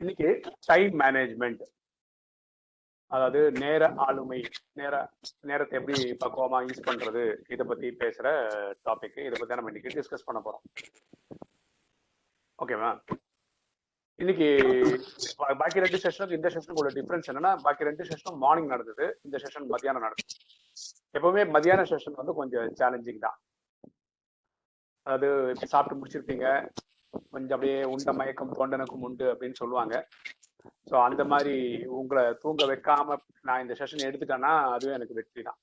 இன்னைக்கு time management அதாவது நேர ஆளுமை நேர நேரத்தை எப்படி பக்குவமா யூஸ் பண்றது இதை பத்தி பேசுற டாபிக் இதை பத்தி நம்ம இன்னைக்கு டிஸ்கஸ் பண்ண போறோம். ஓகேவா இன்னைக்கு பாக்கி ரெண்டு செஷனுக்கு இந்த செஷனுக்கு உள்ள டிஃபரன்ஸ் என்னன்னா பாக்கி ரெண்டு செஷனும் மார்னிங் நடந்தது இந்த செஷன் மத்தியானம் நடந்தது. எப்பவுமே மத்தியான செஷன் வந்து கொஞ்சம் சேலஞ்சிங் தான். அதாவது சாப்பிட்டு முடிச்சிருப்பீங்க கொஞ்சம் அப்படியே உண்ட மயக்கம் தொண்டனுக்கும் உண்டு அப்படின்னு சொல்லுவாங்க. ஸோ அந்த மாதிரி உங்களை தூங்க வைக்காம நான் இந்த செஷன் எடுத்துட்டேன்னா அதுவே எனக்கு வெற்றி தான்.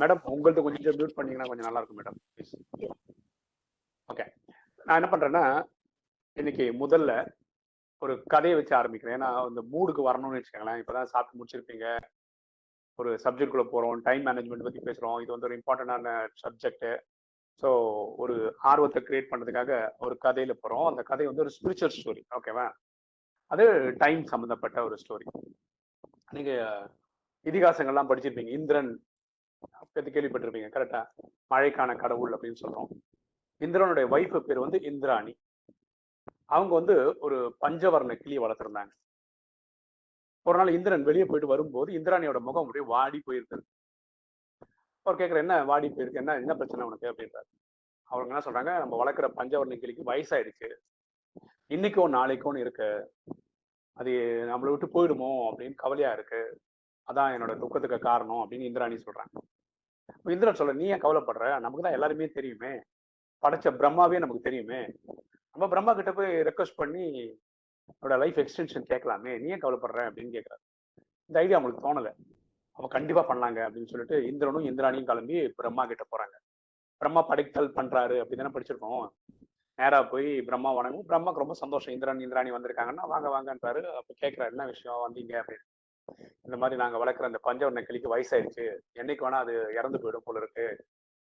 மேடம் உங்கள்ட்ட கொஞ்சம் மியூட் பண்ணீங்கன்னா கொஞ்சம் நல்லா இருக்கும் மேடம் ப்ளீஸ் ஓகே நான் என்ன பண்றேன்னா இன்னைக்கு முதல்ல ஒரு கதையை வச்சு ஆரம்பிக்கிறேன். ஏன்னா அந்த மூடுக்கு வரணும்னு வச்சுக்கோங்களேன். இப்பதான் சாப்பிட்டு முடிச்சிருப்பீங்க. ஒரு சப்ஜெக்ட் குள்ள போறோம். டைம் மேனேஜ்மெண்ட் பத்தி பேசுறோம். இது வந்து ஒரு இம்பார்ட்டன்டான சப்ஜெக்ட் ஸோ ஒரு ஆர்வத்தை கிரியேட் பண்ணுறதுக்காக ஒரு கதையில போகிறோம் அந்த கதை வந்து ஒரு ஸ்பிரிச்சுவல் ஸ்டோரி ஓகேவா அது டைம் சம்மந்தப்பட்ட ஒரு ஸ்டோரி நீங்க இதிகாசங்கள்லாம் படிச்சிருப்பீங்க. இந்திரன் பற்றி கேள்விப்பட்டிருப்பீங்க கரெக்டா மழைக்கான கடவுள் அப்படின்னு சொல்றோம். இந்திரனுடைய ஒய்ஃபு பேர் வந்து இந்திராணி. அவங்க வந்து ஒரு பஞ்சவர்ண கிளியை வளர்த்துருந்தாங்க. ஒரு நாள் இந்திரன் வெளியே போயிட்டு வரும்போது இந்திராணியோட முகம் அப்படியே வாடி போயிருந்தது. அவர் கேட்குற என்ன வாடி போயிருக்கு? என்ன என்ன பிரச்சனை உனக்கு? அப்படின்றாரு. அவங்க என்ன சொல்றாங்க நம்ம வளர்க்குற பஞ்சவர்ண கிளிக்கு வயசாயிடுச்சு. இன்னைக்கும் நாளைக்கோன்னு இருக்கு. அது நம்மளை விட்டு போயிடுமோ? அப்படின்னு கவலையா இருக்கு. அதான் என்னோட துக்கத்துக்கு காரணம் அப்படின்னு இந்திராணி சொல்றாங்க. இந்திரன் சொல்ல நீ ஏன் கவலைப்படுற? நமக்கு தான் எல்லாருமே தெரியுமே. படைச்ச பிரம்மாவே நமக்கு தெரியுமே. நம்ம பிரம்மா கிட்ட போய் ரெக்வஸ்ட் பண்ணி என்னோட லைஃப் எக்ஸ்டென்ஷன் கேட்கலாமே. நீ ஏன் கவலைப்படுற? அப்படின்னு கேட்கறாரு இந்த ஐடியா அவங்களுக்கு தோணலை. அவ கண்டிப்பா பண்ணலாங்க அப்படின்னு சொல்லிட்டு இந்திரனும் இந்திராணியும் கிளம்பி பிரம்மா கிட்ட போறாங்க. பிரம்மா படைத்தல் பண்றாரு அப்படின்னு படிச்சிருக்கோம். நேரா போய் பிரம்மா வணங்கும். பிரம்மாக்கு ரொம்ப சந்தோஷம். இந்திரன் இந்திராணி வந்திருக்காங்கன்னா வாங்க வாங்கன்றாரு. அப்ப கேட்கிறாரு என்ன விஷயம்? வந்தீங்க அப்படின்னு. இந்த மாதிரி நாங்க வளர்க்குற அந்த பஞ்சவர்ண கிளிக்கு வயசாயிடுச்சு. என்னைக்கு வேணா அது இறந்து போயிடும் போல இருக்கு.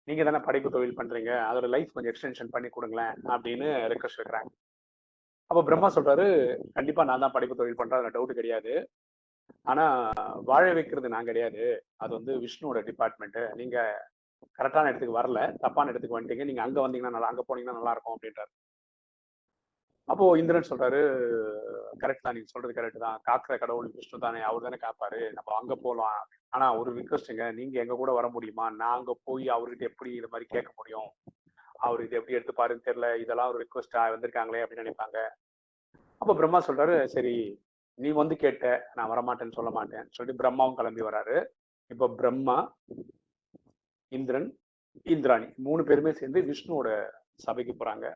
நீங்க தானே படைப்பு தொழில் பண்றீங்க. அதோட லைஃப் கொஞ்சம் எக்ஸ்டென்ஷன் பண்ணி கொடுங்களேன் அப்படின்னு ரெக்வஸ்ட் வைக்கிறாங்க. அப்போ பிரம்மா சொல்றாரு கண்டிப்பா நான் தான் படைப்பு தொழில் பண்றேன். அதுல டவுட் கிடையாது. ஆனா வாழ வைக்கிறது நான் கிடையாது. அது வந்து விஷ்ணுவோட டிபார்ட்மெண்ட் நீங்க கரெக்டான இடத்துக்கு வரல தப்பான இடத்துக்கு வந்துட்டீங்க. நீங்க அங்க வந்தீங்கன்னா நல்லா அங்க போனீங்கன்னா நல்லா இருக்கும் அப்படின்றாரு. அப்போ இந்திரன் சொல்றாரு கரெக்ட் தான் நீங்க சொல்றது கரெக்ட் தான். காக்கிற கடவுள் விஷ்ணு தானே அவர் தானே காப்பாரு. நம்ம அங்க போகலாம் ஆனா ஒரு ரிக்வஸ்ட்டுங்க நீங்க எங்க கூட வர முடியுமா? நான் அங்க போய் அவர்கிட்ட எப்படி இது மாதிரி கேட்க முடியும்? அவர் இது எப்படி எடுத்து பாருன்னு தெரியல. இதெல்லாம் ஒரு ரிக்வஸ்டா வந்திருக்காங்களே அப்படின்னு நினைப்பாங்க. அப்ப பிரம்மா சொல்றாரு சரி நீ வந்து கேட்ட நான் வரமாட்டேன்னு சொல்ல மாட்டேன். சொல்லிட்டு பிரம்மாவும் கிளம்பி வராரு. இப்போ பிரம்மா இந்திரன் இந்திராணி மூணு பேருமே சேர்ந்து விஷ்ணுவோட சபைக்கு போறாங்க.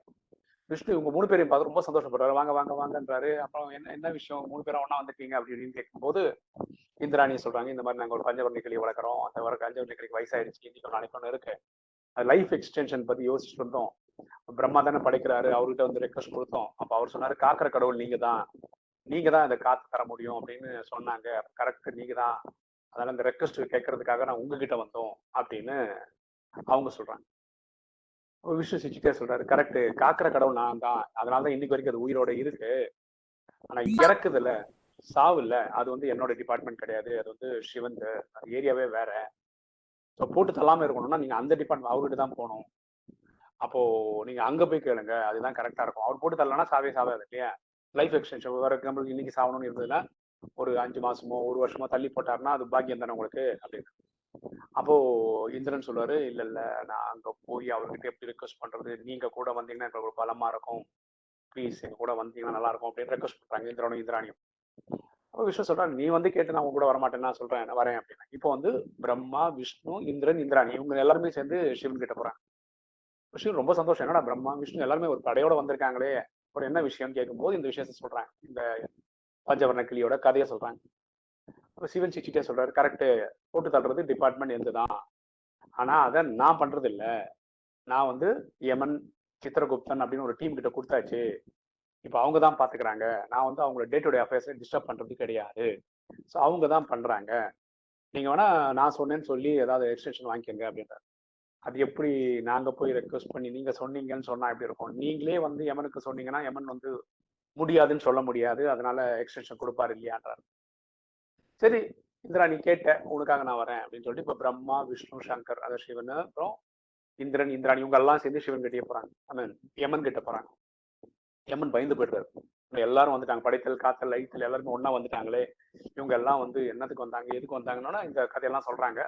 விஷ்ணு இவங்க மூணு பேரையும் பார்த்து ரொம்ப சந்தோஷப்படுறாரு. வாங்க வாங்க வாங்கன்றாரு. அப்புறம் என்ன என்ன விஷயம்? மூணு பேரும் ஒன்னா வந்திருக்கீங்க அப்படின்னு கேட்கும்போது இந்திராணி சொல்றாங்க இந்த மாதிரி நாங்கள் ஒரு பஞ்சவர்ண கிளி வளர்க்குறோம். அந்த வர பஞ்சவர்ண கிளிக்கு வயசாயிருச்சு இன்னைக்கு நாளைக்கு ஒன்று இருக்கு. அது லைஃப் எக்ஸ்டென்ஷன் பத்தி யோசிச்சுட்டு இருந்தோம் பிரம்மா தானே படைக்கிறாரு. அவர்கிட்ட வந்து ரெக்வஸ்ட் கொடுத்தோம். அப்ப அவர் சொன்னாரு காக்கிற கடவுள் நீங்க தான் நீங்க தான் இந்த காத்து தர முடியும் அப்படின்னு சொன்னாங்க. கரெக்ட் நீங்க தான். அதனால இந்த ரெக்வஸ்ட் கேட்கறதுக்காக நான் உங்ககிட்ட வந்தோம் அப்படின்னு அவங்க சொல்றாங்க. அப்ப விஷ்ணு சிச்சிட்டே சொல்றாரு. கரெக்ட் காக்கிற கடவுள் நான் தான். அதனால தான் இன்னைக்கு வரைக்கும் அது உயிரோட இருக்கு. ஆனா இறக்குதுல சாவு இல்ல. அது வந்து என்னோட டிபார்ட்மெண்ட் கிடையாது. அது வந்து சிவன் ஏரியாவே வேற. ஸோ போட்டு தள்ளாம இருக்கணும்னா நீங்க அந்த டிபார்ட்மெண்ட் அவர்கிட்ட தான் போகணும். அப்போ நீங்க அங்க போய் கேளுங்க. அதுதான் கரெக்டா இருக்கும். அவர் போட்டு தரலன்னா சாவே சாவாது இல்லையா? லைஃப் எக்ஸ்டென்ஷன் ஃபார் எக்ஸாம்பிள் இன்னைக்கு சாகணும்னு இருந்ததுன்னா ஒரு அஞ்சு மாசமோ ஒரு வருஷமோ தள்ளி போட்டாருன்னா அது பாக்கியம் தானே உங்களுக்கு? அப்படின்னு. அப்போ இந்திரன் சொல்லுவாரு இல்ல இல்ல நான் அங்க போய் அவர்கிட்ட எப்படி ரெக்வஸ்ட் பண்றது? நீங்க கூட வந்தீங்கன்னா எனக்கு ஒரு பலமா இருக்கும். ப்ளீஸ் எங்க கூட வந்தீங்கன்னா நல்லா இருக்கும். அப்படின்னு ரெக்வஸ்ட் பண்றாங்க இந்திரனும் இந்திராணியும். அப்போ விஷ்ணு சொல்றாரு நீ வந்து கேட்டு நான் உங்க கூட வரமாட்டேன் நான் சொல்றேன் வரேன் அப்படின்னா. இப்போ வந்து பிரம்மா விஷ்ணு இந்திரன் இந்திராணி இவங்க எல்லாருமே சேர்ந்து சிவன் கிட்ட போறாங்க. விஷ்ணு ரொம்ப சந்தோஷம். என்னடா பிரம்மா விஷ்ணு எல்லாருமே ஒரு படையோட வந்திருக்காங்களே. அப்புறம் என்ன விஷயம்னு கேட்கும்போது இந்த விஷயத்த சொல்றாங்க. இந்த பஞ்சவர்ண கிளியோட கதையை சொல்றாங்க. அப்ப சிவன் சிச்சிட்டே சொல்றாரு கரெக்டு போட்டு தள்ளுறது டிபார்ட்மெண்ட் எந்த தான். ஆனா அதை நான் பண்றது இல்லை நான் வந்து யமன் சித்திரகுப்தன் அப்படின்னு ஒரு டீம் கிட்ட கொடுத்தாச்சு. இப்போ அவங்க தான் பார்த்துக்கிறாங்க நான் வந்து அவங்களோட டே டு டே அஃபேர்ஸை டிஸ்டர்ப் பண்ணுறது கிடையாது. ஸோ அவங்க தான் பண்ணுறாங்க நீங்கள் வேணால் நான் சொன்னேன்னு சொல்லி ஏதாவது எக்ஸ்டென்ஷன் வாங்கிக்கோங்க அப்படின்றாரு. அது எப்படி நாங்க போய் ரெக்வஸ்ட் பண்ணி நீங்க சொன்னீங்கன்னு சொன்னா எப்படி இருக்கும்? நீங்களே வந்து யமனுக்கு சொன்னீங்கன்னா யமன் வந்து முடியாதுன்னு சொல்ல முடியாது. அதனால எக்ஸ்டென்ஷன் கொடுப்பாரு இல்லையான்றாரு. சரி இந்திரா நீ கேட்ட உனக்காக நான் வரேன் அப்படின்னு சொல்லிட்டு இப்ப பிரம்மா விஷ்ணு சங்கர் அதாவது சிவன் அப்புறம் இந்திரன் இந்திராணி இவங்க எல்லாம் சேர்ந்து சிவன் கிட்டே போறாங்க. ஐ யமன் கிட்ட போறாங்க. யமன் பயந்து போயிடுறாரு. எல்லாரும் வந்துட்டாங்க. படைத்தல் காத்தல் லைத்தல் எல்லாருமே ஒன்னா வந்துட்டாங்களே. இவங்க எல்லாம் வந்து என்னத்துக்கு வந்தாங்க எதுக்கு வந்தாங்கன்னா இந்த கதையெல்லாம் சொல்றாங்க.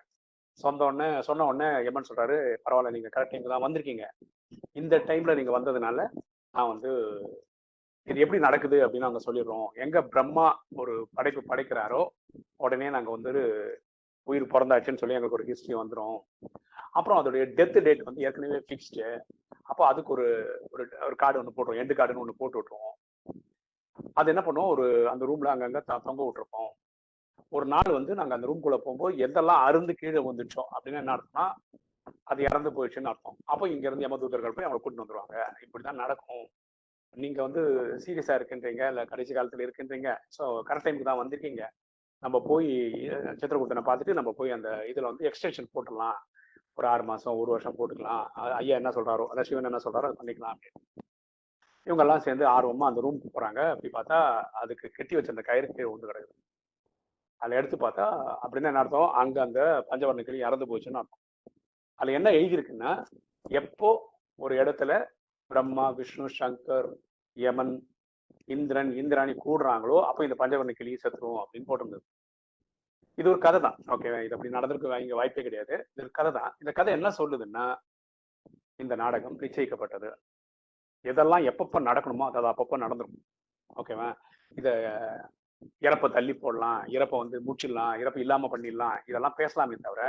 சொந்த உடனே சொன்ன உடனே எம்மன் சொல்றாரு பரவாயில்ல நீங்க கரெக்ட் டைம்ல தான் வந்திருக்கீங்க. இந்த டைம்ல நீங்க வந்ததுனால நான் வந்து இது எப்படி நடக்குது? அப்படின்னு நாங்க சொல்லிடுறோம். எங்க பிரம்மா ஒரு படைப்பு படைக்கிறாரோ உடனே நாங்க வந்து உயிர் பிறந்தாச்சுன்னு சொல்லி எங்களுக்கு ஒரு ஹிஸ்டரி வந்துடும் அப்புறம் அதோடைய டெத் டேட் வந்து ஏற்கனவே ஃபிக்ஸ்டு அப்போ அதுக்கு ஒரு ஒரு கார்டு ஒன்று போட்டுருவோம். எண்டு கார்டுன்னு ஒன்று போட்டு விட்டுருவோம். அது என்ன பண்ணுவோம்? ஒரு அந்த ரூம்ல அங்கங்க தொங்க விட்டுருப்போம். ஒரு நாள் வந்து நாங்க அந்த ரூம்குள்ள போகும்போது எதெல்லாம் அருந்து கீழே வந்துச்சோம் அப்படின்னு என்ன அர்த்தம்னா அது இறந்து போயிடுச்சுன்னு அர்த்தம். அப்போ இங்க இருந்து யமதூதர்கள் போய் அவங்களை கூட்டிட்டு வந்துருவாங்க. இப்படிதான் நடக்கும். நீங்க வந்து சீரியஸா இருக்கின்றீங்க இல்ல கடைசி காலத்துல இருக்கின்றீங்க. ஸோ கரெக்ட் டைமுக்கு தான் வந்திருக்கீங்க. நம்ம போய் அஹ், சித்திரகுப்தனை பார்த்துட்டு நம்ம போய் அந்த இதுல வந்து எக்ஸ்டென்ஷன் போட்டுடலாம். ஒரு ஆறு மாசம் ஒரு வருஷம் போட்டுக்கலாம். ஐயா என்ன சொல்றாரோ அதான் சிவன் என்ன சொல்றாரோ அது பண்ணிக்கலாம் அப்படின்னு. இவங்க எல்லாம் சேர்ந்து ஆர்வமா அந்த ரூமுக்கு போறாங்க. அப்படி பார்த்தா அதுக்கு கட்டி வச்ச அந்த கயிறு கீழே ஒன்று கிடக்குது. அதில் எடுத்து பார்த்தா அப்படின்னு என்ன அர்த்தம்? அங்கே அந்த பஞ்சவர்ண கிளி இறந்து போச்சுன்னு அர்த்தம். அதில் என்ன எழுதியிருக்குன்னா எப்போ ஒரு இடத்துல பிரம்மா விஷ்ணு சங்கர் யமன் இந்திரன் இந்திராணி கூடுறாங்களோ அப்போ இந்த பஞ்சவர்ண கிளி செத்துருவோம் அப்படின்னு போட்டிருந்தது. இது ஒரு கதை தான். ஓகே இது அப்படி நடந்திருக்கு இங்கே வாய்ப்பே கிடையாது. இது ஒரு கதை தான். இந்த கதை என்ன சொல்லுதுன்னா இந்த நாடகம் நிச்சயிக்கப்பட்டது. எதெல்லாம் எப்பப்போ நடக்கணுமோ அதாவது அப்பப்போ நடந்துடும் ஓகேவா இதை இறப்பை தள்ளி போடலாம் இறப்பை வந்து முடிச்சிடலாம் இறப்பு இல்லாம பண்ணிடலாம் இதெல்லாம் பேசலாமே தவிர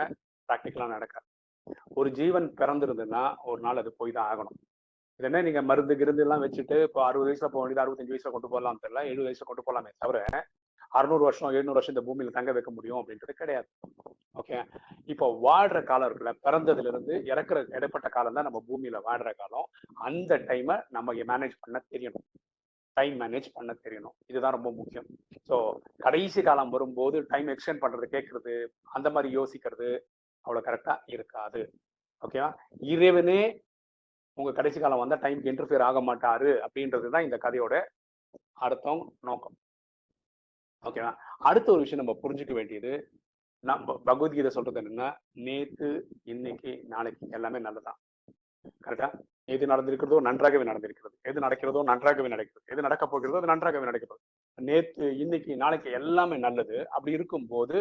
ப்ராக்டிக்கலா நடக்காது. ஒரு ஜீவன் பிறந்திருந்ததுன்னா ஒரு நாள் அது போய் தான் ஆகணும். இது என்ன நீங்க மருந்து கிருந்து எல்லாம் வச்சுட்டு இப்போ அறுபது வயசுல போக வேண்டியது அறுபத்தஞ்சு வயசுல கொண்டு போகலாம் தெரியல எழுபது வயசுல கொண்டு போகலாமே தவிர அறுநூறு வருஷம் எழுநூறு வருஷம் இந்த பூமியில தங்க வைக்க முடியும் அப்படின்றது கிடையாது. ஓகே இப்போ வாழ்ற காலம் இருக்குல்ல பிறந்ததுல இருந்து இறக்குற இடைப்பட்ட காலம் தான் நம்ம பூமியில வாழ்ற காலம். அந்த டைமை நம்ம மேனேஜ் பண்ண தெரியணும். டைம் மேனேஜ் பண்ண தெரியணும். இதுதான் ரொம்ப முக்கியம். ஸோ கடைசி காலம் வரும்போது டைம் எக்ஸ்டெண்ட் பண்ணுறது கேட்கறது அந்த மாதிரி யோசிக்கிறது அவ்வளோ கரெக்டா இருக்காது. ஓகேவா இறைவனே உங்க கடைசி காலம் வந்தா டைம் இன்டர்ஃபியர் ஆக மாட்டாரு அப்படின்றது தான் இந்த கதையோட அர்த்தம் நோக்கம். ஓகேவா அடுத்த ஒரு விஷயம் நம்ம புரிஞ்சுக்க வேண்டியது நம்ம பகவத்கீதை சொல்றது என்னன்னா நேத்து இன்னைக்கு நாளைக்கு எல்லாமே நல்லதான் கரெக்டா எது நடந்திருக்கிறதோ நன்றாகவே நடந்திருக்கிறது. எது நடக்கிறதோ நன்றாகவே நடக்கிறது. எது நடக்க போகிறதோ அது நன்றாகவே நடக்கிறது. நேத்து இன்னைக்கு நாளைக்கு எல்லாமே நல்லது. அப்படி இருக்கும்போது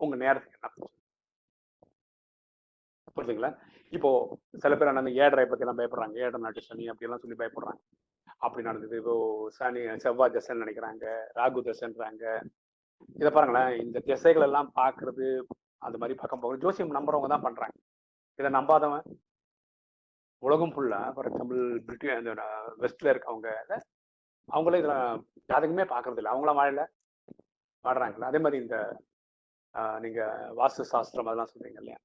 உங்க நேரத்துக்கு என்ன? புரியுதுங்களா இப்போ சில பேர் அந்த ஏழரை பத்தி எல்லாம் பயப்படுறாங்க. ஏடர் நாட்டு சனி அப்படி எல்லாம் சொல்லி பயப்படுறாங்க. அப்படி நடந்தது. இப்போ சனி செவ்வாய் தசைன்னு நினைக்கிறாங்க. ராகு தசைன்றாங்க. இதை பாருங்களேன். இந்த திசைகள் எல்லாம் பாக்குறது அந்த மாதிரி பக்கம் போகணும் ஜோசியம் நம்புறவங்க தான் பண்றாங்க. இதை நம்பாதவன் உலகம் ஃபுல்லா ஃபார் எக்ஸாம்பிள் பிரிட்டிஷ் அந்த வெஸ்ட்ல இருக்கவங்க அவங்களே இதில் ஜாதகமே பார்க்கறது இல்லை அவங்களாம் வாழல வாடுறாங்களா அதே மாதிரி இந்த நீங்கள் நீங்க வாஸ்து சாஸ்திரம் அதெல்லாம் சொல்றீங்க இல்லையா?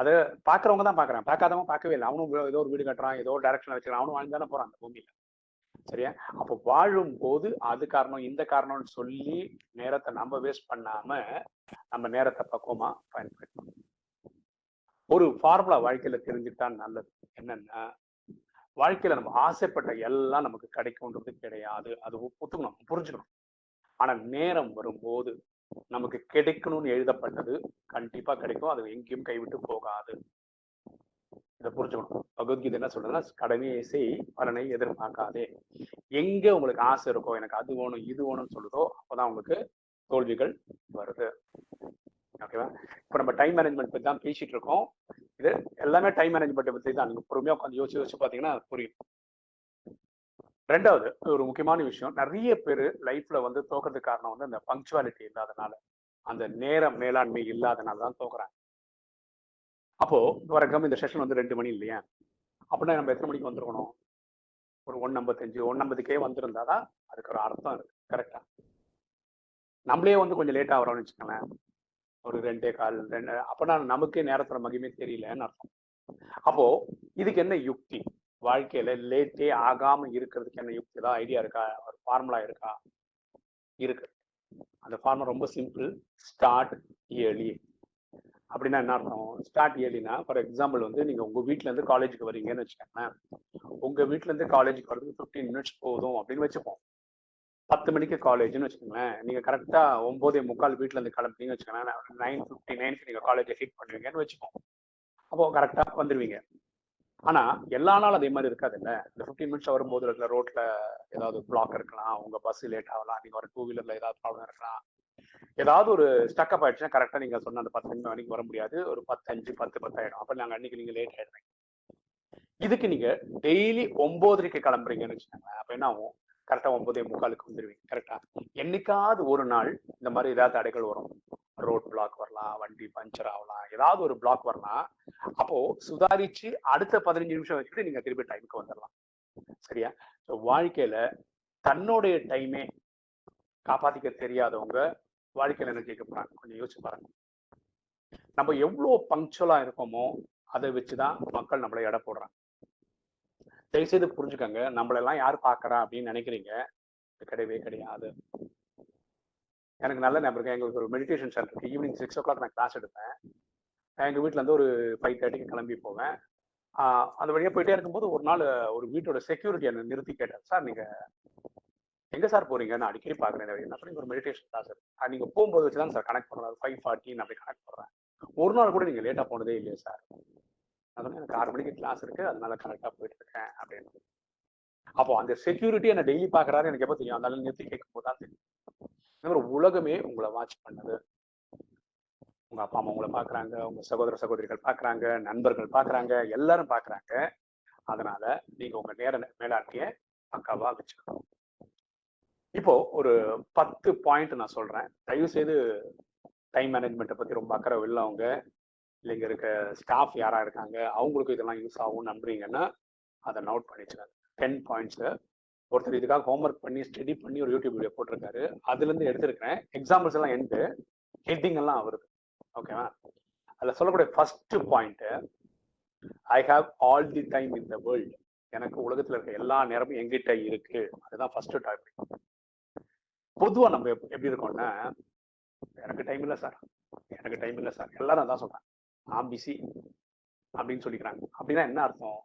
அதை பார்க்குறவங்க தான் பாக்குறான் பார்க்காதவங்க பார்க்கவே இல்லை. அவனும் ஏதோ ஒரு வீடு கட்டுறான் ஏதோ ஒரு டைரக்ஷன் வச்சுக்கிறான். அவனும் வாழ்ந்தானே போகிறான் அந்த பூமியில. சரியா? அப்போ வாழும் போது அது காரணம் இந்த காரணம்னு சொல்லி நேரத்தை நம்ம வேஸ்ட் பண்ணாம நம்ம நேரத்தை பக்குவமா பயன்படுத்தணும். ஒரு ஃபார்முலா வாழ்க்கையில தெரிஞ்சுட்டா நல்லது. என்னன்னா வாழ்க்கையில நம்ம ஆசைப்பட்ட எல்லாம் நமக்கு கிடைக்கும்ன்றது கிடையாது. அது ஒத்துக்கணும் புரிஞ்சுக்கணும். ஆனா நேரம் வரும்போது நமக்கு கிடைக்கணும்னு எழுதப்பட்டது கண்டிப்பா கிடைக்கும். அது எங்கேயும் கைவிட்டு போகாது. இதை புரிஞ்சுக்கணும். பகவத்கீதை என்ன சொல்றதுன்னா கடமையை செய் பலனை எதிர்பார்க்காதே. எங்க உங்களுக்கு ஆசை இருக்கோ எனக்கு அது வேணும் இது வேணும்னு சொல்லுதோ அப்பதான் உங்களுக்கு தோல்விகள் வருது. ஓகேவா இப்போ நம்ம டைம் மேனேஜ்மெண்ட் பற்றி தான் பேசிட்டு இருக்கோம். இது எல்லாமே டைம் மேனேஜ்மெண்ட் பற்றி தான். நீங்கள் பொறுமையா உட்காந்து யோசிச்சு யோசிச்சு பாத்தீங்கன்னா அது புரியும். ரெண்டாவது ஒரு முக்கியமான விஷயம். நிறைய பேர் லைஃப்ல வந்து தோக்கிறதுக்கு காரணம் வந்து அந்த பங்க்சுவாலிட்டி இல்லாதனால. அந்த நேர மேலாண்மை இல்லாதனால தான் தோக்குறாங்க. அப்போ ஃபார் எக்ஸாம்பிள் இந்த செஷன் வந்து ரெண்டு மணி இல்லையா? அப்படின்னா நம்ம எத்தனை மணிக்கு வந்துருக்கணும்? ஒரு ஒன் ஐம்பத்தஞ்சு ஒன் ஐம்பதுக்கே வந்திருந்தாதான் அதுக்கு ஒரு அர்த்தம் இருக்கு. கரெக்டா நம்மளே வந்து கொஞ்சம் லேட் வரோம்னு வச்சுக்கோங்களேன். ஒரு ரெண்டே கால் ரெண்டு அப்பனா நமக்கே நேரத்தில் மகிமே தெரியலன்னு அர்த்தம். அப்போ இதுக்கு என்ன யுக்தி? வாழ்க்கையில லேட்டே ஆகாம இருக்கிறதுக்கு என்ன யுக்தி? ஏதாவது ஐடியா இருக்கா? ஒரு ஃபார்முலா இருக்கா? இருக்கு. அந்த ஃபார்முலா ரொம்ப சிம்பிள் ஸ்டார்ட் இயர்லி அப்படின்னா என்ன அர்த்தம்? ஸ்டார்ட் இயர்லினா ஃபார் எக்ஸாம்பிள் வந்து நீங்க உங்க வீட்ல இருந்து காலேஜுக்கு வரீங்கன்னு வச்சுக்கோங்களேன். உங்க வீட்ல இருந்து காலேஜுக்கு வரதுக்கு ஃபிஃப்டீன் மினிட்ஸ் போதும் அப்படின்னு வச்சுப்போம். பத்து மணிக்கு காலேஜ்னு வச்சுக்கோங்களேன். நீங்க கரெக்டா ஒன்பதே முக்கால் வீட்ல இருந்து கிளம்புறீங்கன்னு வச்சுக்கோங்களேன். நைன் ஃபிஃப்டி நைன்க்கு நீங்க காலேஜை ஹிட் பண்ணுவீங்கன்னு வச்சுப்போம். அப்போ கரெக்டா வந்துருவீங்க. ஆனா எல்லா நாளும் அதே மாதிரி இருக்காது இல்ல. இந்த ஃபிஃப்டீன் மினிட்ஸ் வரும்போது இருக்கிற ரோட்ல ஏதாவது பிளாக் இருக்கலாம். உங்க பஸ் லேட் ஆகலாம். நீங்க ஒரு டூ வீலர்ல ஏதாவது ப்ராப்ளம் இருக்கலாம். ஏதாவது ஒரு ஸ்டக்கப் ஆயிடுச்சுன்னா கரெக்டா நீங்க சொன்ன அந்த பத்து நிமிஷம் வரைக்கும் வர முடியாது. ஒரு பத்து அஞ்சு பத்து பத்து ஆயிடும் அப்ப நாங்க அன்னைக்கு நீங்க லேட் ஆயிடுறீங்க இதுக்கு நீங்க டெய்லி ஒன்பதரைக்கு கிளம்புறீங்கன்னு வச்சுக்கோங்களேன். அப்ப என்ன ஆகும்? கரெக்டா ஒன்பதே முக்காலுக்கு வந்துடுவீங்க கரெக்டா? என்னைக்காவது ஒரு நாள் இந்த மாதிரி ஏதாவது தடைகள் வரும். ரோட் பிளாக் வரலாம் வண்டி பஞ்சர் ஆகலாம் ஏதாவது ஒரு பிளாக் வரலாம். அப்போ சுதாரிச்சு அடுத்த பதினஞ்சு நிமிஷம் வச்சுட்டு நீங்க திருப்பி டைமுக்கு வந்துடலாம் சரியா? ஸோ வாழ்க்கையில தன்னுடைய டைமே காப்பாத்திக்க தெரியாதவங்க வாழ்க்கையில என்ன கேட்க போறாங்க? கொஞ்சம் யோசிச்சு பாருங்க. நம்ம எவ்வளோ பங்க்சுவலா இருக்கோமோ அதை வச்சுதான் மக்கள் நம்மளை எடை போடுறாங்க. தயவுசெய்து புரிஞ்சுக்கோங்க. நம்மளெல்லாம் யார் பார்க்குறா அப்படின்னு நினைக்கிறீங்க? கிடையவே கிடையாது. எனக்கு நல்ல ஞாபகம் எங்களுக்கு ஒரு மெடிடேஷன் சென்டர் இருக்குது ஈவினிங் சிக்ஸ் ஓ கிளாக் நான் கிளாஸ் எடுப்பேன் எங்கள் வீட்டில் இருந்து ஒரு ஃபைவ் தேர்ட்டிக்கு கிளம்பி போவேன். அந்த வழியாக போயிட்டே இருக்கும்போது ஒரு நாள் ஒரு வீட்டோட செக்யூரிட்டி என்ன நிறுத்தி கேட்டேன். சார் நீங்கள் எங்கே சார் போகிறீங்க நான் அடிக்கடி பார்க்குறேன் என்ன பண்ணி ஒரு மெடிடேஷன் கிளாஸ் இருக்கு. நீங்கள் போகும்போது வச்சு தான் சார் கனெக்ட் பண்ணுறேன் ஃபைவ் ஃபார்ட்டி நான் அப்படி கனெக்ட் பண்ணுறேன் ஒரு நாள் கூட நீங்கள் லேட்டாக போனதே இல்லையா சார். அதனால எனக்கு ஆறு மணிக்கு கிளாஸ் இருக்கு அதனால கரெக்டா போயிட்டு இருக்கேன் அப்படின்னு. அப்போ அந்த செக்யூரிட்டி என்ன டெய்லி பாக்குறாரு எனக்கு எப்போ தெரியும்? அதனால நிறுத்தி கேட்கும் போது தான் தெரியும். இந்த மாதிரி உலகமே உங்களை வாட்ச் பண்ணது. உங்க அப்பா அம்மா உங்களை பாக்குறாங்க உங்க சகோதர சகோதரிகள் பாக்குறாங்க நண்பர்கள் பாக்குறாங்க எல்லாரும் பாக்குறாங்க அதனால நீங்க உங்க நேர மேலாண்மைய பக்காவா வச்சுக்கணும். இப்போ ஒரு பத்து பாயிண்ட் நான் சொல்றேன். தயவு செய்து டைம் மேனேஜ்மெண்ட்டை பத்தி ரொம்ப அக்கறை உள்ளவங்க இல்லை இங்கே இருக்க ஸ்டாஃப் யாராக இருக்காங்க அவங்களுக்கு இதெல்லாம் யூஸ் ஆகும் நம்புறீங்கன்னா அதை நோட் பண்ணிச்சுக்காங்க டென் பாயிண்ட்ஸு ஒருத்தர் இதுக்காக ஹோம்ஒர்க் பண்ணி ஸ்டடி பண்ணி ஒரு யூடியூப் வீடியோ போட்டிருக்காரு. அதுலேருந்து எடுத்திருக்கிறேன். எக்ஸாம்பிள்ஸ் எல்லாம் எண்டு ஹெட்டிங் எல்லாம் அவருக்கு. ஓகேவா அதில் சொல்லக்கூடிய first point I have all the time in the world எனக்கு உலகத்தில் இருக்க எல்லா நேரமும் எங்கிட்ட இருக்கு. அதுதான் ஃபர்ஸ்ட் டாபிக் பொதுவாக நம்ம எப்- எப்படி இருக்கோம்னா எனக்கு டைம் இல்லை சார் எனக்கு டைம் இல்லை சார் எல்லாரும் அதான் சொல்றாங்க. ஆம் பிஸி அப்படின்னு சொல்லிக்கிறாங்க. அப்படின்னா என்ன அர்த்தம்?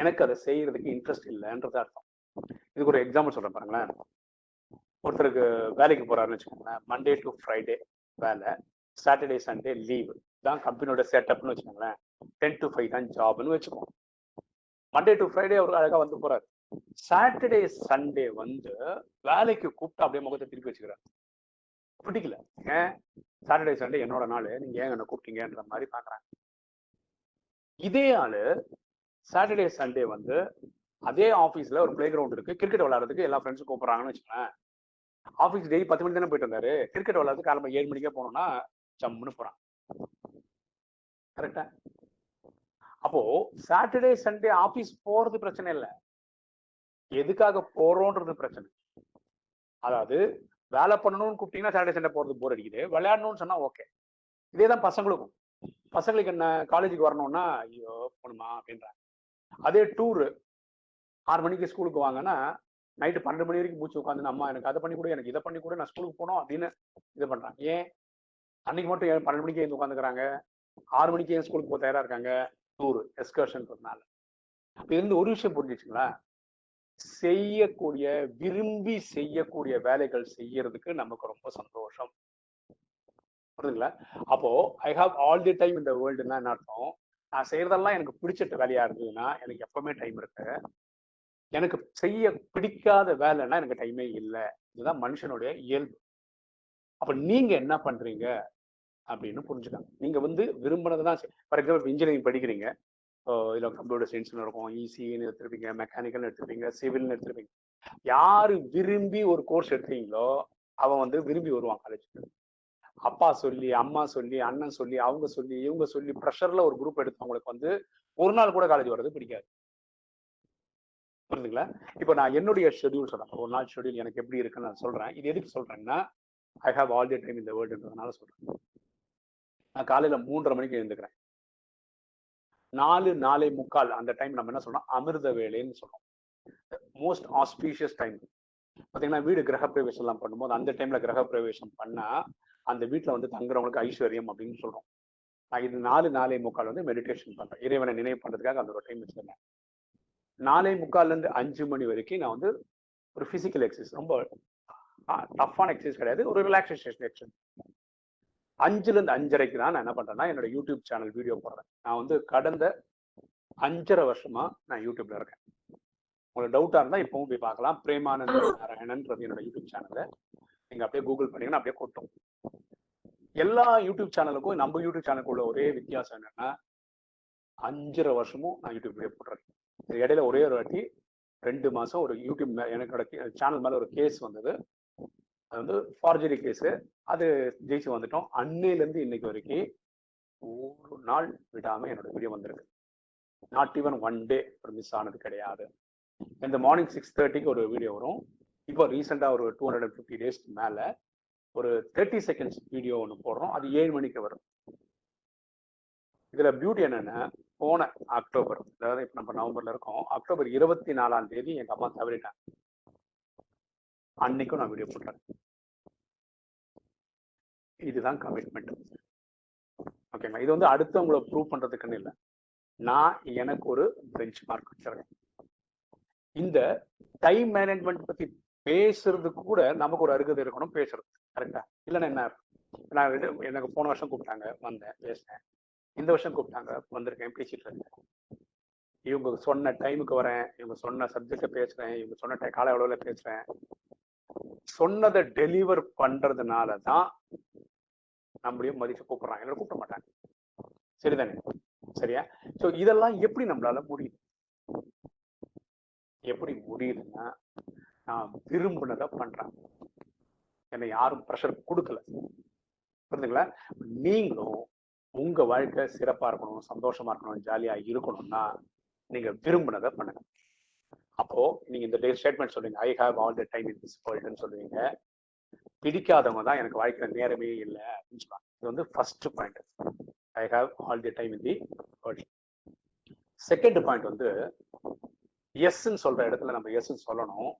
எனக்கு அதை செய்யறதுக்கு இன்ட்ரெஸ்ட் இல்லைன்றது அர்த்தம். இதுக்கு ஒரு எக்ஸாம்பிள் சொல்றேன் பாருங்களேன். ஒருத்தருக்கு வேலைக்கு போறாருன்னு வச்சுக்கோங்களேன். மண்டே டு ஃப்ரைடே வேலை. சாட்டர்டே சண்டே லீவு தான் கம்பெனியோட செட்டப்னு வச்சுக்கோங்களேன். டென் டு ஃபைவ் தான் ஜாப்னு வச்சுக்கோங்க மண்டே டு ஃப்ரைடே அவர் அழகா வந்து போறாரு. சாட்டர்டே சண்டே வந்து வேலைக்கு கூப்பிட்டு அப்படியே முகத்தை திருப்பி வச்சுக்கிறாரு. பிடிக்கல. ஏன் சாட்டர்டே சண்டே என்னோட நாள் நீங்க ஏன் என்ன கூப்பிட்டீங்கன்ற மாதிரி பாக்குறாங்க. இதே ஆளு சாட்டர்டே சண்டே வந்து அதே ஆபீஸ்ல ஒரு பிளே கிரவுண்ட் இருக்கு. கிரிக்கெட் விளையாடுறதுக்கு எல்லா ஃப்ரெண்ட்ஸும் கூப்பிடுறாங்கன்னு வச்சுக்கோங்களேன். ஆஃபீஸ் டெய்லி பத்து மணி தானே போயிட்டு வந்தாரு. கிரிக்கெட் விளையாடுறதுக்கு காலம்பு ஏழு மணிக்கே போனோம்னா சம்முன்னு போறாங்க கரெக்டா அப்போ சாட்டர்டே சண்டே ஆபீஸ் போறது பிரச்சனை இல்லை. எதுக்காக போறோன்றது பிரச்சனை. அதாவது வேலை பண்ணணும்னு கூப்பிட்டீங்கன்னா சாட்டர்டே சண்டே போறது போர் அடிக்குது. விளையாடணும்னு சொன்னா ஓகே இதே தான் பசங்களுக்கும். பசங்களுக்கு என்ன காலேஜுக்கு வரணும்னா ஐயோ போகணுமா அப்படின்றாங்க. அதே டூரு ஆறு மணிக்கு ஸ்கூலுக்கு வாங்கன்னா நைட்டு பன்னெண்டு மணி வரைக்கும் மூச்சு உட்காந்து அம்மா எனக்கு அதை பண்ணி கொடு எனக்கு இதை பண்ணி கொடு நான் ஸ்கூலுக்கு போகணும் அப்படின்னு இது பண்றாங்க. ஏன்? அன்னைக்கு மட்டும் ஏன் பன்னெண்டு மணிக்கு எழுந்து உட்காந்துக்கிறாங்க ஆறு மணிக்கு ஏன் ஸ்கூலுக்கு போக தயாரா இருக்காங்க? டூர் எக்ஸ்கர்ஷன்றதுனால அப்போ இருந்து ஒரு விஷயம் புரிஞ்சிச்சுங்களா செய்யக்கூடிய விரும்பி செய்யக்கூடிய வேலைகள் செய்யறதுக்கு நமக்கு ரொம்ப சந்தோஷம். புரியுதுங்களா அப்போ I have all the time இந்த வேர்ல்டுன்னா என்ன அர்த்தம்? நான் செய்யறதெல்லாம் எனக்கு பிடிச்சிட்ட வேலையா இருந்ததுன்னா எனக்கு எப்பவுமே டைம் இருக்கு. எனக்கு செய்ய பிடிக்காத வேலைன்னா எனக்கு டைமே இல்லை. இதுதான் மனுஷனுடைய இயல்பு. அப்ப நீங்க என்ன பண்றீங்க? அப்படின்னு புரிஞ்சுக்கலாம். நீங்க வந்து விரும்பினதுதான் ஃபார் எக்ஸாம்பிள் இன்ஜினியரிங் படிக்கிறீங்க. இல்லை கம்ப்யூட்டர் சயின்ஸ்னு இருக்கும். இசின்னு எடுத்திருப்பீங்க மெக்கானிக்கல் எடுத்திருப்பீங்க சிவில்னு எடுத்திருப்பீங்க. யாரு விரும்பி ஒரு கோர்ஸ் எடுத்தீங்களோ அவன் வந்து விரும்பி வருவான் காலேஜுக்கு அப்பா சொல்லி அம்மா சொல்லி அண்ணன் சொல்லி அவங்க சொல்லி இவங்க சொல்லி ப்ரெஷர்ல ஒரு குரூப் எடுத்தவங்களுக்கு வந்து ஒரு நாள் கூட காலேஜ் வர்றது பிடிக்காது. புரியுதுங்களா இப்போ நான் என்னுடைய ஷெட்யூல் சொல்றேன். ஒரு நாள் ஷெட்யூல் எனக்கு எப்படி இருக்குன்னு நான் சொல்றேன். இது எதுக்கு சொல்றேன்னா I have all the time இந்த வேர்ல்டுன்றதுனால சொல்றேன். நான் காலையில மூன்றரை மணிக்கு எழுந்துக்கிறேன். நாலு நாலே முக்கால் அந்த டைம் நம்ம என்ன சொல்றோம்? அமிர்த வேலைன்னு சொல்றோம். மோஸ்ட் ஆஸ்பீஷியஸ் டைம் பாத்தீங்கன்னா வீடு கிரக பிரவேசம் எல்லாம் பண்ணும்போது அந்த டைம்ல கிரக பிரவேசம் பண்ணா அந்த வீட்டுல வந்து தங்குறவங்களுக்கு ஐஸ்வர்யம் அப்படின்னு சொல்றோம். நான் இது நாலு நாலே முக்கால் வந்து மெடிடேஷன் பண்றேன். இறைவனை நினைவு பண்றதுக்காக அந்த ஒரு டைம் வச்சிருந்தேன். நாலே முக்கால்ல இருந்து அஞ்சு மணி வரைக்கும் நான் வந்து ஒரு பிசிக்கல் எக்ஸசைஸ் ரொம்ப டஃப்பான எக்ஸசைஸ் கிடையாது. ஒரு ரிலாக்ஸேஷன் எக்ஸசைஸ் அஞ்சுல இருந்து அஞ்சரைக்கு தான் நான் என்ன பண்றேன்னா என்னோட யூடியூப் சேனல் வீடியோ போடுறேன். நான் வந்து கடந்த அஞ்சரை வருஷமா நான் யூடியூப்ல இருக்கேன். உங்களுக்கு டவுட்டா இருந்தா இப்பவும் போய் பார்க்கலாம். பிரேமானந்த நாராயணன்றது என்னோட யூடியூப் சேனல்ல நீங்க அப்படியே கூகுள் பண்ணீங்கன்னா அப்படியே கொட்டும். எல்லா யூடியூப் சேனலுக்கும் நம்ம யூடியூப் சேனலுக்கு உள்ள ஒரே வித்தியாசம் என்னன்னா அஞ்சரை வருஷமும் நான் யூடியூப் வீடியோ போடுறேன் இடையில ஒரே ஒரு வாட்டி ரெண்டு மாசம் ஒரு யூடியூப் எனக்கோட சேனல் மேல ஒரு கேஸ் வந்தது. அது வந்து ஃபார்ஜரி கேஸு அது ஜெயிச்சு வந்துட்டோம். அன்னையிலேருந்து இன்னைக்கு வரைக்கும் ஒரு நாள் விடாமல் என்னோட வீடியோ வந்திருக்கு. நாட் ஈவன் ஒன் டே ஒரு மிஸ் ஆனது கிடையாது. இந்த மார்னிங் சிக்ஸ் தேர்ட்டிக்கு ஒரு வீடியோ வரும். இப்போ ரீசெண்டாக ஒரு டூ ஹண்ட்ரட் ஃபிஃப்டி டேஸ்க்கு மேலே ஒரு தேர்ட்டி செகண்ட்ஸ் வீடியோ ஒன்று போடுறோம். அது ஏழு மணிக்கு வரும். இதில் பியூட்டி என்னென்ன போன அக்டோபர் அதாவது இப்போ நம்ம நவம்பரில் இருக்கோம். அக்டோபர் இருபத்தி நாலாம் தேதி எங்கள் அம்மா தவறிட்டாங்க. அன்னைக்கும் நான் வீடியோ போட்டேன். இதுதான் கமிட்மெண்ட் ஓகேங்களா இது வந்து அடுத்தவங்களை ப்ரூவ் பண்றதுக்குன்னு இல்லை. நான் எனக்கு ஒரு பெஞ்ச் மார்க் வச்சிருக்கேன். இந்த டைம் மேனேஜ்மெண்ட் பத்தி பேசுறதுக்கு கூட நமக்கு ஒரு அருகதை இருக்கணும் பேசுறது. கரெக்டா இல்லைன்னா என்ன? நான் எனக்கு போன வருஷம் கூப்பிட்டாங்க வந்தேன் பேசினேன். இந்த வருஷம் கூப்பிட்டாங்க வந்திருக்கேன் பேசிட்டு இருக்கேன். இவங்க சொன்ன டைமுக்கு வரேன் இவங்க சொன்ன சப்ஜெக்ட பேசுறேன் இவங்க சொன்ன கால அளவில் பேசுறேன். சொன்னதை டெலிவர் பண்றதுனால தான் நம்மளையும் மதிக்க கூப்பிடுறாங்க. என்ன கூப்பிட மாட்டாங்க. சரிதானே? சரியா? சோ இதெல்லாம் எப்படி நம்மளால முடியுது? எப்படி முடியுதுன்னா நான் விரும்பினதை பண்றேன். என்னை யாரும் ப்ரெஷர் கொடுக்கல. புரிஞ்சுங்களா? நீங்களும் உங்க வாழ்க்கை சிறப்பா இருக்கணும் சந்தோஷமா இருக்கணும் ஜாலியா இருக்கணும்னா நீங்க விரும்பினதை பண்ணுங்க. அப்போ நீங்க இந்த டே ஸ்டேட்மெண்ட் சொல்லுவீங்க I have all the time in this வேர்ல்டுன்னு சொல்லுவீங்க. பிடிக்காதவங்க தான் எனக்கு வாழ்க்கையில நேரமே இல்லை அப்படின்னு சொல்லுவாங்க. இது வந்து first point I have all the time in the world second point வந்து எஸ்ன்னு சொல்ற இடத்துல நம்ம எஸ்ன்னு சொல்லணும்.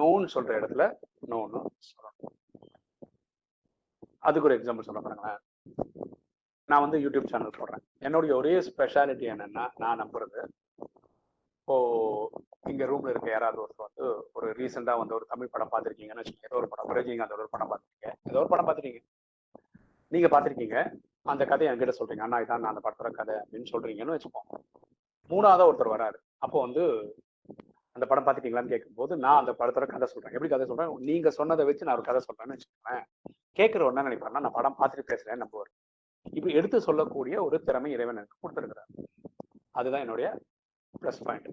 நோன்னு சொல்ற இடத்துல நோன்னு சொல்லணும். அதுக்கு ஒரு எக்ஸாம்பிள் சொல்ல பாருங்களேன். நான் வந்து யூடியூப் சேனல் போடுறேன். என்னுடைய ஒரே ஸ்பெஷாலிட்டி என்னன்னா நான் நம்புறது இப்போ இங்க ரூம்ல இருக்க யாராவது ஒருத்தர் வந்து ஒரு ரீசெண்டா வந்து ஒரு தமிழ் படம் பார்த்துருக்கீங்கன்னு வச்சுக்கோங்க. ஏதோ ஒரு படம் ரஜினிகாந்த் ஒரு படம் பார்த்துருக்கீங்க. ஏதோ ஒரு படம் பார்த்திருக்கீங்க. நீங்க பார்த்துருக்கீங்க. அந்த கதையை என்கிட்ட சொல்றீங்க. அண்ணா இதான் நான் அந்த படத்தோட கதை அப்படின்னு சொல்றீங்கன்னு வச்சுப்போம். மூணாவதா ஒருத்தர் வராரு. அப்போ வந்து அந்த படம் பார்த்துட்டீங்களான்னு கேட்கும்போது நான் அந்த படத்தோட கதை சொல்றேன். எப்படி கதை சொல்றேன்? நீங்க சொன்னதை வச்சு நான் ஒரு கதை சொல்றேன்னு வச்சுக்கோங்களேன். கேட்கிறவர் என்ன நினைப்பாருன்னா நான் படம் பார்த்துட்டு பேசுறேன் நம்புவார். இப்படி எடுத்து சொல்லக்கூடிய ஒரு திறமை இறைவன் எனக்கு கொடுத்துருக்கிறார். அதுதான் என்னுடைய ப்ளஸ் பாயிண்ட்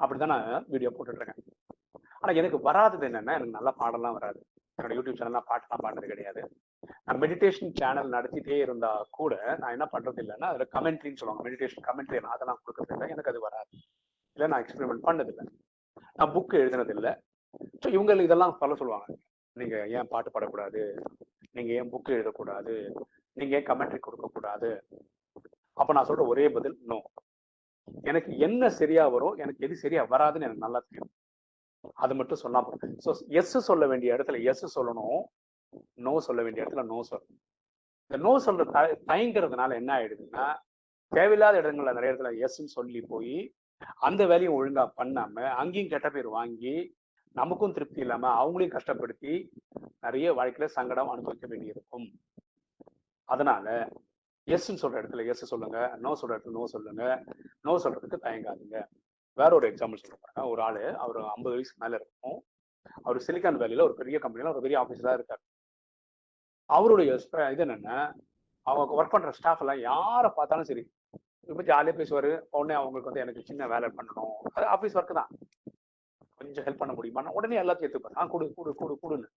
அப்படிதான் நான் வீடியோ போட்டுட்ருக்கேன். ஆனால் எனக்கு வராதது என்னென்னா எனக்கு நல்லா பாடலாம் வராது. என்னோட யூடியூப் சேனல்லாம் பாட்டெல்லாம் பாடுறது கிடையாது. நான் மெடிடேஷன் சேனல் நடத்திட்டே இருந்தா கூட நான் என்ன பண்றது இல்லைன்னா அதில் கமெண்ட்ரின்னு சொல்லுவாங்க. மெடிடேஷன் கமெண்ட்ரி அதெல்லாம் கொடுக்கறது இல்லை. எனக்கு அது வராது. இல்லை நான் எக்ஸ்பெரிமெண்ட் பண்ணதில்லை. நான் புக்கு எழுதினதில்லை ஸோ இவங்க இதெல்லாம் சொல்ல சொல்லுவாங்க. நீங்க ஏன் பாட்டு பாடக்கூடாது? நீங்க ஏன் புக்கு எழுதக்கூடாது? நீங்க ஏன் கமெண்ட்ரி கொடுக்கக்கூடாது? அப்போ நான் சொல்ற ஒரே பதில் நோ எனக்கு என்ன சரியா வரும் எனக்கு எது சரியா வராதுன்னு எனக்கு நல்லா தெரியும். அது மட்டும் சொன்னா போதும். ஸோ எஸ் சொல்ல வேண்டிய இடத்துல எஸ் சொல்லணும் நோ சொல்ல வேண்டிய இடத்துல நோ சொல்லணும். இந்த நோ சொல்ற த- தயங்குறதுனால என்ன ஆயிடுதுன்னா தேவையில்லாத இடங்கள்ல நிறைய இடத்துல எஸ்ன்னு சொல்லி போய் அந்த வேலையும் ஒழுங்கா பண்ணாம அங்கேயும் கெட்ட பேர் வாங்கி நமக்கும் திருப்தி இல்லாம அவங்களையும் கஷ்டப்படுத்தி நிறைய வாழ்க்கையில சங்கடம் அனுபவிக்க வேண்டியிருக்கும். அதனால எஸ்ன்னு சொல்ற இடத்துல எஸ் சொல்லுங்க. நோ சொல்ற இடத்துல நோ சொல்லுங்க. நோ சொல்றதுக்கு தயங்காதுங்க. வேற ஒரு எக்ஸாம்பிள் சொல்றேன் ஒரு ஆளு அவர் ஐம்பது வயசுக்கு மேல இருக்கும். அவர் சிலிக்கான் வேலியில ஒரு பெரிய கம்பெனில ஒரு பெரிய ஆஃபீஸரா இருக்காரு. அவருடைய இது என்னன்னா அவங்க ஒர்க் பண்ற ஸ்டாஃப் எல்லாம் யாரை பார்த்தாலும் சரி ரொம்ப ஜாலியா பேசுவாரு. உடனே அவங்களுக்கு வந்து எனக்கு சின்ன வேலை பண்ணணும். அது ஆபீஸ் ஒர்க் தான். கொஞ்சம் ஹெல்ப் பண்ண முடியுமா? உடனே எல்லாத்தையும் எடுத்துப்பாரு ஆ கொடு கொடு கொடு கொடுன்னு.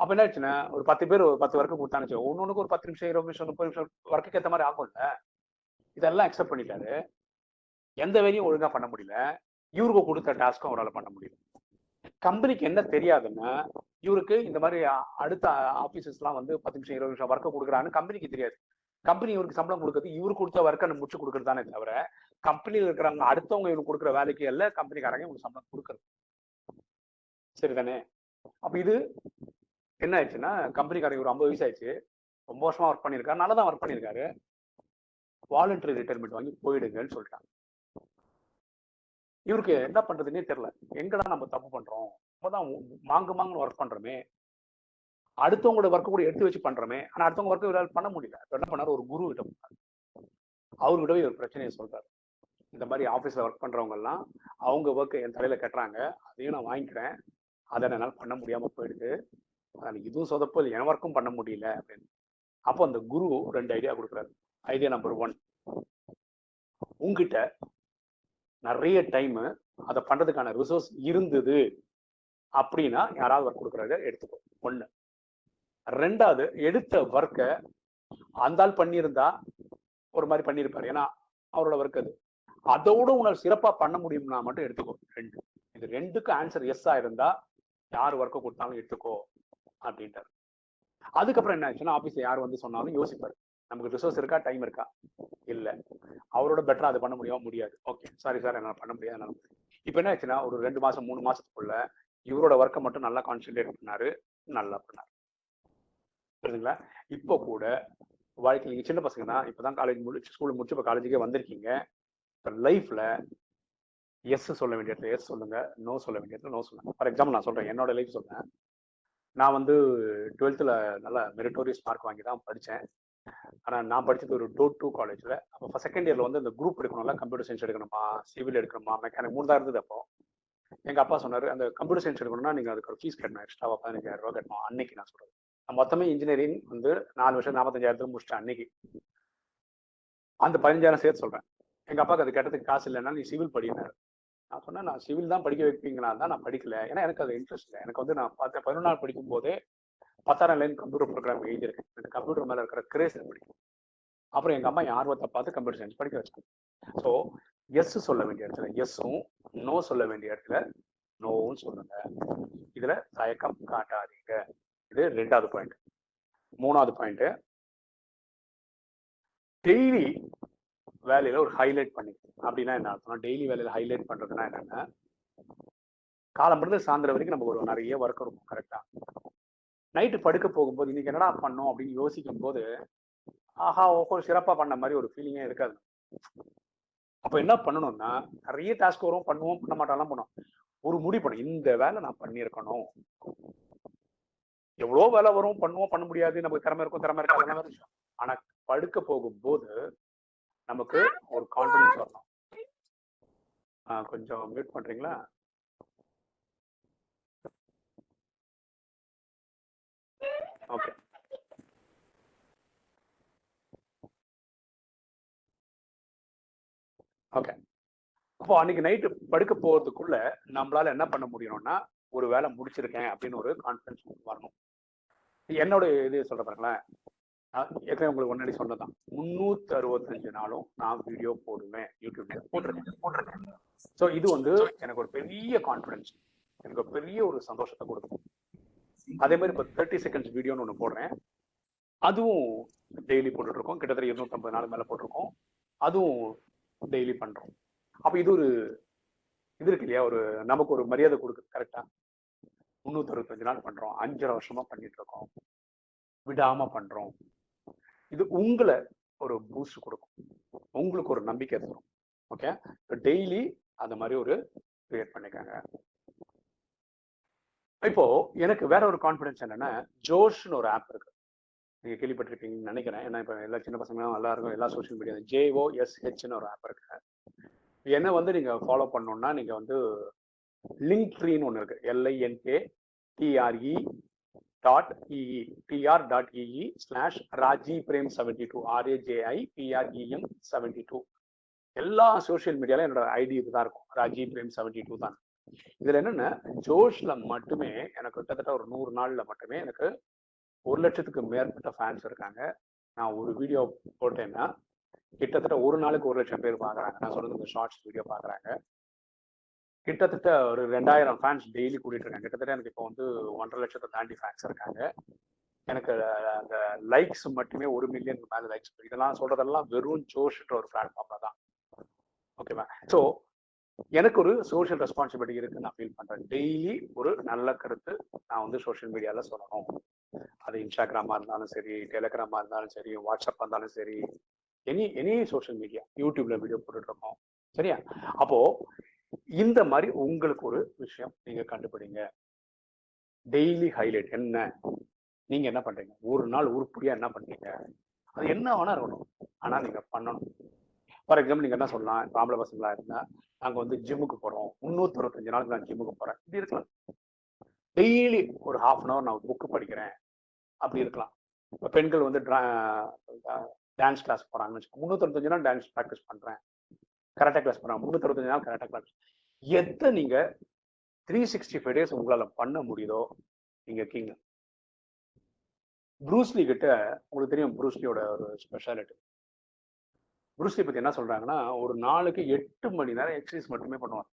அப்ப என்ன ஆச்சுன்னா ஒரு பத்து பேர் ஒரு பத்து ஒர்க்கு கொடுத்தான்னு ஒன்னொன்னுக்கு ஒரு பத்து நிமிஷம் இருபது நிமிஷம் முப்பது நிமிஷம் ஒர்க்குக்கு ஏற்ற மாதிரி ஆகும்ல. இதெல்லாம் அக்செப்ட் பண்ணிட்டாரு. எந்த வேலையும் ஒழுங்கா பண்ண முடியல. இவருக்கு கொடுத்த டாஸ்க்கும் அவரால் பண்ண முடியல. கம்பெனிக்கு என்ன தெரியாதுன்னா இவருக்கு இந்த மாதிரி அடுத்த ஆபீசஸ்லாம் வந்து பத்து நிமிஷம் இருபது நிமிஷம் ஒர்க்கை கொடுக்குறான்னு கம்பெனிக்கு தெரியாது. கம்பெனி இவருக்கு சம்பளம் கொடுக்குறது இவரு கொடுத்த ஒர்க்கை முடிச்சு கொடுக்குறது தானே தவிர கம்பெனியில் இருக்கிறவங்க அடுத்தவங்க இவருக்கு கொடுக்குற வேலைக்கு எல்லாம் கம்பெனிக்காரங்க இவங்களுக்கு சம்பளம் கொடுக்குறது. சரிதானே? அப்ப இது என்ன ஆயிடுச்சுன்னா கம்பெனிக்காரங்க ஒரு ஐம்பது வயசு ஆயிடுச்சு. ரொம்ப வருஷமா ஒர்க் பண்ணியிருக்காரு. நல்லா தான் ஒர்க் பண்ணியிருக்காரு. வாலண்டரி ரிட்டைர்மெண்ட் வாங்கி போயிடுங்கன்னு சொல்லிட்டாங்க. இவருக்கு என்ன பண்றதுன்னே தெரியல. எங்கடா நம்ம தப்பு பண்றோம்? தான் மாங்கு மாங்குன்னு ஒர்க் பண்றோமே. அடுத்தவங்களோட ஒர்க்கு கூட எடுத்து வச்சு பண்றோமே. ஆனா அடுத்தவங்க ஒர்க்கு இவரால் பண்ண முடியல. அப்ப என்ன பண்ணாரு? ஒரு குரு கிட்ட போனார். அவர்கிட்ட ஒரு பிரச்சனையை சொல்றாரு. இந்த மாதிரி ஆஃபீஸில் ஒர்க் பண்ணுறவங்க எல்லாம் அவங்க ஒர்க்கு என் தலையில் கட்டுறாங்க. அதையும் நான் வாங்கிக்கிறேன். அதை என்னால் பண்ண முடியாமல் போயிடுது. அதனால் இதுவும் சொதப்பல் என் ஒர்க்கும் பண்ண முடியல அப்படின்னு. அப்போ அந்த குரு ரெண்டு ஐடியா கொடுக்குறாரு. ஐடியா நம்பர் ஒன் உங்ககிட்ட நிறைய டைமு அதை பண்ணுறதுக்கான ரிசோர்ஸ் இருந்தது அப்படின்னா யாராவது ஒர்க் கொடுக்குறாரு எடுத்துக்கோ. ஒன்று ரெண்டாவது எடுத்த ஒர்க்கை அந்தால் பண்ணியிருந்தா ஒரு மாதிரி பண்ணியிருப்பாரு. ஏன்னா அவரோட ஒர்க் அது. அதோட உங்களால் சிறப்பாக பண்ண முடியும்னா மட்டும் எடுத்துக்கோ. ரெண்டு. இது ரெண்டுக்கும் ஆன்சர் எஸ் இருந்தா யார் ஒர்க்கை கொடுத்தாலும் எடுத்துக்கோ அப்படின்ட்டாரு. அதுக்கப்புறம் என்ன ஆச்சுன்னா ஆஃபீஸில் யார் வந்து சொன்னாலும் யோசிப்பாரு. நமக்கு ரிசோர்ஸ் இருக்கா? டைம் இருக்கா? இல்ல. அவரோட பெட்டரா அது பண்ண முடியாம? முடியாது. ஓகே சாரி சார் என்னால் பண்ண முடியாது. என்னால் இப்போ என்ன ஆச்சுன்னா ஒரு ரெண்டு மாசம் மூணு மாசத்துக்குள்ள இவரோட ஒர்க்கை மட்டும் நல்லா கான்சென்ட்ரேட் பண்ணாரு. நல்லா பண்ணாரு. புரியுதுங்களா இப்போ கூட வாழ்க்கையில் நீங்கள் சின்ன பசங்க தான். இப்பதான் காலேஜ் முடிச்சு ஸ்கூல் முடிச்சு இப்போ காலேஜுக்கே வந்திருக்கீங்க. இப்போ லைஃப்ல எஸ் சொல்ல வேண்டிய இடத்துல எஸ் சொல்லுங்க நோ சொல்ல வேண்டிய இடத்துல நோ சொல்லுங்க. ஃபார் எக்ஸாம்பிள் நான் சொல்றேன் என்னோட லைஃப் சொல்றேன். நான் வந்து டுவெல்த்தில் நல்ல மெரிட்டோரியஸ் மார்க் வாங்கி தான் படித்தேன் ஆனால் நான் படிச்சது ஒரு டோ டூ காலேஜில் அப்போ செகண்ட் இயரில் வந்து இந்த குரூப் எடுக்கணும்ல கம்ப்யூட்டர் சயின்ஸ் எடுக்கணுமா சிவில் எடுக்கணுமா மெக்கானிக் மூணு தான் இருந்தது அப்போ. எங்கள் அப்பா சொன்னார் அந்த கம்ப்யூட்டர் சயின்ஸ் எடுக்கணும்னா நீங்கள் அதுக்கு ஒரு ஃபீஸ் கட்டணும் எக்ஸ்ட்ராவாக பதினஞ்சாயிரம் ரூபா கட்டணும் அன்னைக்கு நான் சொல்கிறேன் மொத்தமே இன்ஜினியரிங் வந்து நாலு வருஷம் நாற்பத்தஞ்சாயிரத்துக்கு முடிச்சிட்டேன் அன்னைக்கு. அந்த பதினஞ்சாயிரம் சேர்த்து சொல்கிறேன் எங்கள் அப்பாவுக்கு அது கட்டத்துக்கு காசு இல்லைன்னா நீ சிவில் படினாரு நான் சொன்னேன் நான் சிவில் தான் படிக்க வைப்பீங்களா? தான் நான் படிக்கல. ஏன்னா எனக்கு அது இன்ட்ரெஸ்ட் இல்லை. எனக்கு வந்து நான் பார்த்தேன் பதினொன்று நாள் படிக்கும் போதே பத்தாயிரம் லைன் கம்ப்யூட்டர் ப்ரோக்ராம் எழுதியிருக்கேன். எனக்கு கம்ப்யூட்டர் மேலே இருக்கிற கிரேஸ் பிடிக்கும். அப்புறம் எங்கள் அம்மா என் ஆர்வத்தை பார்த்து கம்ப்யூட்டர் சயின்ஸ் படிக்க வச்சாங்க. ஸோ எஸ் சொல்ல வேண்டிய இடத்துல எஸ்ஸும் நோ சொல்ல வேண்டிய இடத்துல நோவும் சொல்லுங்க. இதுல தயக்கம் காட்டாதீங்க. இது ரெண்டாவது பாயிண்ட் மூணாவது பாயிண்ட் டெய்லி வேலையில ஒரு ஹைலைட் பண்ணி அப்படின்னா என்ன அர்த்தம் டெய்லி வேலையில ஹைலைட் பண்றதுன்னா என்னன்னா காலம்பருந்து சாயந்தரம் வரைக்கும் நமக்கு ஒரு நிறைய ஒர்க் இருக்கும் கரெக்டா நைட்டு படுக்க போகும்போது இன்னைக்கு என்னடா பண்ணோம்? அப்படின்னு யோசிக்கும் போது ஆஹா ஓஹோ சிறப்பா பண்ண மாதிரி ஒரு ஃபீலிங்கே இருக்காது. அப்ப என்ன பண்ணணும்னா நிறைய டாஸ்க் வரும் பண்ணுவோம் பண்ண மாட்டாலாம் பண்ணுவோம். ஒரு முடிவு பண்ணும் இந்த வேலை நான் பண்ணியிருக்கணும். எவ்வளோ வேலை வரும் பண்ணுவோம் பண்ண முடியாது நமக்கு திறமை இருக்கும் திறமை இருக்காது விஷயம். ஆனா படுக்க போகும்போது நமக்கு ஒரு கான்பிடன்ஸ் வரணும் ஆ, கொஞ்சம் மியூட் பண்றீங்களா? ஓகே ஓகே அப்போ அன்னைக்கு நைட்டு படுக்க போறதுக்குள்ள நம்மளால என்ன பண்ண முடியும்னா ஒரு வேலை முடிச்சிருக்கேன் அப்படின்னு ஒரு கான்ஃபிடன்ஸ் வரணும். என்னோட இது சொல்ற பாருங்களேன். ஏற்கனவே உங்களுக்கு முன்னாடி சொன்னதான் முன்னூத்தி அறுபத்தஞ்சு நாளும் நான் வீடியோ போடுவேன் யூடியூப்ல போட்டிருக்கேன் போட்டிருக்கேன். ஸோ இது வந்து எனக்கு ஒரு பெரிய கான்ஃபிடன்ஸ் எனக்கு ஒரு பெரிய ஒரு சந்தோஷத்தை கொடுக்கும். அதே மாதிரி இப்போ தேர்ட்டி செகண்ட்ஸ் வீடியோன்னு ஒன்று போடுறேன். அதுவும் டெய்லி போட்டுட்டு இருக்கோம் கிட்டத்தட்ட இருநூத்தம்பது நாள் மேல போட்டிருக்கோம். அதுவும் டெய்லி பண்றோம். அப்ப இது ஒரு இது இருக்கு இல்லையா? ஒரு நமக்கு ஒரு மரியாதை கொடுக்குது கரெக்டா முன்னூத்தி அறுபத்தஞ்சு நாள் பண்றோம். அஞ்சரை வருஷமா பண்ணிட்டு இருக்கோம் விடாம பண்றோம். இது உங்களை ஒரு பூஸ்ட் கொடுக்கும். உங்களுக்கு ஒரு நம்பிக்கை தரும். ஓகே டெய்லி அந்த மாதிரி ஒரு கிரியேட் பண்ணிக்கோங்க. இப்போ எனக்கு வேற ஒரு கான்ஃபிடன்ஸ் என்னன்னா ஜோஷ்னு ஒரு ஆப் இருக்கு. நீங்க கேள்விப்பட்டிருப்பீங்கன்னு நினைக்கிறேன். ஏன்னா இப்போ எல்லா சின்ன பசங்களும் எல்லாருக்கும் எல்லா சோஷியல் மீடியா ஜேஓ எஸ்ஹெச்னு ஒரு ஆப் இருக்கு. என்ன வந்து நீங்க ஃபாலோ பண்ணணும்னா நீங்க வந்து லிங்க் ட்ரீன்னு ஒன்று இருக்கு. L I N K T R E dot E E T R dot E E slash Raji Prem seventy two R A J I P R E M seventy two எல்லா social மீடியாலும் என்னோட ID இதுதான் இருக்கும். Raji Prem seventy two தான். இதுல என்னன்னா ஜோஷ்ல மட்டுமே எனக்கு கிட்டத்தட்ட ஒரு நூறு நாள்ல மட்டுமே எனக்கு ஒரு லட்சத்துக்கு மேற்பட்ட ஃபேன்ஸ் இருக்காங்க. நான் ஒரு வீடியோ போட்டேன்னா கிட்டத்தட்ட ஒரு நாளுக்கு ஒரு லட்சம் பேர் பாக்குறாங்க. நான் சொல்றது இந்த ஷார்ட்ஸ் வீடியோ பாக்குறாங்க. கிட்டத்தட்ட ஒரு ரெண்டாயிரம் ஃபேன்ஸ் டெய்லி கூட்டிட்டு இருக்காங்க. கிட்டத்தட்ட எனக்கு இப்போ வந்து ஒன்றரை லட்சத்தை தாண்டி ஃபேன்ஸ் இருக்காங்க. எனக்கு அந்த லைக்ஸ் மட்டுமே ஒரு மில்லியன் மேல லைக்ஸ் இதெல்லாம் சொல்றதெல்லாம் வெறும் ஜோஷ்ன்ற ஒரு பிளாட்ஃபார்ம்ல தான். ஓகேவா ஸோ எனக்கு ஒரு சோஷியல் ரெஸ்பான்சிபிலிட்டி இருக்கு நான் ஃபீல் பண்றேன். டெய்லி ஒரு நல்ல கருத்து நான் வந்து சோஷியல் மீடியால சொல்லணும். அது இன்ஸ்டாகிராமா இருந்தாலும் சரி டெலிகிராமா இருந்தாலும் சரி வாட்ஸ்அப் இருந்தாலும் சரி எனி எனி சோஷியல் மீடியா யூடியூப்ல வீடியோ போட்டுட்டு இருக்கோம். சரியா? அப்போ இந்த மாதிரி உங்களுக்கு ஒரு விஷயம் நீங்க கண்டுபிடிங்க. டெய்லி ஹைலைட் என்ன? நீங்க என்ன பண்றீங்க? ஒரு நாள் உருப்படியா என்ன பண்றீங்க? அது என்ன வேணா இருக்கணும். ஆனா நீங்க பண்ணணும். ஃபார் எக்ஸாம்பிள் நீங்க என்ன சொல்லலாம்? இப்ப ஆம்பளை பசங்களா இருந்தா நாங்க வந்து ஜிம்முக்கு போறோம். முன்னூத்தி அறுபத்தஞ்சு நாளுக்கு நான் ஜிம்முக்கு போறேன். இப்படி இருக்கலாம். டெய்லி ஒரு ஹாஃப் அன் அவர் நான் புக்கு படிக்கிறேன். அப்படி இருக்கலாம். இப்ப பெண்கள் வந்து டான்ஸ் கிளாஸ் போறாங்கன்னு வச்சுக்கோங்க முன்னூத்தி அறுபத்தஞ்சு நாள் டான்ஸ் ப்ராக்டிஸ் பண்றேன். கராட்டே கிளாஸ் பண்றாங்க முன்னூத்தி நாள் கராட்டே கிளாஸ் எத்தனை நீங்க த்ரீ சிக்ஸ்டி ஃபைவ் டேஸ் உங்களால பண்ண முடியுதோ நீங்க கிங் ப்ரூஸ்லி கிட்ட உங்களுக்கு தெரியும் ப்ரூஸ்லியோட ஒரு ஸ்பெஷாலிட்டி ப்ரூஸ்லி பத்தி என்ன சொல்றாங்கன்னா ஒரு நாளுக்கு எட்டு மணி நேரம் எக்ஸசைஸ் மட்டுமே பண்ணுவாங்க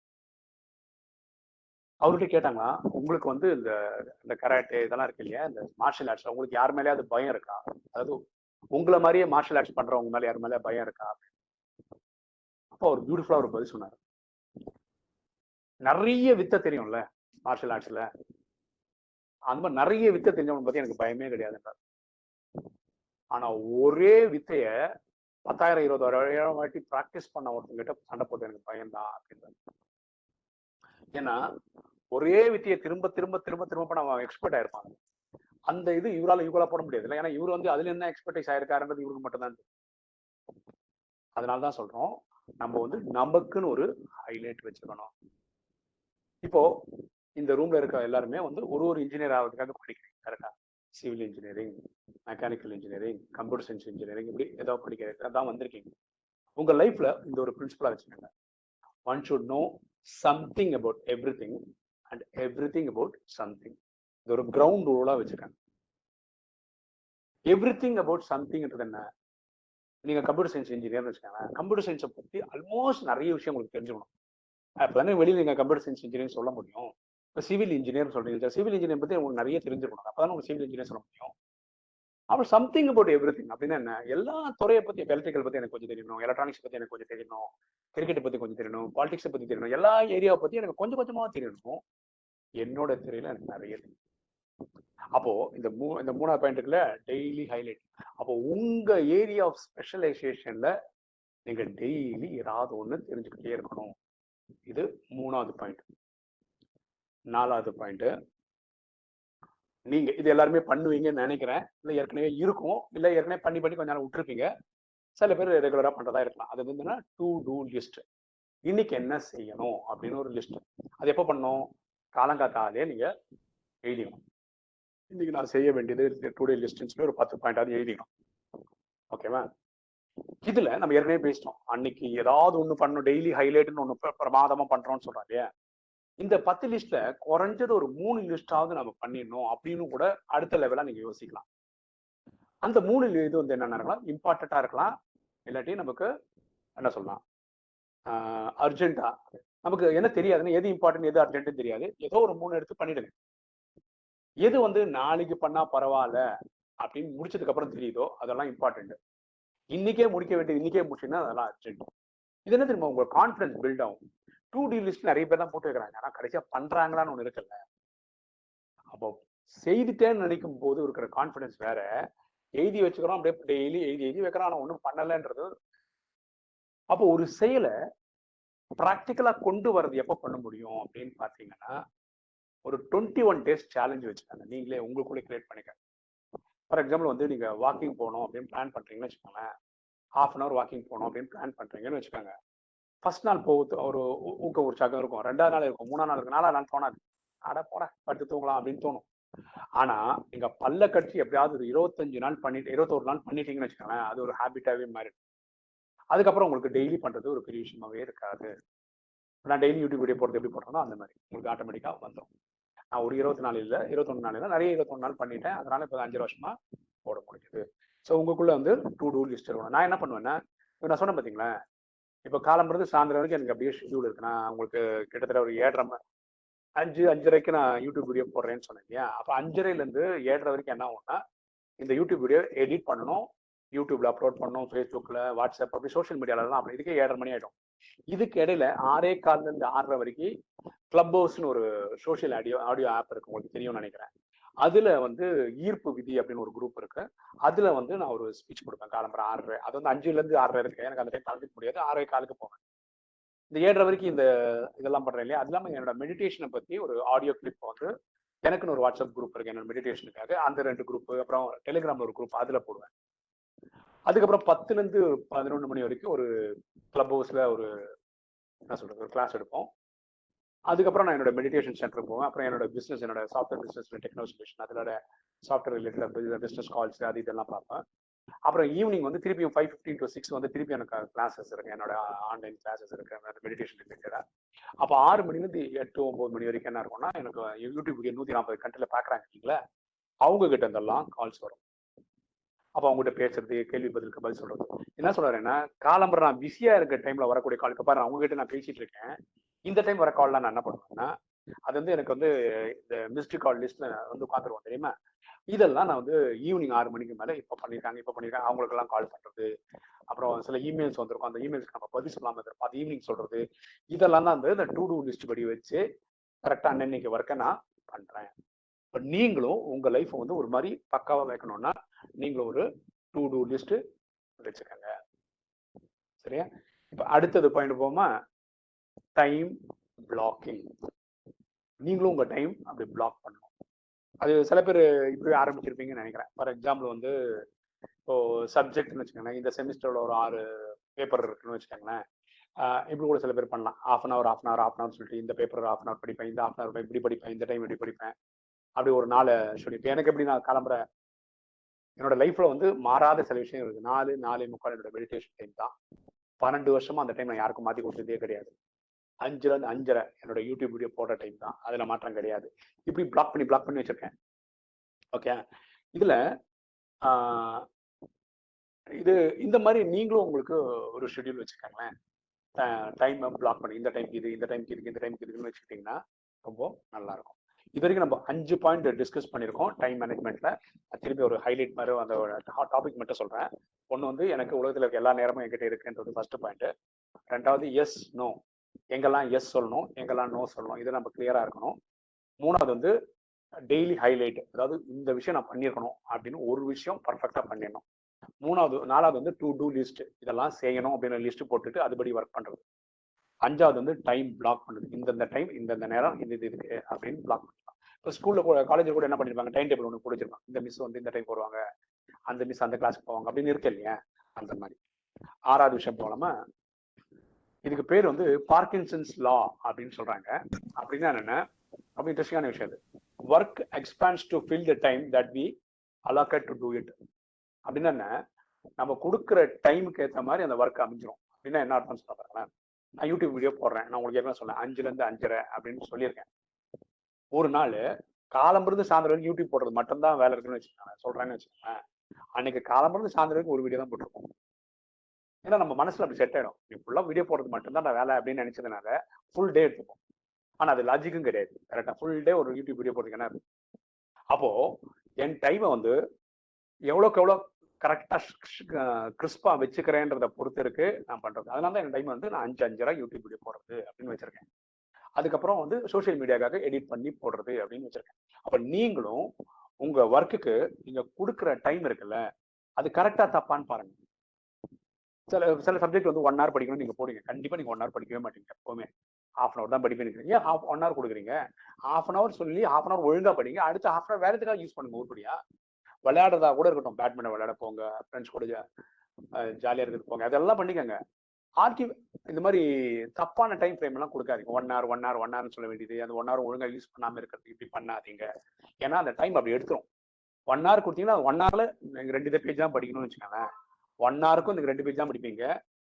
அவர்கிட்ட கேட்டாங்களா உங்களுக்கு வந்து இந்த இந்த கராட்டே இதெல்லாம் இருக்கு இல்லையா இந்த மார்ஷல் ஆர்ட்ஸ் உங்களுக்கு யார் மேலேயாவது பயம் இருக்கா? அதாவது உங்களை மாதிரியே மார்ஷல் ஆர்ட்ஸ் பண்றவங்க மேலே யார் மேலே பயம் இருக்கா? அப்போ அவர் பியூட்டிஃபுல்லா ஒரு பதில் சொன்னார். நிறைய வித்த தெரியும்ல மார்ஷல் ஆர்ட்ஸ்ல அந்த மாதிரி நிறைய வித்த தெரிஞ்சவங்க பத்தி எனக்கு பயமே கிடையாதுன்றார். ஆனா ஒரே வித்தைய பத்தாயிரம் இருபதாயிரம் வாட்டி ப்ராக்டிஸ் பண்ண ஒருத்தங்கிட்ட சண்டை போட்டு எனக்கு பயம்தான் அப்படின்றாரு. ஏன்னா ஒரே வித்தியை திரும்ப திரும்ப திரும்ப திரும்ப பண்ண அவன் எக்ஸ்பர்ட் ஆயிருப்பாங்க அந்த இது இவரால இவ்வளவு போட முடியாது இல்லை. ஏன்னா இவர் வந்து அதுல என்ன எக்ஸ்பர்டைஸ் ஆயிருக்காருன்றது இவருக்கு மட்டும்தான் அதனால தான் சொல்றோம். நம்ம வந்து நமக்குன்னு ஒரு ஹைலைட் வச்சுக்கணும். இப்போ இந்த ரூம்ல இருக்க எல்லாருமே வந்து ஒரு ஒரு இன்ஜினியர் ஆகிறதுக்காக படிக்கிறீங்க. கரெக்டா civil engineering mechanical engineering computer science engineering இப்படி ஏதோ படிக்கிறது தான் வந்திருக்கீங்க. உங்க லைஃப்ல இந்த ஒரு பிரின்சிபலா வச்சுக்கோங்க. One should know something about everything and everything about something இது ஒரு கிரவுண்ட் ரூலா வச்சுருக்காங்க எவ்ரி திங் அபவுட் சம்திங்ன்றது என்ன? நீங்க கம்ப்யூட்டர் சயின்ஸ் இன்ஜினியர்னு வச்சுக்கோங்க கம்ப்யூட்டர் சயின்ஸை பத்தி ஆல்மோஸ்ட் நிறைய விஷயம் உங்களுக்கு தெரிஞ்சுக்கணும். அப்பதானே வெளியில நீங்கள் கம்ப்யூட்டர் சயின்ஸ் இன்ஜினியர் சொல்ல முடியும். இப்போ சிவில் இன்ஜினியர் சொல்றீங்க சிவில் இன்ஜினியர் பத்தி உங்களுக்கு நிறைய தெரிஞ்சிருக்கணும் அப்பதான் உங்களுக்கு சிவில் இன்ஜினியர் சொல்ல முடியும். அப்புறம் சம்திங் அபவுட் எவ்ரி திங் அப்படின்னா என்ன? எல்லா துறையை பத்தி எலக்ட்ரிக்கல் பத்தி எனக்கு கொஞ்சம் தெரியணும். எலக்ட்ரானிக்ஸ் பத்தி எனக்கு கொஞ்சம் தெரியணும். கிரிக்கெட் பத்தி கொஞ்சம் தெரியணும். பாலிடிக்ஸ் பத்தி தெரியணும். எல்லா ஏரியாவை பத்தி எனக்கு கொஞ்சம் கொஞ்சமா தெரியணும். என்னோட துறையில எனக்கு நிறைய தெரியும். அப்போ இந்த மூ இந்த மூணாவது பாயிண்ட்டுக்குள்ள டெய்லி ஹைலைட் அப்போ உங்க ஏரியா ஆஃப் ஸ்பெஷலைசேஷன்ல நீங்க டெய்லி ஏதாவது ஒண்ணு தெரிஞ்சுக்கிட்டே இருக்கணும். இது மூணாவது பாயிண்ட் நாலாவது பாயிண்ட் நீங்க இது எல்லாருமே பண்ணுவீங்கன்னு நினைக்கிறேன். இல்லை ஏற்கனவே இருக்கும். இல்லை ஏற்கனவே பண்ணி பண்ணி கொஞ்ச நேரம் விட்டுருப்பீங்க. சில பேர் ரெகுலரா பண்றதா இருக்கலாம். அது வந்து என்னன்னா டூ டூ லிஸ்ட் இன்னைக்கு என்ன செய்யணும் அப்படின்னு ஒரு லிஸ்ட் அது எப்போ பண்ணணும்? காலங்காத்தாலே நீங்க எழுதிக்கணும். இன்னைக்கு நான் செய்ய வேண்டியது டூ டே லிஸ்ட்னு ஒரு பத்து பாயிண்டாவது எழுதிக்கணும். ஓகேவா இதுல நம்ம ஏற்கனவே பேசிட்டோம். அன்னைக்கு ஏதாவது ஒண்ணு பண்ணணும். டெய்லி ஹைலைட்னு ஒண்ணு பிரமாதமா பண்றோம்னு சொல்றோம் இல்லையா? இந்த பத்து லிஸ்ட்ல குறைஞ்சது ஒரு மூணு லிஸ்டாவது நம்ம பண்ணிடணும் அப்படின்னு கூட அடுத்த லெவலா நீங்க யோசிக்கலாம். அந்த மூணு இது வந்து என்னென்ன இருக்கலாம்? இம்பார்ட்டண்டா இருக்கலாம். இல்லாட்டி நமக்கு என்ன சொல்லலாம்? அர்ஜென்ட்டா நமக்கு என்ன தெரியாதுன்னு எது இம்பார்ட்டன்ட் எது அர்ஜென்ட்னு தெரியாது. ஏதோ ஒரு மூணு எடுத்து பண்ணிடுங்க. எது வந்து நாளைக்கு பண்ணா பரவாயில்ல அப்படின்னு முடிச்சதுக்கு அப்புறம் தெரியுதோ அதெல்லாம் இம்பார்ட்டன்ட் இன்னைக்கே முடிக்க வேண்டியது இன்னைக்கே முடிச்சுன்னா அதெல்லாம் அர்ஜென்ட் இது என்ன தெரியுமா? உங்க கான்ஃபிடன்ஸ் பில்ட் ஆகும். டூ டி லிஸ்ட் நிறைய பேர் தான் போட்டு வைக்கிறாங்க ஆனா கடைசியா பண்றாங்களான்னு ஒண்ணு இருக்குல்ல அப்போ செய்துட்டேன்னு நினைக்கும் போது இருக்கிற கான்ஃபிடன்ஸ் வேற. எழுதி வச்சுக்கிறோம் அப்படியே டெய்லி எழுதி எழுதி வைக்கிறோம். ஆனா ஒண்ணும் பண்ணலன்றது அப்போ ஒரு செயலை ப்ராக்டிக்கலா கொண்டு வர்றது எப்போ பண்ண முடியும் அப்படின்னு பாத்தீங்கன்னா ஒரு டுவெண்ட்டி ஒன் டேஸ் சேலஞ்ச் வச்சுக்காங்க. நீங்களே உங்களுக்குள்ளே கிரியேட் பண்ணிக்க ஃபார் எக்ஸாம்பிள் வந்து நீங்கள் வாக்கிங் போகணும் அப்படின்னு பிளான் பண்ணுறீங்கன்னு வச்சுக்கோங்களேன். ஹாஃப் அன் அவர் வாக்கிங் போகணும் அப்படின்னு பிளான் பண்ணுறீங்கன்னு வச்சுக்கோங்க. ஃபர்ஸ்ட் நாள் போகுது ஒரு ஊக்க ஊக்க உற்சாகம் இருக்கும். ரெண்டாவது நாள் இருக்கும். மூணாவது நாள் இருக்கும். நாலாவது நாள் தோணாது. அட போட படுத்து தூங்கலாம் அப்படின்னு தோணும். ஆனா நீங்க பல்ல கட்சி எப்படியாவது ஒரு இருபத்தஞ்சு நாள் பண்ணிட்டு இருபத்தோரு நாள் பண்ணிட்டீங்கன்னு வச்சுக்கோங்களேன் அது ஒரு ஹேபிட்டாவே மாறிடும். அதுக்கப்புறம் உங்களுக்கு டெய்லி பண்றது ஒரு பெரிய விஷயமாவே இருக்காது. நான் டெய்லி யூடியூப் வீடியோ போடுறது எப்படி போடுறோமோ அந்த மாதிரி. உங்களுக்கு ஆட்டோமேட்டிக்காக வந்துடும் நான் ஒரு இருபத்தி நாலு இல்லை இருபத்தொன்னு நாள் இல்லை நிறைய இருபத்தொன்னு நாள் பண்ணிட்டேன். அதனால இப்போ அஞ்சு வருஷமா போட முடியுது. ஸோ உங்களுக்குள்ள வந்து டூ டூ லிஸ்ட் இருக்கணும் நான் என்ன பண்ணுவேன்னா நான் சொன்னேன் பார்த்தீங்களேன் இப்போ காலம்புறது சாயந்தரம் வரைக்கும் எனக்கு அப்படியே ஷெடியூல் இருக்கு. நான் உங்களுக்கு கிட்டத்தட்ட ஒரு ஏழரை அஞ்சு அஞ்சரைக்கு நான் யூடியூப் வீடியோ போடுறேன்னு சொன்னேன் இல்லையா? அப்போ அஞ்சரைலேருந்து ஏழரை வரைக்கும் என்ன ஆகும்னா இந்த யூடியூப் வீடியோ எடிட் பண்ணணும் யூடியூப்ல அப்லோட் பண்ணணும் ஃபேஸ்புக்கில் வாட்ஸ்அப் அப்படி சோஷியல் மீடியாலலாம் அப்படி இதுக்கே ஏழரை மணி ஆகிடும் இதுக்கு இடையில ஆறே கால்ல இருந்து ஆறரை வரைக்கும் கிளப் ஹவுஸ்னு ஒரு சோஷியல் ஆடியோ ஆடியோ ஆப் இருக்கு. உங்களுக்கு தெரியும்னு நினைக்கிறேன். அதுல வந்து ஈர்ப்பு விதி அப்படின்னு ஒரு குரூப் இருக்கு. அதுல வந்து நான் ஒரு ஸ்பீச் கொடுப்பேன். காலம்பரம் ஆறரை. அது வந்து அஞ்சுல இருந்து ஆறரை இருக்கு எனக்கு அந்த டைம் கலந்துக்க முடியாது. ஆறரை காலுக்கு போவேன். இந்த ஏழரை வரைக்கும் இந்த இதெல்லாம் பண்றேன் இல்லையா? அது இல்லாம என்னோட மெடிடேஷனை பத்தி ஒரு ஆடியோ கிளிப் வந்து எனக்குன்னு ஒரு வாட்ஸ்அப் குரூப் இருக்கு. என்னோட மெடிடேஷனுக்காக அந்த ரெண்டு குரூப் அப்புறம் டெலிகிராம்ல ஒரு குரூப் அதுல போடுவேன். அதுக்கப்புறம் பத்துல இருந்து பதினொன்று மணி வரைக்கும் ஒரு கிளப் ஹவுஸ்ல ஒரு என்ன சொல்றது ஒரு கிளாஸ் எடுப்போம். அதுக்கப்புறம் நான் என்னோட மெடிடேஷன் சென்டர் போவேன். அப்புறம் என்னோட பிசினஸ் என்னோட சாஃப்ட்வேர் பிசினஸ் டெக்னாலஜி சொல்யூஷன் அதோட சாஃப்ட்வேர் ரிலேட்டட் பிசினஸ் கால்ஸ் அது இதெல்லாம் பார்ப்பேன். அப்புறம் ஈவினிங் வந்து திருப்பியும் ஃபைவ் ஃபிஃப்டின் டு சிக்ஸ் வந்து திருப்பி எனக்கு கிளாஸஸ் இருக்கு. என்னோட ஆன்லைன் கிளாஸஸ் இருக்கு. மெடிடேஷன் ரிலேட்டடா அப்போ ஆறு மணிலேருந்து எட்டு ஒன்பது மணி வரைக்கும் என்ன இருக்கும்னா எனக்கு யூடியூப் நூற்றி நாற்பது கண்ட்ரில் பார்க்குறாங்க இல்லைங்களா? அவங்க கிட்ட இருந்தெல்லாம் கால்ஸ் வரும். அப்போ அவங்ககிட்ட பேசுறது கேள்வி பதிலுக்கு பதில் சொல்றது. என்ன சொல்றாருன்னா காலம்பரம் நான் பிஸியா இருக்க டைம்ல வரக்கூடிய கால் பாரு அவங்க கிட்ட நான் பேசிட்டு இருக்கேன். இந்த டைம் வர கால்லாம் நான் என்ன பண்ணுவேன்னா அது வந்து எனக்கு வந்து இந்த மிஸ்டு கால் லிஸ்ட்ல வந்து உட்காந்துருவோம் தெரியுமா? இதெல்லாம் நான் வந்து ஈவினிங் ஆறு மணிக்கு மேலே இப்போ பண்ணியிருக்காங்க இப்போ பண்ணியிருக்காங்க அவங்களுக்கெல்லாம் கால் பண்றது. அப்புறம் சில இமெயில்ஸ் வந்திருக்கும். அந்த இமெயில்ஸ்க்கு நம்ம பதில் சொல்லாம இருப்போம் அது ஈவினிங் சொல்றது. இதெல்லாம் தான் வந்து இந்த டூ டூ லிஸ்ட் படி வச்சு கரெக்டாக அன்னன்னைக்கு ஒர்க்கை நான் பண்றேன். இப்போ நீங்களும் உங்க லைஃப்பை வந்து ஒரு மாதிரி பக்காவாக வைக்கணும்னா நீங்களும் ஒரு டூ டூ லிஸ்ட் வச்சுக்கோங்க. சரியா? இப்போ அடுத்தது பாயிண்ட் போமா டைம் பிளாக்கிங் நீங்களும் உங்கள் டைம் அப்படி பிளாக் பண்ணணும். அது சில பேர் இப்படி ஆரம்பிச்சிருப்பீங்கன்னு நினைக்கிறேன். ஃபார் எக்ஸாம்பிள் வந்து இப்போ சப்ஜெக்ட்னு வச்சுக்கோங்களேன் இந்த செமிஸ்டரோட ஒரு ஆறு பேப்பர் இருக்குன்னு வச்சுக்கோங்களேன். இப்படி கூட சில பேர் பண்ணலாம். Half an hour half an hour half an hour சொல்லிட்டு இந்த பேப்பர் ஆஃப் அன் அவர் படிப்பேன் இந்த ஆஃப் அன் ஹவர் இப்படி படிப்பேன் இந்த டைம் இப்படி படிப்பேன். அப்படி ஒரு நாலு சொல்லி இப்போ எனக்கு எப்படி நான் கிளம்புற என்னோட லைஃப்ல வந்து மாறாத சில விஷயம் இருக்கு நாலு நாலு முக்கால் என்னோட மெடிடேஷன் டைம் தான். பன்னெண்டு வருஷமா அந்த டைம் நான் யாருக்கும் மாற்றி கொடுத்ததே கிடையாது. அஞ்சுல இருந்து அஞ்சரை என்னோட யூடியூப் வீடியோ போடுற டைம் தான். அதில் மாற்றம் கிடையாது. இப்படி பிளாக் பண்ணி பிளாக் பண்ணி வச்சிருக்கேன். ஓகே இதில் இது இந்த மாதிரி நீங்களும் உங்களுக்கு ஒரு ஷெட்யூல் வச்சுக்கோங்களேன் டைம் பிளாக் பண்ணி இந்த டைம்க்கு இது இந்த டைம்க்கு இதுக்கு இந்த டைம்க்கு இதுன்னு வச்சுக்கிட்டிங்கன்னா ரொம்ப நல்லாயிருக்கும். இது வரைக்கும் நம்ம அஞ்சு பாயிண்ட் டிஸ்கஸ் பண்ணியிருக்கோம் டைம் மேனேஜ்மெண்ட்ல திருப்பி ஒரு ஹைலைட் மாதிரி அந்த டாபிக் மட்டும் சொல்றேன். ஒன்று வந்து எனக்கு உலகத்தில் இருக்க எல்லா நேரமும் என்கிட்ட இருக்குன்றது ஃபர்ஸ்ட் பாயிண்ட் ரெண்டாவது எஸ் நோ எங்கெல்லாம் எஸ் சொல்லணும் எங்கெல்லாம் நோ சொல்லணும் இது நம்ம கிளியராக இருக்கணும். மூணாவது வந்து டெய்லி ஹைலைட் அதாவது இந்த விஷயம் நான் பண்ணியிருக்கணும் அப்படின்னு ஒரு விஷயம் பர்ஃபெக்டாக பண்ணிடணும். மூணாவது நாலாவது வந்து டூ டூ லிஸ்ட் இதெல்லாம் செய்யணும் அப்படின்னு லிஸ்ட் போட்டுட்டு அதுபடி ஒர்க் பண்ணுறது அஞ்சாவது வந்து டைம் பிளாக் பண்ணுது இந்தந்த டைம் இந்தந்த நேரம் இந்த இது இருக்கு அப்படின்னு பிளாக் பண்ணலாம் இப்போ ஸ்கூலில் கூட காலேஜில் கூட என்ன பண்ணிருப்பாங்க? டைம் டேபிள் ஒன்று பிடிச்சிருப்பாங்க இந்த மிஸ் வந்து இந்த டைம் போடுவாங்க அந்த மிஸ் அந்த கிளாஸ்க்கு போவாங்க அப்படின்னு இருக்கு இல்லையா? அந்த மாதிரி. ஆறாவது விஷயம் போலாமா இதுக்கு பேர் வந்து பார்க்கின்சன்ஸ் லா அப்படின்னு சொல்றாங்க. அப்படின்னா என்னென்ன? ரொம்ப இன்ட்ரெஸ்டிங்கான விஷயம் அது. Work expands to fill the time that we allocate to do it அப்படின்னா என்ன? நம்ம கொடுக்குற டைமுக்கு ஏற்ற மாதிரி அந்த ஒர்க் அமைஞ்சிரும். அப்படின்னா என்ன அர்த்தம் சொல்ல நான் யூடியூப் வீடியோ போடுறேன். நான் உங்களுக்கு ஏற்கனவே சொன்னேன். அஞ்சுல இருந்து அஞ்சரை அப்படின்னு சொல்லியிருக்கேன். ஒரு நாள் காலம்பிருந்து சாயந்தரம் யூடியூப் போடுறது மட்டும்தான் வேலை இருக்குன்னு வச்சுக்கோங்க சொல்றேன்னு வச்சுக்கோங்க அன்னைக்கு காலம்பிருந்து சாயந்தரம் ஒரு வீடியோ தான் போட்டிருக்கோம். ஏன்னா நம்ம மனசுல அப்படி செட் ஆயிடும். நீ ஃபுல்லா வீடியோ போடுறது மட்டும்தான் நான் வேலை அப்படின்னு நினைச்சதுனால ஃபுல் டே எடுத்துப்போம். ஆனா அது லாஜிக்கும் கிடையாது. கரெக்டா ஃபுல் டே ஒரு யூடியூப் வீடியோ போடுறதுக்கு என்ன அப்போ என் டைமை வந்து எவ்வளோக்கு எவ்வளோ கரெக்டா கிறிஸ்பா வச்சுக்கிறேன்றத பொறுத்து இருக்கு நான் பண்றது. அதனால தான் என் டைம் வந்து நான் அஞ்சு அஞ்சரை யூடியூப் வீடியோ போடுறது அப்படின்னு வச்சிருக்கேன். அதுக்கப்புறம் வந்து சோசியல் மீடியாக்காக எடிட் பண்ணி போடுறது அப்படின்னு வச்சிருக்கேன். அப்ப நீங்களும் உங்க ஒர்க்குக்கு நீங்க கொடுக்குற டைம் இருக்குல்ல அது கரெக்டா தப்பான்னு பாருங்க. சில சில சப்ஜெக்ட் வந்து ஒன் ஹவர் படிக்கணும் நீங்க போடுங்க. கண்டிப்பா நீங்க ஒன் ஹவர் படிக்கவே மாட்டீங்க எப்பவுமே. ஹாஃப் அன் அவர் தான் படிப்பேன் ஏன் ஹாஃப் ஒன் ஹவர் கொடுக்குறீங்க? ஹாஃப் அன் ஹவர் சொல்லி ஹாஃப் அன் ஹவர் ஒழுங்கா படிங்க. அடுத்த ஹாஃப் அன் ஹவர் வேறதுக்காக யூஸ் பண்ணுங்க? உருப்படியா? விளையாடுறதா கூட இருக்கட்டும். பேட்மிண்டன் விளையாட போங்க ஃப்ரெண்ட்ஸ் கூட ஜாலியா இருக்கிறது போங்க. அதெல்லாம் பண்ணிக்கோங்க. ஆர்கி இந்த மாதிரி தப்பான டைம் ஃப்ரேம் எல்லாம் கொடுக்காதீங்க. One hour one hour one ஹவர்னு சொல்ல வேண்டியது. அந்த ஒன் ஹவர் ஒழுங்காக யூஸ் பண்ணாமல் இருக்கிறது இப்படி பண்ணாதீங்க. ஏன்னா அந்த டைம் அப்படி எடுத்துரும். ஒன் ஹவர் கொடுத்தீங்கன்னா ஒன் ஹவர்ல ரெண்டு இதை பேஜ் தான் படிக்கணும்னு வச்சுக்கோங்களேன். ஒன் ஹவருக்கும் இந்த ரெண்டு பேஜ் தான் படிப்பீங்க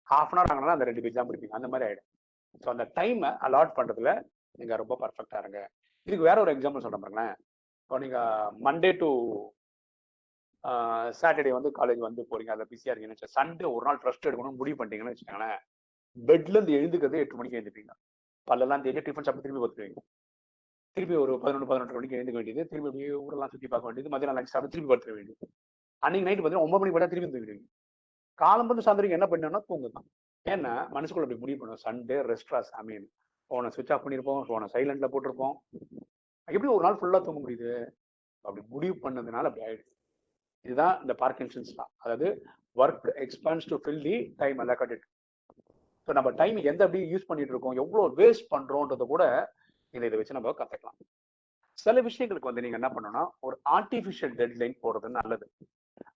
ஹாஃப் அன் ஹவர் ஆகினா அந்த ரெண்டு பேஜ் தான் படிப்பீங்க அந்த மாதிரி ஆயிடும். ஸோ அந்த டைமை அலாட் பண்றதுல நீங்க ரொம்ப பர்ஃபெக்டா இருங்க. இதுக்கு வேற ஒரு எக்ஸாம்பிள் சொல்றேன் பாருங்களேன். இப்போ நீங்க மண்டே டு சாட்டர்டே வந்து காலேஜ் வந்து போறீங்க. அதில் பிஸியா இருக்கீங்கன்னு சண்டே ஒரு நாள் ட்ரஸ்ட் எடுக்கணும்னு முடிவு பண்ணிட்டீங்கன்னு வச்சுக்கோங்களேன். பெட்ல இருந்து எழுந்துக்கிறது எட்டு மணிக்கு எழுந்துப்பீங்க பல்லெல்லாம் தேடி டிஃபன் சாப்பிட்டு திரும்பி பார்த்துருவீங்க திருப்பி ஒரு பதினொன்று பதினெட்டு மணிக்கு எழுந்துக்க வேண்டியது. திரும்பி அப்படியே ஊரெல்லாம் சுற்றி பார்க்க வேண்டியது. மதியம் லஞ்ச் சாப்பிட்டு திருப்பி படுத்துக்க வேண்டியது அன்னைக்கு நைட்டு பார்த்தீங்கன்னா ஒன்பது மணிக்கு பார்த்தா திரும்பி தூங்கிடுவீங்க. காலம் வந்து சாயந்தரம் என்ன பண்ணோம்னா தூங்குதான் ஏன்னா மனசுக்குள்ள அப்படி முடிவு பண்ணுவோம் சண்டே ரெஸ்ட்ராஸ் ஐ மீன் ஃபோனை சுவிச் ஆஃப் பண்ணியிருப்போம். ஃபோனை சைலண்ட்ல போட்டிருப்போம். எப்படி ஒரு நாள் ஃபுல்லாக தூங்க முடியுது? அப்படி முடிவு பண்ணதுனால அப்படி ஆயிடுது இதுதான் இந்த பார்க்கின்சன்ஸ் தான் அதாவது work expands to fill the time allocated so நம்ம டைம் எந்த அப்படி யூஸ் பண்ணிட்டு இருக்கோம்? எவ்வளோ வேஸ்ட் பண்றோன்றத கூட இதை இதை வச்சு நம்ம கத்துக்கலாம். சில விஷயங்களுக்கு வந்து நீங்க என்ன பண்ணணும்னா ஒரு ஆர்டிஃபிஷியல் டெட்லைன் போடுறது நல்லது.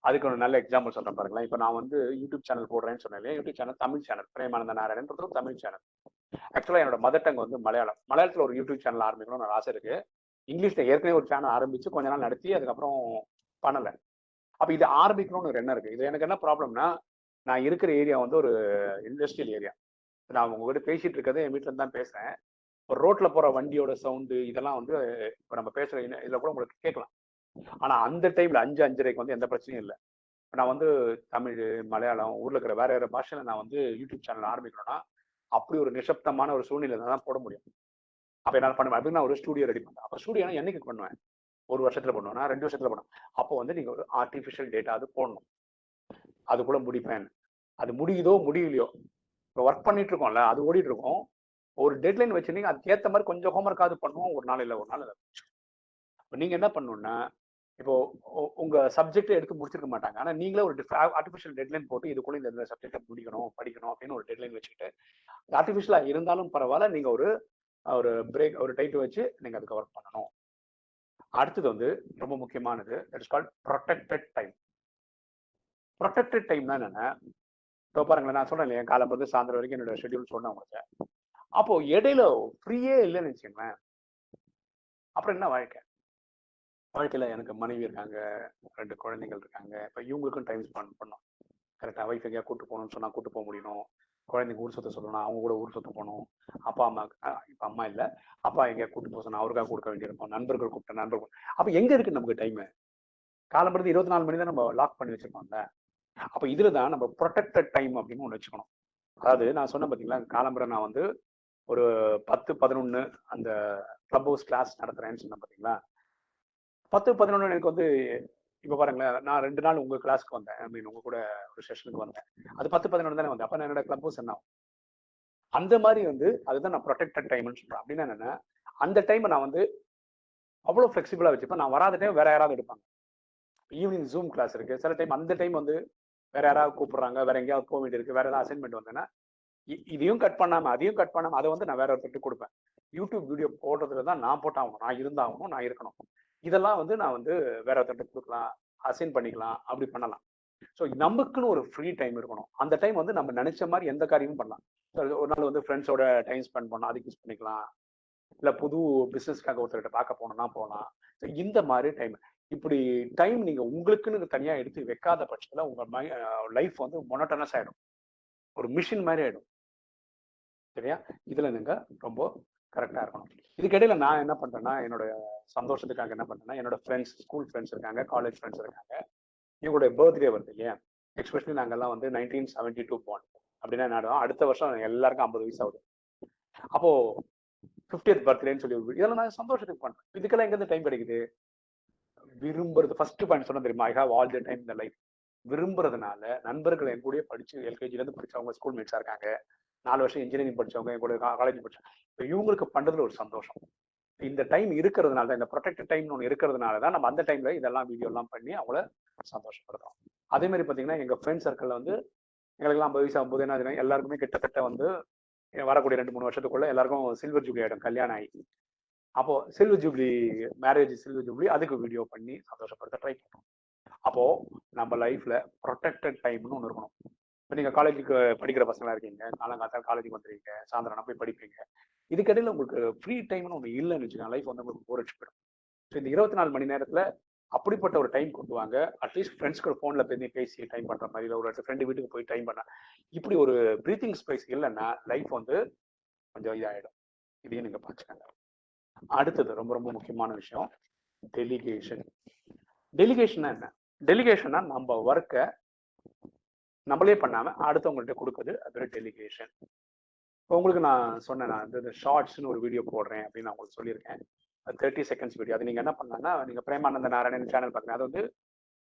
அதுக்கு ஒரு நல்ல எக்ஸாம்பிள் சொல்றேன் பாருங்களேன். இப்போ நான் வந்து யூடியூப் சேனல் போடுறேன்னு சொன்னேன் YouTube channel Tamil channel Premananda நாராயணன்றது Tamil channel ஆக்சுவலாக என்னோட மதர் டங் வந்து மலையாளம். மலையாளத்தில் ஒரு யூடியூப் சேனல் ஆரம்பிக்கணும்னு ஒரு ஆசை இருக்கு. இங்கிலீஷ்ல ஏற்கனவே ஒரு சேனல் ஆரம்பிச்சு கொஞ்ச நாள் நடத்தி அதுக்கப்புறம் பண்ணலை. அப்போ இது ஆரம்பிக்கணும்னு ஒரு எண்ணம் இருக்கு. இது எனக்கு என்ன ப்ராப்ளம்னா நான் இருக்கிற ஏரியா வந்து ஒரு இண்டஸ்ட்ரியல் ஏரியா நான் உங்ககிட்ட பேசிட்டு இருக்கிறது என் வீட்டில் தான் பேசுறேன். ஒரு ரோட்ல போற வண்டியோட சவுண்டு இதெல்லாம் வந்து இப்போ நம்ம பேசுற இன்ன- இதுல கூட உங்களுக்கு கேட்கலாம். ஆனா அந்த டைம்ல அஞ்சு அஞ்சரைக்கு வந்து எந்த பிரச்சனையும் இல்லை. நான் வந்து தமிழ் மலையாளம் ஊர்ல இருக்கிற வேற வேற பாஷையில நான் வந்து யூடியூப் சேனல் ஆரம்பிக்கணும்னா அப்படி ஒரு நிசப்தமான ஒரு சூழ்நிலை தான் போட முடியும். அப்ப என்னால் பண்ணுவேன். அப்படின்னு நான் ஒரு ஸ்டூடியோ ரெடி பண்ணேன் அப்ப ஸ்டூடியோ என்னைக்கு பண்ணுவேன்? ஒரு வருஷத்துல பண்ணுவேன்? ரெண்டு வருஷத்துல பண்ணுவேன். அப்போ வந்து நீங்க ஒரு ஆர்டிஃபிஷியல் டேட்டா அது போடணும். அதுக்குள்ள முடிப்பேன். அது முடியுதோ முடியலையோ இப்போ ஒர்க் பண்ணிட்டு இருக்கோம்ல அது ஓடிட்டு இருக்கோம் ஒரு டெட்லைன் வச்சிருந்தீங்க அதுக்கேற்ற மாதிரி கொஞ்சம் ஹோம்ஒர்க்காவது பண்ணுவோம். ஒரு நாள் இல்லை ஒரு நாள் இல்லை. நீங்க என்ன பண்ணணும்னா இப்போ உ- உங்க சப்ஜெக்ட் எடுத்து முடிச்சிருக்க மாட்டாங்க. ஆனா நீங்களே ஒரு ஆர்டிஃபிஷியல் டெட்லைன் போட்டு இதுக்குள்ள இந்த இந்த சப்ஜெக்டை முடிக்கணும் படிக்கணும் அப்படின்னு ஒரு டெட்லைன் வச்சுக்கிட்டு ஆர்டிபிஷியலா இருந்தாலும் பரவாயில்ல. நீங்க ஒரு ஒரு பிரேக் ஒரு டைட் வச்சு நீங்க அது கவர் பண்ணணும். அடுத்தது வந்து ரொம்ப முக்கியமானது it's called protected time protected டைம்னா என்னன்னா இப்போ பாருங்களேன் நான் சொல்றேன் இல்லையா காலம் வந்து சாயந்தரம் வரைக்கும் என்னோட ஷெட்யூல் சொன்னேன் உங்களுக்கு. அப்போ இடையில ஃப்ரீயே இல்லைன்னு வச்சுக்கோங்களேன். அப்புறம் என்ன வாழ்க்கை? வாழ்க்கையில எனக்கு மனைவி இருக்காங்க ரெண்டு குழந்தைகள் இருக்காங்க. இப்போ இவங்களுக்கும் டைம் ஸ்பெண்ட் பண்ணோம் கரெக்டாக வைஃப் எங்கேயா கூட்டு போகணும்னு சொன்னா கூட்டு போக முடியணும் குழந்தைங்க ஊர் சுத்த சொல்லணும் அவங்க கூட ஊர் சுத்த போகணும். அப்பா அம்மா இப்போ அம்மா இல்லை. அப்பா எங்கேயா கூட்டு போக சொன்னா அவருக்காக கொடுக்க வேண்டியிருக்கும். நண்பர்கள் கூப்பிட்ட நண்பர்கள் அப்போ எங்க இருக்கு நமக்கு டைம் காலம்பறது இருபத்தி நாலு மணி தான் நம்ம லாக் பண்ணி வச்சிருக்கோம்ல அப்போ இதில் தான் நம்ம ப்ரொடெக்டட் டைம் அப்படின்னு ஒன்று வச்சுக்கணும். அதாவது நான் சொன்னேன் பார்த்தீங்களா காலம்பரை நான் வந்து ஒரு பத்து பதினொன்று அந்த கிளப் ஹவுஸ் கிளாஸ் நடத்துறேன்னு சொன்னேன் பார்த்தீங்களா பத்து பதினொன்று எனக்கு வந்து இப்போ பாருங்களேன் நான் ரெண்டு நாள் உங்கள் கிளாஸ்க்கு வந்தேன். ஐ மீன் உங்க கூட ஒரு செஷனுக்கு வந்தேன். அது பத்து பதினொன்று தானே வந்தேன். அப்போ நான் என்னோட கிளப்பும் ஹவுஸ் அந்த மாதிரி வந்து அதுதான் நான் ப்ரொடெக்டட் டைம்னு சொல்றேன். அப்படின்னா என்னென்ன அந்த டைமை நான் வந்து அவ்வளோ ஃப்ளெக்சிபிளாக வச்சுப்பேன். நான் வராத டைம் வேற யாராவது எடுப்பாங்க. ஈவினிங் ஜூம் கிளாஸ் இருக்கு. சில டைம் அந்த டைம் வந்து வேற யாராவது கூப்பிடுறாங்க வேற எங்கேயாவது போக வேண்டியிருக்கு வேற ஏதாவது அசைன்மெண்ட் வந்தேன்னா இ- இதையும் கட் பண்ணாமல் அதையும் கட் பண்ணாம அதை வந்து நான் வேற ஒருத்தருக்கு கொடுப்பேன். யூடியூப் வீடியோ போடுறதுல தான் நான் போட்டாகணும். நான் இருந்தாகணும். நான் இருக்கணும். இதெல்லாம் வந்து நான் வந்து வேற ஒருத்தர்கிட்ட கொடுக்கலாம் அசைன் பண்ணிக்கலாம் அப்படி பண்ணலாம். ஸோ நமக்குன்னு ஒரு ஃப்ரீ டைம் இருக்கணும். அந்த டைம் வந்து நம்ம நினைச்ச மாதிரி எந்த காரியமும் பண்ணலாம். ஒரு நாள் வந்து ஃப்ரெண்ட்ஸோட டைம் ஸ்பெண்ட் பண்ணலாம் அதுக்கு யூஸ் பண்ணிக்கலாம். இல்லை புது பிஸ்னஸ்க்காக ஒருத்தர்கிட்ட பார்க்க போனோம்னா போகலாம். ஸோ இந்த மாதிரி டைம் இப்படி டைம் நீங்க உங்களுக்குன்னு தனியா எடுத்து வைக்காத பட்சத்துல உங்க லைஃப் வந்து மொனட்டனஸ் ஆயிடும். ஒரு மிஷின் மாதிரி ஆயிடும். சரியா? இதுல நீங்க ரொம்ப கரெக்டா இருக்கணும். இதுக்கிடையில நான் என்ன பண்றேன்னா என்னோட சந்தோஷத்துக்காக என்ன பண்ணேன்னா என்னோட ஃப்ரெண்ட்ஸ் ஸ்கூல் ஃப்ரெண்ட்ஸ் இருக்காங்க காலேஜ் ஃப்ரெண்ட்ஸ் இருக்காங்க. இவங்களுடைய பர்த்டே வருது இல்லையா? எக்ஸ்பெஷலி நாங்கெல்லாம் வந்து நைன்டீன் செவன்டி டூ பாண்ட் அப்படின்னா என்ன ஆகும்? அடுத்த வருஷம் எல்லாருக்கும் ஐம்பது வயசு ஆகுது. அப்போ ஃபிஃப்டியத் பர்த்டேன்னு சொல்லி இதெல்லாம் நான் சந்தோஷத்துக்கு பண்றேன் இதுக்கெல்லாம் எங்கேருந்து டைம் கிடைக்குது? விரும்புறது ஃபர்ஸ்ட் பாயிண்ட் சொன்ன தெரியுமா? I have all the time இந்த லைஃப் விரும்புறதுனால நண்பர்கள் என் கூட படிச்சு எல்கேஜில இருந்து படிச்சவங்க ஸ்கூல் மேட்ஸா இருக்காங்க. நாலு வருஷம் இன்ஜினியரிங் படிச்சவங்க என் கூட காலேஜ் படிச்சவங்க இப்போ இவங்களுக்கு பண்றதுல ஒரு சந்தோஷம். இந்த டைம் இருக்கிறதுனால தான் இந்த ப்ரொடெக்டட் டைம் ஒன்று இருக்கிறதுனால தான் நம்ம அந்த டைம்ல இதெல்லாம் வீடியோலாம் பண்ணி அவங்கள சந்தோஷப்படுறோம் அதே மாதிரி பார்த்தீங்கன்னா எங்கள் ஃப்ரெண்ட் சர்க்கிளில் வந்து எங்களுக்கெல்லாம் ஐம்பது வயசு ஆகும்போது என்ன ஆகுதுன்னா, எல்லாருக்குமே கிட்டத்தட்ட வந்து வரக்கூடிய ரெண்டு மூணு வருஷத்துக்குள்ள எல்லாருக்கும் சில்வர் ஜூப்ளி ஆகிடும் கல்யாணம் ஆகி. அப்போ silver jubilee marriage silver jubilee அதுக்கு வீடியோ பண்ணி சந்தோஷப்படுத்த ட்ரை பண்ணுறோம் அப்போ நம்ம லைஃப்ல ப்ரொடெக்டட் டைம்னு ஒன்று இருக்கணும். இப்போ நீங்க காலேஜுக்கு படிக்கிற பசங்களா இருக்கீங்க காலங்காத்தால் காலேஜுக்கு வந்துருக்கீங்க சாயந்தரம் போய் படிப்பீங்க. இதுக்கடையில உங்களுக்கு ஃப்ரீ டைம்னு ஒன்று இல்லைன்னு வச்சுக்கோங்க. லைஃப் வந்து உங்களுக்கு போர் அடிச்சு போயிடும் ஸோ இந்த இருபத்தி நாலு மணி நேரத்துல அப்படிப்பட்ட ஒரு டைம் கொண்டு வாங்க. அட்லீஸ்ட் ஃப்ரெண்ட்ஸ் கூட ஃபோன்ல பேசி பேசி டைம் பண்ற மாதிரி இல்லை. ஒரு ஃப்ரெண்டு வீட்டுக்கு போய் டைம் பண்ண. இப்படி ஒரு ப்ரீத்திங் ஸ்பேஸ் இல்லைன்னா லைஃப் வந்து கொஞ்சம் இதாயிடும். இதையும் நீங்க பார்த்துக்கங்க அடுத்தது ரொம்ப ரொம்ப முக்கியமான விஷயம். டெலிகேஷன் டெலிகேஷன்னா என்ன? டெலிகேஷன்னா நம்ம ஒர்க்கை நம்மளே பண்ணாம அடுத்தவங்கள்ட்ட கொடுக்குறது அது ஒரு டெலிகேஷன் இப்போ உங்களுக்கு நான் சொன்னேன் நான் இந்த ஷார்ட்ஸ்னு ஒரு வீடியோ போடுறேன் அப்படின்னு நான் உங்களுக்கு சொல்லியிருக்கேன். தேர்ட்டி செகண்ட்ஸ் வீடியோ அது நீங்கள் என்ன பண்ணலாம்னா நீங்கள் பிரேமானந்த நாராயணன் சேனல் பாருங்க அது வந்து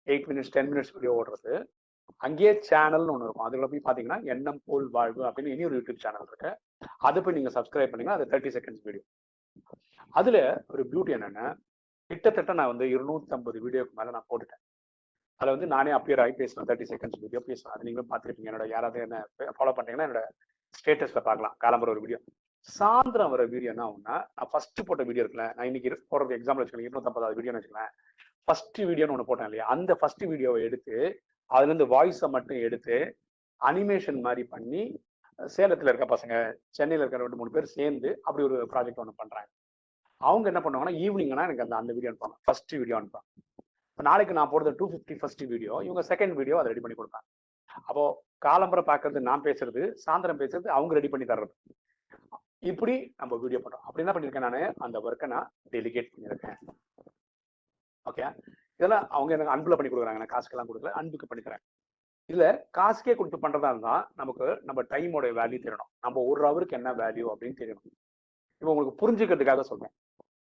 eight minutes ten minutes video ஓடுறது. அங்கேயே சேனல்னு ஒன்று இருக்கும். அதுக்குள்ள போய் பார்த்தீங்கன்னா எண்ணம் போல் வாழ்வு அப்படின்னு இனி ஒரு யூடியூப் சேனல் இருக்கு. அது போய் நீங்கள் சப்ஸ்கிரைப் பண்ணீங்கன்னா அது தேர்ட்டி செகண்ட்ஸ் வீடியோ அதில் ஒரு பியூட்டி என்னென்னா கிட்டத்தட்ட நான் வந்து இருநூத்தம்பது வீடியோக்கு மேலே நான் போட்டுட்டேன். அதில் வந்து நானே அப்பியர் ஆகி பேசுவேன் தேர்ட்டி செகண்ட்ஸ் வீடியோ பேசுவேன் அது நீங்களும் பார்த்துருப்பீங்க. என்னோட யாராவது என்ன ஃபாலோ பண்ணீங்கன்னா என்னோட ஸ்டேட்டஸில் பார்க்கலாம். காலம்பரம் ஒரு வீடியோ சாயந்தரம் வர வீடியோ என்ன ஆகும்னா நான் ஃபர்ஸ்ட் போட்ட வீடியோ இருக்குல்ல நான் இன்னைக்கு போடுறது எக்ஸாம்பிள் வச்சுக்கோங்க. இருநூத்தம்பதாவது வீடியோன்னு வச்சுக்கலாம் ஃபர்ஸ்ட் வீடியோன்னு ஒன்று போட்டேன் இல்லையா? அந்த ஃபர்ஸ்ட் வீடியோவை எடுத்து அதுலேருந்து வாய்ஸை மட்டும் எடுத்து அனிமேஷன் மாதிரி பண்ணி சேலத்தில் இருக்க பசங்க சென்னையில் இருக்க ரெண்டு மூணு பேர் சேர்ந்து அப்படி ஒரு ப்ராஜெக்ட் ஒன்று பண்ணுறாங்க அவங்க என்ன பண்ணுவாங்கன்னா ஈவினிங்னா எனக்கு அந்த அந்த வீடியோ அனுப்பாங்க ஃபர்ஸ்ட் வீடியோ அனுப்பாங்க இப்போ நாளைக்கு நான் போடுறது டூ ஃபிஃப்டி ஃபர்ஸ்ட் வீடியோ இவங்க செகண்ட் வீடியோ அதை ரெடி பண்ணி கொடுப்பாங்க. அப்போ காலம்பரை பார்க்கறது நான் பேசுறது சாயந்தரம் பேசுறது அவங்க ரெடி பண்ணி தர்றது. இப்படி நம்ம வீடியோ பண்றோம். அப்படி என்ன பண்ணிருக்கேன் நான்? அந்த ஒர்க்கை நான் டெலிகேட் பண்ணியிருக்கேன் ஓகே இதெல்லாம் அவங்க எனக்கு அன்புல பண்ணி கொடுக்குறாங்க. நான் காசுக்கெல்லாம் கொடுக்கல. அன்புக்கு பண்ணி தரேன் இதுல காசுக்கே கொடுத்து பண்றதா இருந்தா நமக்கு நம்ம டைமோட வேல்யூ தெரியணும். நம்ம ஒரு ஹவருக்கு என்ன வேல்யூ அப்படின்னு தெரியணும். இப்போ உங்களுக்கு புரிஞ்சுக்கிறதுக்காக சொல்றேன்.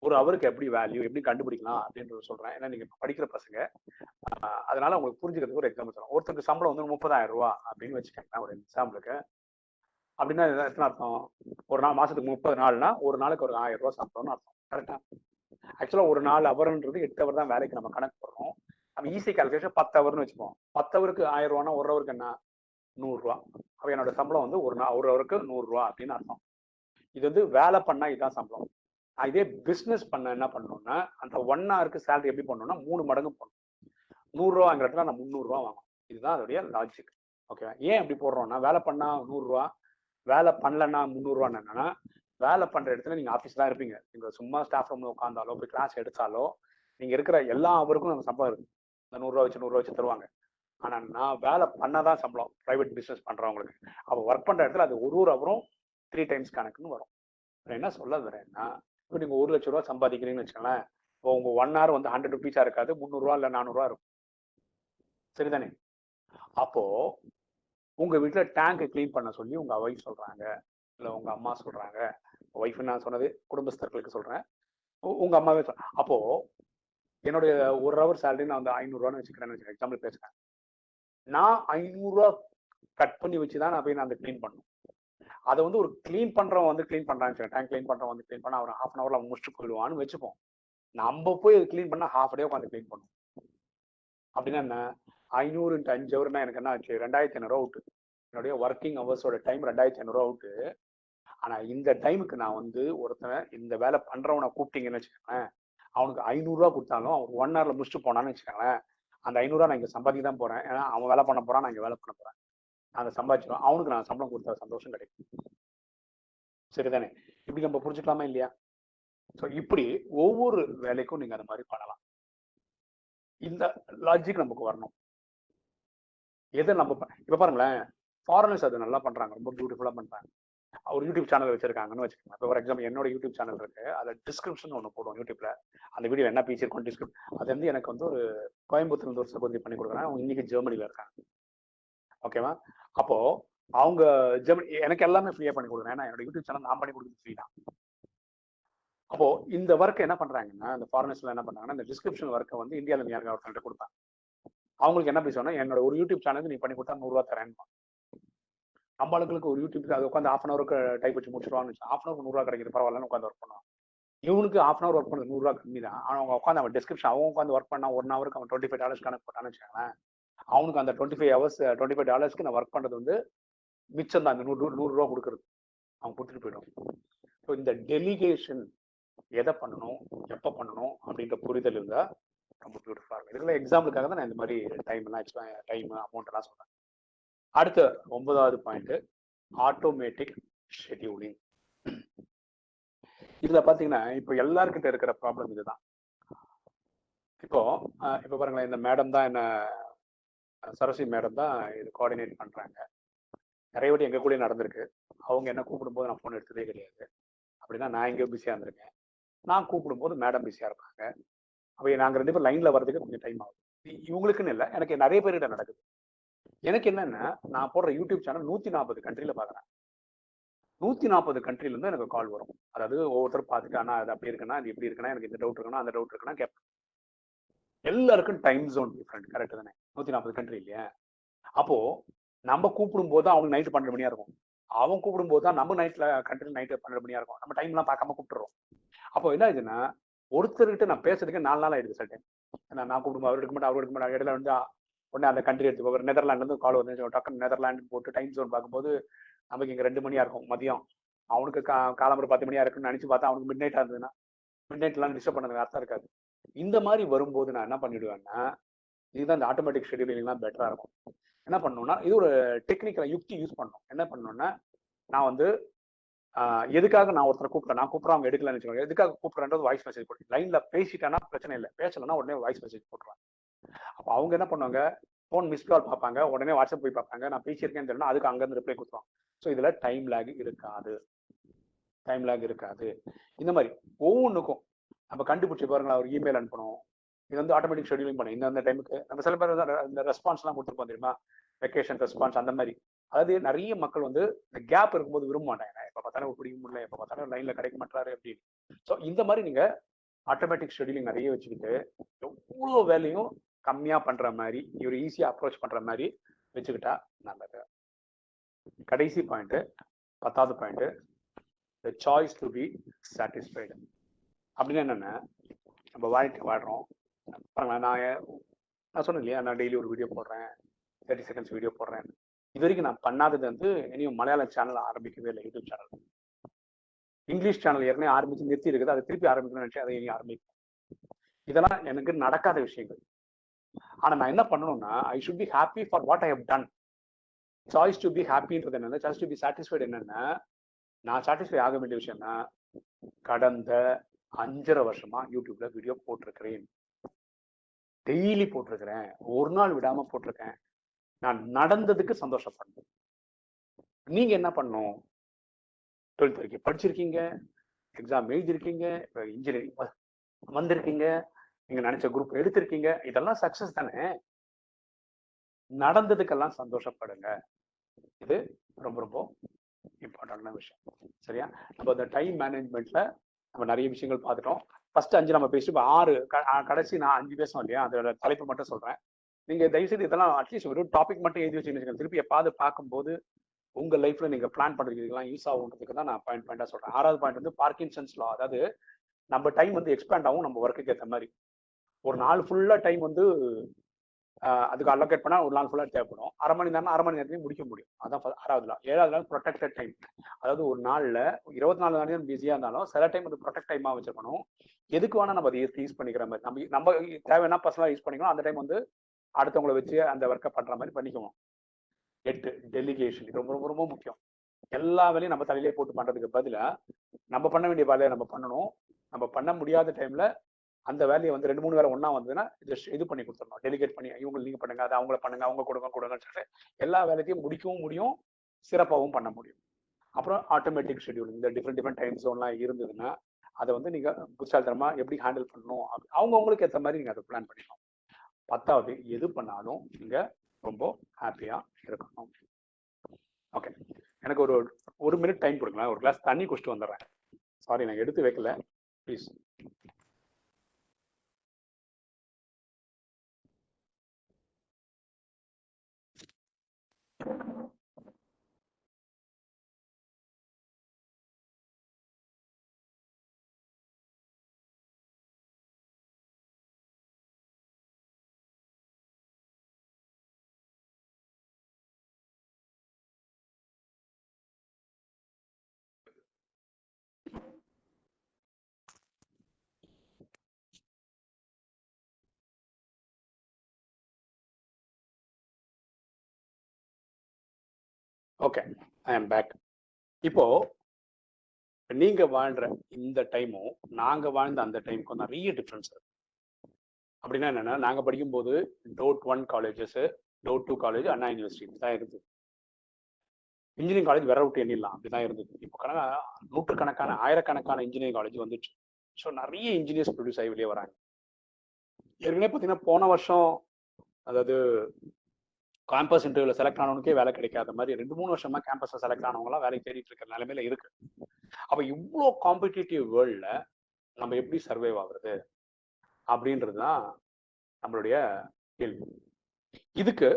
ஒரு அவருக்கு எப்படி வேல்யூ எப்படி கண்டுபிடிக்கலாம் அப்படின்றத சொல்றேன். ஏன்னா நீங்க படிக்கிற பசங்க அதனால உங்களுக்கு புரிஞ்சுக்கிறதுக்கு ஒரு எக்ஸாம்பிள் சொல்றேன். ஒருத்தருக்கு சம்பளம் வந்து முப்பதாயிரம் ரூபா அப்படின்னு வச்சுக்கோங்க ஒரு எக்ஸாம்பிளுக்கு அப்படின்னா எத்தனை அர்த்தம்? ஒரு நாள் மாசத்துக்கு முப்பது நாள்னா ஒரு நாளுக்கு ஒரு ஆயிரம் ரூபா சம்பளம்னு அர்த்தம். கரெக்டா ஆக்சுவலா ஒரு நாள் அவர்ன்றது எட்டு அவர் தான் வேலைக்கு நம்ம கணக்கு போடுறோம். நம்ம ஈஸி கால்குலேஷன் பத்து அவர்னு வச்சுப்போம். பத்து அவருக்கு ஆயிரம் ரூபானா ஒரு அவருக்கு என்ன? நூறுரூவா அப்போ என்னோட சம்பளம் வந்து ஒரு நாள் ஒரு அவருக்கு நூறுரூவா அப்படின்னு அர்த்தம். இது வந்து வேலை பண்ணா இதுதான் சம்பளம். இதே பிஸ்னஸ் பண்ண என்ன பண்ணணும்னா அந்த ஒன் ஹவருக்கு சேலரி எப்படி பண்ணணும்னா மூணு மடங்கு பண்ணணும் நூறுரூவாங்கிற இடத்துல நான் முந்நூறுரூவா வாங்கணும். இதுதான் அதோடைய லாஜிக் ஓகேவா ஏன் எப்படி போடுறோம்னா வேலை பண்ணா நூறுரூவா வேலை பண்ணலன்னா முந்நூறுரூவான்னு என்னன்னா வேலை பண்ணுற இடத்துல நீங்கள் ஆஃபீஸ் தான் இருப்பீங்க. நீங்கள் சும்மா ஸ்டாஃப் ரூம்ல உட்காந்தாலோ போய் கிளாஸ் எடுத்தாலோ நீங்கள் இருக்கிற எல்லா அவருக்கும் நம்ம சம்பளம் இருக்கு. இந்த நூறுரூவா வச்சு நூறுரூவா வச்சு தருவாங்க. ஆனால் நான் வேலை பண்ணாதான் சம்பளம் ப்ரைவேட் பிஸ்னஸ் பண்ணுறவங்களுக்கு அப்போ ஒர்க் பண்ணுற இடத்துல அது ஒரு ஒரு அவரும் த்ரீ டைம்ஸ் கணக்குன்னு வரும். என்ன சொல்ல வரேன்னா இப்போ நீங்க ஒரு லட்ச ரூபா சம்பாதிக்கிறீங்கன்னு வச்சுக்கோங்களேன் இப்போ உங்க ஒன் ஹவர் வந்து ஹண்ட்ரட் ருபீஸா இருக்காது முந்நூறுரூவா இல்லை நானூறுரூவா இருக்கும். சரிதானே? அப்போ உங்க வீட்டுல டேங்க் க்ளீன் பண்ண சொல்லி உங்க ஒய்ஃப் சொல்றாங்க இல்ல உங்க அம்மா சொல்றாங்க. ஒய்ஃப் நான் சொன்னது குடும்பஸ்தர்களுக்கு சொல்றேன். உ- உங்க அம்மாவே சொல் அப்போ என்னுடைய ஒரு ஹவர் சேலரி நான் வந்து ஐநூறுரூவான்னு வச்சுக்கிறேன்னு வச்சுக்கேன் எக்ஸாம்பிள் பேசுறேன். நான் ஐநூறுரூவா கட் பண்ணி வச்சு தான் நான் போய் நான் அந்த க்ளீன் பண்ணும் அதை வந்து ஒரு க்ளீன் பண்றவன் வந்து க்ளீன் பண்றான்னு டேங்க் க்ளீன் பண்றவன் வந்து க்ளீன் பண்ண அவன் ஹாஃப் அன் ஹவர்ல முடிச்சுட்டு போயிடுவான்னு வச்சுப்போம். நம்ம போய் அது க்ளீன் பண்ணா ஹாஃப் டே உட்காந்து கிளீன் பண்ணும் அப்படின்னா என்ன? ஐநூறு இன்ட்டு அஞ்சு ஹவர்னா எனக்கு என்ன ஆச்சு? ரெண்டாயிரத்தி ஐநூறுவா அவுட்டு. என்னுடைய ஒர்க்கிங் ஹவர்ஸோட டைம் ரெண்டாயிரத்தி ஐநூறுவா அவுட்டு. ஆனா இந்த டைமுக்கு நான் வந்து ஒருத்தன் இந்த வேலை பண்றவனை கூப்பிட்டீங்கன்னு வச்சுக்கோங்களேன் அவனுக்கு ஐநூறுரூவா கொடுத்தாலும் அவன் ஒன் ஹவர்ல முடிச்சுட்டு போனான்னு வச்சுக்கோங்களேன் அந்த ஐநூறுரூவா நான் இங்கே சம்பாதிக்க தான் போறேன். ஏன்னா அவன் வேலை பண்ண போறான் நான் இங்கே வேலை பண்ண போறேன். அதை சம்பாதிச்சிடும் அவனுக்கு நான் சம்பளம் கொடுத்தா சந்தோஷம் கிடைக்கும். சரிதானே? இப்படி நம்ம புரிஞ்சுக்கலாமா இல்லையா? ஸோ இப்படி ஒவ்வொரு வேலைக்கும் நீங்க அந்த மாதிரி பண்ணலாம். இந்த லாஜிக் நமக்கு வரணும். எதை நம்ம ப- இப்ப பாருங்களேன். ஃபாரினர்ஸ் அது நல்லா பண்றாங்க. ரொம்ப பியூட்டிஃபுல்லா பண்றாங்க. ஒரு யூடியூப் சேனல் வச்சிருக்காங்கன்னு வச்சுக்கோங்க. இப்போ ஃபார் எக்ஸாம்பிள் என்னோட யூடியூப் சேனல் இருக்கு. அதில் டிஸ்கிரிப்ஷன் ஒன்று போடுவோம் யூடியூப்ல அந்த வீடியோ என்ன பேசியிருக்கோம் டிஸ்கிரிப் அது வந்து எனக்கு வந்து ஒரு கோயம்புத்தூர்ல ஒரு சகோதரி பண்ணி கொடுக்குறேன் அவங்க இன்னைக்கு ஜெர்மனில இருக்காங்க. ஓகேவா அப்போ அவங்க ஜெர்மனி எனக்கு எல்லாமே ஃப்ரீயா பண்ணி கொடுக்குறேன் ஏன்னா என்னோட யூடியூப் சேனல் நான் பண்ணி கொடுக்குறது ஃப்ரீ தான். அப்போ இந்த ஒர்க்கை என்ன பண்றாங்கன்னா இந்த ஃபாரினர்ஸ்ல என்ன பண்றாங்கன்னா இந்த டிஸ்கிரிப்ஷன் ஒர்க்கை வந்து இந்தியாவில் இருந்து யாருக்காவது ஒருத்தர்கிட்ட கொடுப்பேன் அவங்களுக்கு என்ன பேசுவாங்கன்னா என்னோட ஒரு யூடியூப் சேனலுக்கு நீ பண்ணி கொடுத்தா நூறுரூவா தரேன். நம்ம ஆளுங்களுக்கு ஒரு யூடியூப் அது உட்காந்து ஆஃப் அன் டைப் வச்சு முடிச்சிருவான்னு ஆஃப் அன் ஹவருக்கு நூறுரூவா கிடைக்குது பரவாயில்லன்னு உட்காந்து ஒர்க் பண்ணுவான். இவனுக்கு ஆஃப் அன் அவர் ஒர்க் பண்ணுறது நூறுரூவா கம்மி தான். அவங்க உட்காந்து அவன் டிஸ்கிரிப்ஷன் அவன் உட்காந்து ஒர்க் பண்ணா ஒன் ஹவருக்கு அவன் டுவெண்ட்டி ஃபைவ் டாலர்ஸ் கணக்கு போட்டான்னு வச்சுக்கோங்களேன். அவனுக்கு அந்த twenty five hours twenty five டாலர்ஸ்க்கு நான் ஒர்க் பண்ணுறது வந்து மிச்சம் தான். அந்த நூறு நூறுரூவா கொடுக்குறது. அவன் கொடுத்துட்டு போயிடும் ஸோ இந்த டெலிகேஷன் எதை பண்ணணும் எப்போ பண்ணணும் அப்படின்ற புரிதல் இருந்தால் ரொம்ப பியூட்டிஃபுல்லாக இருக்கும். இதுல எக்ஸாம்பிளுக்காக தான் நான் இந்த மாதிரி டைம் எல்லாம் எக்ஸ்ட்ரா டைம் அமௌண்ட் எல்லாம் அடுத்த ஒன்பதாவது பாயிண்ட் ஆட்டோமேட்டிக் ஷெட்யூலிங் இதில் பார்த்தீங்கன்னா இப்போ எல்லாருக்கிட்ட இருக்கிற ப்ராப்ளம் இதுதான். இப்போ இப்போ பாருங்களேன் இந்த மேடம் தான் என்ன சரஸ்வதி மேடம் தான் இது கோஆர்டினேட் பண்ணுறாங்க நிறைய வாட்டி எங்கள் கூட நடந்திருக்கு. அவங்க என்ன கூப்பிடும்போது நான் ஃபோன் எடுத்ததே கிடையாது. அப்படின்னா நான் எங்கேயோ பிஸியாக இருந்திருக்கேன். நான் கூப்பிடும்போது மேடம் பிஸியாக இருப்பாங்க. அப்போ நாங்கள் ரெண்டு பேரும் லைனில் வர்றதுக்கு கொஞ்சம் டைம் ஆகும். இவங்களுக்குன்னு இல்லை எனக்கு நிறைய பேர்கிட்ட நடக்குது. எனக்கு என்னென்னா நான் போடுற யூடியூப் சேனல் நூற்றி நாற்பது கண்ட்ரியில் பார்க்குறேன் நூற்றி நாற்பது கண்ட்ரிலேருந்து எனக்கு கால் வரும். அதாவது ஒவ்வொருத்தரும் பார்த்துட்டு ஆனால் அது அப்படி இருக்குன்னா அது இப்படி இருக்குன்னா எனக்கு இந்த டவுட் இருக்குன்னா அந்த டவுட் இருக்குன்னா கேட்பேன். எல்லாருக்கும் டைம் ஜோன் டிஃப்ரெண்ட் கரெக்ட் தானே? நூத்தி நாற்பது கண்ட்ரி இல்லையா? அப்போ நம்ம கூப்பிடும் போது அவங்க நைட்டு பன்னெண்டு மணியா இருக்கும். அவன் கூப்பிடும் போது தான் நம்ம நைட்ல கண்ட்ரி நைட்டு பன்னெண்டு மணியா இருக்கும். நம்ம டைம்லாம் பார்க்காம கூப்பிட்டுறோம். அப்போ என்ன ஆகுதுன்னா ஒருத்தர்கிட்ட நான் பேசுறதுக்கு நாலு நாள் ஆயிடுது சில டைம் ஏன்னா நான் கூப்பிடும் அவர் எடுக்க மாட்டேன் அவர் எடுக்க மாட்டேன் இடையில வந்து உடனே அந்த கண்ட்ரி எடுத்து ஒரு நெதர்லாண்ட்ல இருந்து கால் வந்து டக்குன்னு நெதர்லாண்டு போட்டு டைம் ஜோன் பார்க்கும்போது நமக்கு இங்க ரெண்டு மணியா இருக்கும் மதியம். அவனுக்கு கா காலம்பரம் பத்து மணியா இருக்குன்னு நினைச்சு பார்த்தா அவனுக்கு மிட் நைட் இருந்ததுன்னா மிட் நைட்லாம் டிஸ்டர்ப் பண்ணதுக்கு அர்த்தம் இருக்காது. இந்த மாதிரி வரும்போது நான் என்ன பண்ணிடுவேன்னா இதுதான் இந்த ஆட்டோமேட்டிக் ஷெடியூலிங்லாம் பெட்டரா இருக்கும். என்ன பண்ணணும்னா இது ஒரு டெக்னிக்கல் யுக்தி யூஸ் பண்ணணும். என்ன பண்ணணும்னா நான் வந்து எதுக்காக நான் ஒருத்தரை கூப்பிட்றேன்? நான் கூப்பிட்றேன் அவங்க எடுக்கலன்னு வச்சுக்கோங்க. எதுக்காக கூப்பிட்றேன்றது வாய்ஸ் மெசேஜ் போட்டு லைன்ல பேசிட்டேன்னா பிரச்சனை இல்லை. பேசலைன்னா உடனே வாய்ஸ் மெசேஜ் போட்டுருவேன். அப்போ அவங்க என்ன பண்ணுவாங்க ஃபோன் மிஸ் கால் பார்ப்பாங்க உடனே வாட்ஸ்அப் போய் பார்ப்பாங்க நான் பேசியிருக்கேன்னு தெரியல அதுக்கு அங்கேருந்து ரிப்ளை கொடுத்துருவாங்க. ஸோ இதுல டைம் லேக் இருக்காது. டைம் லேக் இருக்காது. இந்த மாதிரி ஒவ்வொன்றுக்கும் நம்ம கண்டுபிடிச்சி பாருங்களா ஒரு இமெயில் அனுப்பணும். இது வந்து ஆட்டோமேட்டிக் ஷெடியூலிங் பண்ணும் இந்த அந்த டைமுக்கு நம்ம சில பேர் வந்து இந்த ரெஸ்பான்ஸ்லாம் கொடுத்துருப்போம் தெரியுமா? வெக்கேஷன் ரெஸ்பான்ஸ் அந்த மாதிரி. அதாவது நிறைய மக்கள் வந்து இந்த கேப் இருக்கும்போது விரும்ப மாட்டாங்க. எப்போ பார்த்தாலும் பிடிக்க முடியல எப்போ பார்த்தாலும் லைனில் கிடைக்க மாட்டாரு அப்படின்னு. ஸோ இந்த மாதிரி நீங்கள் ஆட்டோமேட்டிக் ஷெடியூலிங் நிறைய வச்சுக்கிட்டு எவ்வளோ வேலையும் கம்மியாக பண்ணுற மாதிரி இவர் ஈஸியாக அப்ரோச் பண்ணுற மாதிரி வச்சுக்கிட்டா நல்லது. கடைசி பாயிண்ட்டு பத்தாவது point the choice to be satisfied அப்படின்னு என்னென்ன நம்ம வாழ்க்கை வாழ்கிறோம் பாருங்களேன் நான் நான் சொன்னேன் இல்லையா நான் டெய்லி ஒரு வீடியோ போடுறேன் தேர்ட்டி செகண்ட்ஸ் வீடியோ போடுறேன். இது வரைக்கும் நான் பண்ணாதது வந்து இனியும் மலையாளம் சேனல் ஆரம்பிக்கவே இல்லை யூடியூப் சேனல் இங்கிலீஷ் சேனல் ஏற்கனவே ஆரம்பிச்சு நிறுத்தி இருக்குது அதை திருப்பி ஆரம்பிக்கணும்னு நினச்சி அதை இனி ஆரம்பிக்கும் இதெல்லாம் எனக்கு நடக்காத விஷயங்கள். ஆனா நான் என்ன பண்ணணும்னா I should be happy for what I have done choice to be ஹாப்பின்றது என்னன்னா சாய்ஸ் டு பி சாட்டிஸ்ஃபைடு என்னன்னா நான் சாட்டிஸ்ஃபை ஆக வேண்டிய விஷயம்னா கடந்த அஞ்சரை வருஷமா யூடியூப்ல வீடியோ போட்டிருக்கிறேன். டெய்லி போட்டிருக்கிறேன். ஒரு நாள் விடாம போட்டிருக்கேன். நான் நடந்ததுக்கு சந்தோஷப்படணும். நீங்க என்ன பண்ணும் டுவெல்த் வரைக்கும் படிச்சிருக்கீங்க. எக்ஸாம் எழுதிருக்கீங்க இன்ஜினியரிங் வந்திருக்கீங்க. நீங்க நினைச்ச குரூப் எடுத்திருக்கீங்க. இதெல்லாம் சக்சஸ் தானே? நடந்ததுக்கெல்லாம் சந்தோஷப்படுங்க. இது ரொம்ப ரொம்ப இம்பார்ட்டண்டான விஷயம். சரியா? நம்ம இந்த டைம் மேனேஜ்மெண்ட்ல நம்ம நிறைய விஷயங்கள் பார்த்துட்டோம். ஃபர்ஸ்ட் அஞ்சு நம்ம பேசிட்டு இப்போ ஆறு க- கடைசி நான் அஞ்சு பேசணும் இல்லையா? அதோட தலைப்பு மட்டும் சொல்றேன். நீங்க தயவுசெய்து இதெல்லாம் அட்லீஸ்ட் ஒரு டாபிக் மட்டும் எழுதி வச்சுக்கோங்க. திருப்பி எப்பாவது பார்க்கும்போது உங்க லைஃப்ல நீங்க பிளான் பண்றதுக்கெல்லாம் யூஸ் ஆகுன்றதுக்கு தான் நான் பாயிண்ட் பாயிண்டா சொல்றேன். ஆறாவது பாயிண்ட் வந்து பார்க்கின்சன்ஸ் லா அதாவது நம்ம டைம் வந்து எக்ஸ்பேண்ட் ஆகும் நம்ம ஒர்க்குக்கு ஏற்ற மாதிரி. ஒரு நாள் ஃபுல்லா டைம் வந்து அதுக்கு அலோகேட் பண்ணால் ஒரு நாள் ஃபுல்லாக தேவைப்படும். அரை மணி நேரம் அரை மணி நேரத்துலையும் முடிக்க முடியும். அதான் ஆறாவது நாள். ஏழாவது நாள் ப்ரொடெக்டட் டைம் அதாவது ஒரு நாளில் இருபத்தி நாலு மணி நேரம் இருந்தாலும் சில டைம் அது ப்ரொடெக்ட் டைமாக வச்சுருக்கணும். எதுக்கு வேணால் நம்ம அதை யூஸ் பண்ணிக்கிற மாதிரி. நம்ம நம்ம தேவைன்னா பர்சனலாக யூஸ் பண்ணிக்கணும் அந்த டைம் வந்து அடுத்தவங்களை வச்சு அந்த ஒர்க்கை பண்ணுற மாதிரி பண்ணிக்குவோம். எட்டு டெலிகேஷன் இது ரொம்ப ரொம்ப ரொம்ப முக்கியம். எல்லா வேலையும் நம்ம தலையிலே போட்டு பண்ணுறதுக்கு பதிலாக நம்ம பண்ண வேண்டிய வேலையை நம்ம பண்ணணும். நம்ம பண்ண முடியாத டைமில் அந்த வேலையை வந்து ரெண்டு மூணு வேலை ஒன்றா வந்ததுன்னா ஜஸ்ட் இது பண்ணி கொடுத்துடணும். டெலிகேட் பண்ணி இவங்க நீங்கள் பண்ணுங்க அதை அவங்கள பண்ணுங்க அவங்க கொடுங்க கொடுங்கன்னு சொல்லிட்டு எல்லா வேலைக்கும் முடிக்கவும் முடியும் சிறப்பாகவும் பண்ண முடியும். அப்புறம் ஆட்டோமேட்டிக் ஷெட்யூல் இந்த டிஃப்ரெண்ட் டிஃப்ரெண்ட் டைம் ஜோன்லாம் இருந்ததுன்னா அதை வந்து நீங்கள் புத்தாலித்தனமா எப்படி ஹேண்டில் பண்ணணும் அப்படி- அவங்க அவங்களுக்கு ஏற்ற மாதிரி நீங்கள் அதை பிளான் பண்ணிக்கணும். பத்தாவது எது பண்ணாலும் நீங்கள் ரொம்ப ஹாப்பியாக இருக்கணும். ஓகே எனக்கு ஒரு ஒரு மினிட் டைம் கொடுங்களேன். ஒரு கிளாஸ் தண்ணி குடிச்சிட்டு வந்துடுறேன். சாரி நான் எடுத்து வைக்கல. Please Okay I am back இப்போ நீங்க வாழ்ற இந்த டைமும் நாங்க வாழ்ந்த அந்த டைமுக்கும் நிறைய டிஃப்ரென்ஸ் இருக்கு. அப்படின்னா என்னன்னா நாங்க படிக்கும்போது டோட் ஒன் காலேஜஸ் டோட் டூ காலேஜ் அண்ணா யூனிவர்சிட்டி தான் இருந்தது. இன்ஜினியரிங் காலேஜ் வேற விட்டு எண்ணிடலாம் அப்படிதான் இருந்தது. இப்போ கணக்கா நூற்றுக்கணக்கான ஆயிரக்கணக்கான இன்ஜினியரிங் காலேஜ் வந்துச்சு. ஸோ நிறைய இன்ஜினியர்ஸ் ப்ரொடியூஸ் ஆகி வெளியே வராங்க. ஏற்கனவே பார்த்தீங்கன்னா போன வருஷம் அதாவது கேம்பஸ் இன்டர்வியூல செலக்ட் ஆனவனுக்கே வேலை கிடைக்காத மாதிரி ரெண்டு மூணு வருஷமா கேம்பஸ்ல செலக்ட் ஆனவங்களாம் வேலை தேடிட்டு இருக்கிற நிலைமையில இருக்கு. அப்ப இவ்வளோ காம்படிட்டிவ் வேர்ல்ட்ல நம்ம எப்படி சர்வைவ் ஆகுறது? அப்படின்றது தான் நம்மளுடைய கேள்வி. இதுக்கு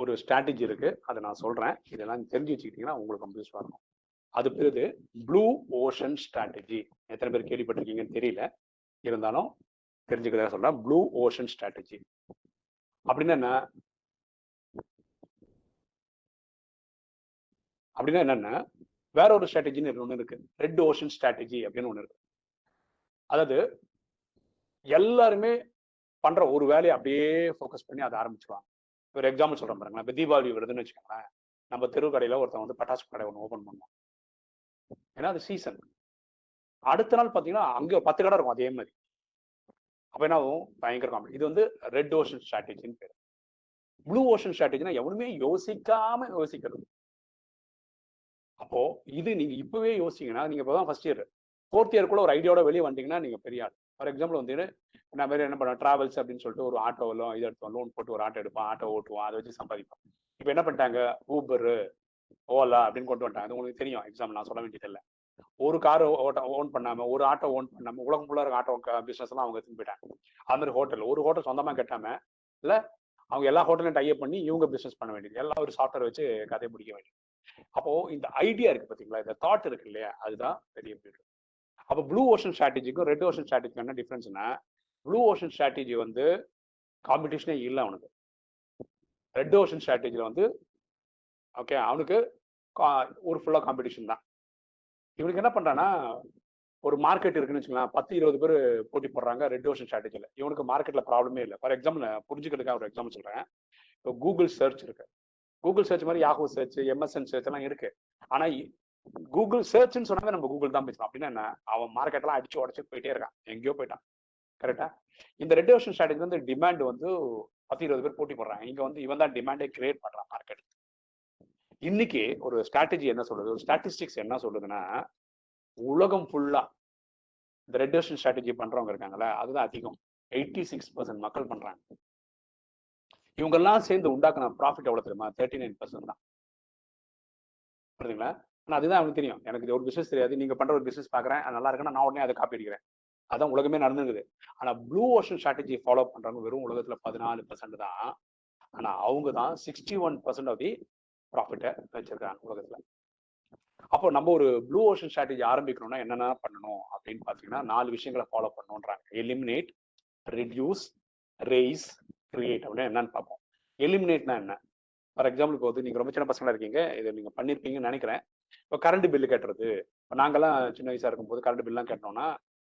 ஒரு ஸ்ட்ராட்டஜி இருக்கு. அதை நான் சொல்றேன். இதெல்லாம் தெரிஞ்சு வச்சுக்கிட்டீங்கன்னா உங்களுக்கு ரொம்ப யூஸ்ஃபுல்லாக இருக்கும். அது பிறகு ப்ளூ ஓஷன் ஸ்ட்ராட்டஜி எத்தனை பேர் கேள்விப்பட்டிருக்கீங்கன்னு தெரியல. இருந்தாலும் தெரிஞ்சுக்கிறதா சொல்றேன். ப்ளூ ஓஷன் ஸ்ட்ராட்டஜி அப்படின்னா என்ன? அப்படின்னா என்னன்னா வேற ஒரு ஸ்ட்ராட்டஜின்னு ஒன்று இருக்கு. ரெட் ஓஷன் ஸ்ட்ராட்டஜி அப்படின்னு ஒன்று இருக்கு. அதாவது எல்லாருமே பண்ற ஒரு வேலையை அப்படியே ஃபோக்கஸ் பண்ணி அதை ஆரம்பிச்சுருவாங்க. ஒரு எக்ஸாம்பிள் சொல்றேன் பாருங்களேன். இப்போ தீபாவளி வருதுன்னு வச்சுக்கோங்களேன். நம்ம தெரு கடையில ஒருத்தன் வந்து பட்டாசு கடை ஒன்று ஓப்பன் பண்ணுவோம் ஏன்னா அது சீசன் அடுத்த நாள் பார்த்தீங்கன்னா அங்கே பத்து கடை இருக்கும் அதே மாதிரி. அப்போ என்ன ஆகும்? பயங்கர காமெடி இது வந்து ரெட் ஓஷன் ஸ்ட்ராட்டஜின்னு பேர். ப்ளூ ஓஷன் ஸ்ட்ராட்டஜினா எவனுமே யோசிக்காம யோசிக்கிறது. அப்போ இது நீங்க இப்பவே யோசிச்சீங்கன்னா நீங்க இப்பதான் ஃபர்ஸ்ட் இயர் ஃபோர்த் இயர்க்குள்ள ஒரு ஐடியாவோட வெளியே வந்தீங்கன்னா நீங்க பெரிய ஆள். ஃபார் எக்ஸாம்பிள் வந்து நான் வேற என்ன பண்ணுவோம் டிராவல்ஸ் அப்படின்னு சொல்லிட்டு ஒரு ஆட்டோவில் இது எடுத்தோம் லோன் போட்டு ஒரு ஆட்டோ எடுப்போம் ஆட்டோ ஓட்டுவோம் அதை வச்சு சம்பாதிப்போம் இப்போ என்ன பண்ணிட்டாங்க? ஊபர் ஓலா அப்படின்னு கொண்டு வந்துட்டாங்க. அது உங்களுக்கு தெரியும். எக்ஸாம்பிள் நான் சொல்ல வேண்டியது இல்லை. ஒரு கார் ஓட்ட ஓன் பண்ணாம ஒரு ஆட்டோ ஓன் பண்ணாம உலகம் ஃபுல்லாக இருக்க ஆட்டோ பிசினஸ் எல்லாம் அவங்க எடுத்துன்னு போயிட்டாங்க. அது மாதிரி ஹோட்டல் ஒரு ஹோட்டல் சொந்தமா கட்டாம இல்ல அவங்க எல்லா ஹோட்டலையும் டைப் பண்ணி இவங்க பிசினஸ் பண்ண வேண்டியது. எல்லா ஒரு சாஃப்ட்வேர் வச்சு கதையை பிடிக்க வேண்டியது. அப்போ இந்த ஐடியா இருக்கு பாத்தீங்களா? இந்த தாட் இருக்கு இல்லையா? அதுதான் பெரிய பீரியட் அப்போ ப்ளூ ஓஷன் ஸ்ட்ராட்டஜிக்கும் ரெட் ஓஷன் ஸ்ட்ராட்டஜிக்கும் என்ன டிஃப்ரென்ஸ்னா ப்ளூ ஓஷன் ஸ்ட்ராட்டஜி வந்து காம்படிஷனே இல்லை அவனுக்கு. ரெட் ஓஷன் ஸ்ட்ராட்டஜியில் வந்து ஓகே அவனுக்கு ஒரு ஃபுல்லாக காம்படிஷன் தான். இவனுக்கு என்ன பண்ணுறான்னா ஒரு மார்க்கெட் இருக்குன்னு வச்சுக்கலாம் பத்து இருபது பேர் போட்டி போடுறாங்க ரெட் ஓஷன் ஸ்ட்ராட்டஜியில் இவனுக்கு மார்க்கெட்டில் ப்ராப்ளமே இல்லை. ஃபார் எக்ஸாம்பிள் புரிஞ்சுக்கிறதுக்காக ஒரு எக்ஸாம்பிள் சொல்கிறேன் இப்போ கூகுள் சர்ச் இருக்கு. கூகுள் சர்ச் மாதிரி யாஹூ சர்ச் எம்எஸ்என் சர்ச் எல்லாம் இருக்கு. ஆனால் கூகுள் சர்ச்னு சொன்னாவே நம்ம கூகுள் தான் பேசணும் அப்படின்னா என்ன? அவன் மார்க்கெட்லாம் அடிச்சு உடச்சு போயிட்டே இருக்கான். எங்கேயோ போயிட்டான். கரெக்டா இந்த ரெட் ஓஷன் ஸ்ட்ராட்டஜி வந்து டிமாண்ட் வந்து பத்து இருபது பேர் போட்டி போடுறாங்க. இங்க வந்து இவன் தான் டிமாண்டே கிரியேட் பண்றான் மார்க்கெட் இன்னைக்கு ஒரு ஸ்ட்ராட்டஜி என்ன சொல்லுது? ஒரு ஸ்டாட்டிஸ்டிக்ஸ் என்ன சொல்லுதுன்னா உலகம் ஃபுல்லா இந்த ரெட் ஓஷன் ஸ்ட்ராட்டஜி பண்றவங்க இருக்காங்கல்ல அதுதான் அதிகம். எயிட்டி சிக்ஸ் பர்சன்ட் மக்கள் பண்றாங்க. இவங்கெல்லாம் சேர்ந்து உண்டாக்குன ப்ராஃபிட் எவ்வளோ தெரியுமா? தேர்ட்டி நைன் பர்சன்ட் தான். புரியுதுங்களா? ஆனால் அதுதான் அவனுக்கு தெரியும். எனக்கு இது ஒரு பிஸ்னஸ் தெரியாது. நீங்க பண்ற ஒரு பிஸ்னஸ் பாக்குறேன். அது நல்லா இருக்குன்னா நான் உடனே அதை காப்பி அடிக்கிறேன். அதான் உலகமே நடந்துருக்குது. ஆனால் ப்ளூ ஓஷன் ஸ்ட்ராட்டஜி ஃபாலோ பண்றவங்க வெறும் உலகத்துல பதினாலு பர்சன்ட் தான். ஆனா அவங்க தான் sixty one percent of the ப்ராஃபிட்டை வச்சிருக்காங்க உலகத்துல. அப்போ நம்ம ஒரு ப்ளூ ஓஷன் ஸ்ட்ராட்டஜி ஆரம்பிக்கணும்னா என்னென்ன பண்ணணும் அப்படின்னு பார்த்தீங்கன்னா நாலு விஷயங்களை ஃபாலோ பண்ணணுன்றாங்க எலிமினேட் ரெடியூஸ் ரேஸ் கிரியேட் அப்படின்னு என்னன்னு பார்ப்போம். எலிமினேட்னா என்ன? ஃபார் எக்ஸாம்பிள் போது நீங்கள் ரொம்ப சின்ன பசங்களாக இருக்கீங்க. இதை நீங்கள் பண்ணியிருப்பீங்கன்னு நினைக்கிறேன். இப்போ கரண்ட் பில்லு கட்டுறது. இப்போ நாங்கெல்லாம் சின்ன வயசாக இருக்கும்போது கரண்ட் பில்லாம் கட்டினோம்னா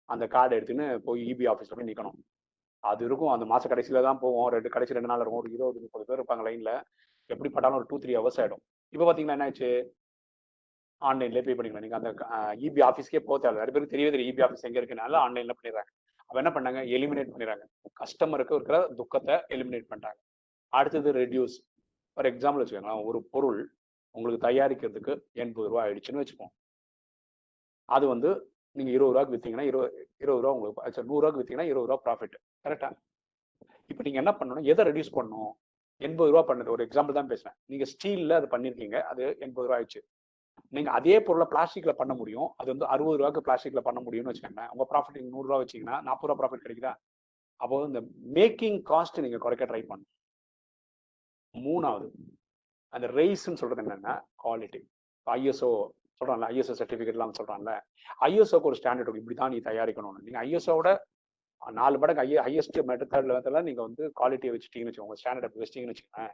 அந்த கார்டு எடுத்துன்னு போய் இபி ஆஃபீஸில் போய் நிற்கணும் அது இருக்கும். அந்த மாத கடைசியில் தான் போவோம். ரெண்டு கடைசி ரெண்டு நாள் இருக்கும். ஒரு இருபது முப்பது பேர் இருப்பாங்க லைனில் எப்படி பட்டாலும் ஒரு டூ த்ரீ ஹவர்ஸ் ஆகிடும் இப்போ பார்த்தீங்கன்னா என்ன ஆச்சு ஆன்லைன்லேயே பே பண்ணிக்கலாம். நீங்கள் அந்த இபி ஆஃபீஸ்க்கே போக தேவை நிறைய பேருக்கு தெரியவே தெரியும் இபி ஆஃபீஸ் எங்கே இருக்குனால ஆன்லைனில் பண்ணிடுறாங்க. அப்போ என்ன பண்ணாங்க? எலிமினேட் பண்ணிடுறாங்க. கஸ்டமருக்கு இருக்கிற துக்கத்தை எலிமினேட் பண்ணிட்டாங்க. அடுத்தது ரெடியூஸ் ஃபார் எக்ஸாம்பிள் வச்சுக்கோங்களேன் ஒரு பொருள் உங்களுக்கு தயாரிக்கிறதுக்கு எண்பது ரூபா ஆயிடுச்சுன்னு வச்சுப்போம். அது வந்து நீங்கள் இருபது ரூபாய்க்கு விற்றீங்கன்னா இருபது இருபது ரூபா உங்களுக்கு நூறுரூவாக்கு விற்றீங்கன்னா இருபது ரூபா ப்ராஃபிட் கரெக்டா இப்போ நீங்கள் என்ன பண்ணணும்? எதை ரெடியூஸ் பண்ணணும்? எண்பது ரூபா பண்ணது. ஒரு எக்ஸாம்பிள் தான் பேசுகிறேன் நீங்கள் ஸ்டீலில் அது பண்ணியிருக்கீங்க அது எண்பது ரூபா ஆயிடுச்சு. நீங்க அதே பொருளை பிளாஸ்டிக்ல பண்ண முடியும். அது வந்து அறுபது ரூபாய்க்கு பிளாஸ்டிக்ல பண்ண முடியும்னு வச்சுக்கோங்க உங்க ப்ராஃபிட் நீங்க நூறு ரூபா வச்சீங்கன்னா நாற்பது ரூபா ப்ராஃபிட் கிடைக்குதா? அப்போ இந்த மேக்கிங் காஸ்ட் நீங்க குறைக்க ட்ரை பண்ணணும் மூணாவது அந்த ரைஸ்ன்னு சொல்றது என்னன்னா குவாலிட்டி ஐஎஸ்ஓ சொல்றான்ல ஐஎஸ்ஓ சர்டிபிகேட்லாம் சொல்றான்ல. ஐஎஸ்ஓக்கு ஒரு ஸ்டாண்டர்ட் இருக்கும் இப்படி தான் நீ தயாரிக்கணும்னு. நீங்க ஐஎஸ்ஓட நாலு மடங்கு ஐ ஹையஸ்ட் மெத்தட் நீங்க வந்து குவாலிட்டியை வச்சுட்டீங்கன்னு வச்சுக்கோங்க. ஸ்டாண்டர்ட் வச்சிட்டீங்கன்னு வச்சுக்கோங்க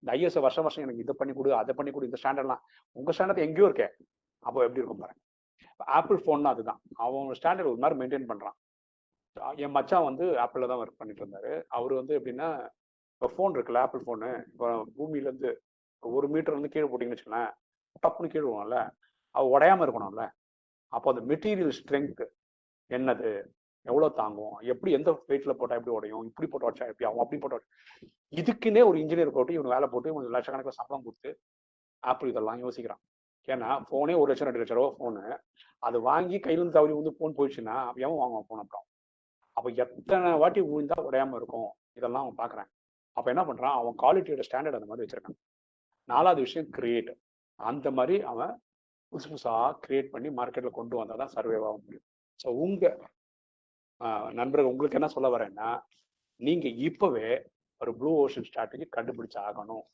இந்த ஐஎஸ்ஓ வருஷம் வருஷம் எனக்கு இதை பண்ணி கொடு அதை பண்ணி கொடு இந்த ஸ்டாண்டர்ட்லாம் உங்க ஸ்டாண்டர்ட் எங்கேயோ இருக்கேன் அப்போ எப்படி இருக்கும் பாருங்க. ஆப்பிள் ஃபோன் அதுதான். அவன் ஸ்டாண்டர்ட் ஒரு மாதிரி மெயின்டைன் பண்றான். என் மச்சான் வந்து ஆப்பிளில் தான் ஒர்க் பண்ணிட்டு இருந்தாரு. அவர் வந்து எப்படின்னா இப்போ ஃபோன் இருக்குல்ல ஆப்பிள் ஃபோனு இப்போ பூமியிலேருந்து ஒரு மீட்டர் வந்து கீழே போட்டிங்கன்னு வச்சுக்கோங்களேன். டப்புன்னு கீழே விடுவோம்ல அது உடையாம இருக்கணும்ல. அப்போ அந்த மெட்டீரியல் ஸ்ட்ரென்த் என்னது? எவ்வளவு தாங்கும்? எப்படி எந்த வெயிட்ல போட்டா எப்படி உடையும்? இப்படி போட்டு வச்சா எப்படி ஆகும்? அப்படி போட்டு இதுக்குன்னே ஒரு இன்ஜினியர் போட்டு இவன் வேலை போட்டு இவங்க லட்சக்கணக்கில் சம்பளம் கொடுத்து ஆப்பிள் இதெல்லாம் யோசிக்கிறான். ஏன்னா ஃபோனே ஒரு லட்சம் ரெண்டு லட்சம் ரூபா ஃபோனு அது வாங்கி கையிலிருந்து தவறி வந்து ஃபோன் போயிடுச்சுன்னா எவன் வாங்குவான் ஃபோன் அப்புறம்? அப்போ எத்தனை வாட்டி விழுந்தா உடையாம இருக்கும்? இதெல்லாம் அவன் பார்க்குறான் அப்போ என்ன பண்றான்? அவன் குவாலிட்டியோட ஸ்டாண்டர்ட் அந்த மாதிரி வச்சிருக்கான். நாலாவது விஷயம் கிரியேட் அந்த மாதிரி அவன் புதுசு புதுசாக கிரியேட் பண்ணி மார்க்கெட்டில் கொண்டு வந்தால் தான் சர்வே ஆக முடியும். ஸோ உங்கள் நண்பர்கள் உங்களுக்கு என்ன சொல்ல வரேன்னா நீங்க இப்பவே ஒரு ப்ளூ ஓஷன் ஸ்ட்ராட்டஜி கண்டுபிடிச்சு ஆகணும்.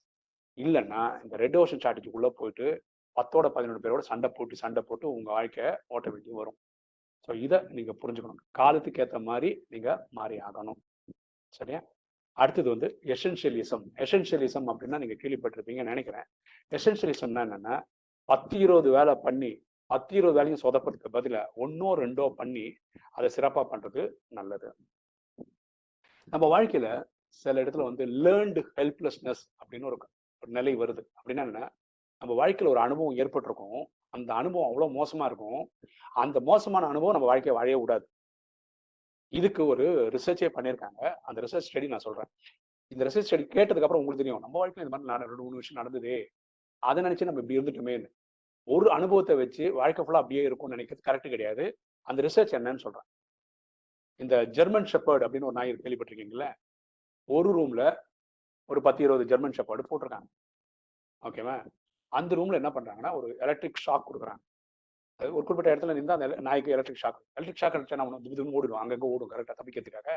இல்லைன்னா இந்த ரெட் ஓஷன் ஸ்ட்ராட்டஜிக்குள்ள போயிட்டு பத்தோட பதினொன்று பேரோட சண்டை போட்டு சண்டை போட்டு உங்க வாழ்க்கையை ஓட்ட வேண்டி வரும். ஸோ இதை நீங்க புரிஞ்சுக்கணும். காலத்துக்கு ஏற்ற மாதிரி நீங்க மாறி ஆகணும். சரியா? அடுத்தது வந்து எசென்ஷியலிசம் எசென்ஷியலிசம் அப்படின்னா நீங்க கேள்விப்பட்டிருப்பீங்கன்னு நினைக்கிறேன். எசென்ஷியலிசம்னா என்னன்னா பத்து இருபது வேலை பண்ணி பத்து இருபது வேலையும் சொதப்பதுக்கு பதில ஒன்னோ ரெண்டோ பண்ணி அதை சிறப்பா பண்றது நல்லது. நம்ம வாழ்க்கையில சில இடத்துல வந்து லேர்ன்டு ஹெல்ப்லெஸ்னஸ் அப்படின்னு ஒரு ஒரு நிலை வருது. அப்படின்னா என்ன? நம்ம வாழ்க்கையில ஒரு அனுபவம் ஏற்பட்டிருக்கும். அந்த அனுபவம் அவ்வளவு மோசமா இருக்கும். அந்த மோசமான அனுபவம் நம்ம வாழ்க்கையை வாழவே விடாது இதுக்கு ஒரு ரிசர்ச்சே பண்ணியிருக்காங்க. அந்த ரிசர்ச் ஸ்டடி நான் சொல்றேன். இந்த ரிசர்ச் ஸ்டடி கேட்டதுக்கு அப்புறம் உங்களுக்கு தெரியும். நம்ம வாழ்க்கையில இந்த மாதிரி நட- ரெண்டு மூணு விஷயம் நடந்ததே. அதை நினைச்சு நம்ம இப்படி இருந்துட்டோமேன்னு. ஒரு அனுபவத்தை வச்சு வாழ்க்கை ஃபுல்லாக அப்படியே இருக்கும்னு நினைக்கிறது கரெக்ட் கிடையாது. அந்த ரிசர்ச் என்னன்னு சொல்கிறேன் இந்த ஜெர்மன் ஷெப்பர்ட் அப்படின்னு ஒரு நாய் கேள்விப்பட்டிருக்கீங்களே ஒரு ரூமில் ஒரு பத்து இருபது ஜெர்மன் ஷெப்பர்டு போட்டிருக்காங்க. ஓகேவா அந்த ரூமில் என்ன பண்ணுறாங்கன்னா ஒரு எலக்ட்ரிக் ஷாக் கொடுக்குறாங்க. அது ஒரு குறிப்பிட்ட இடத்துல நின்று அந்த நாய்க்கு எலக்ட்ரிக் ஷாக் எலக்ட்ரிக் ஷாக் அடிச்சா நம்ம திடீர்னு ஓடிடும் அங்கங்கே ஓடும் கரெக்டாக தப்பிக்கிறதுக்காக.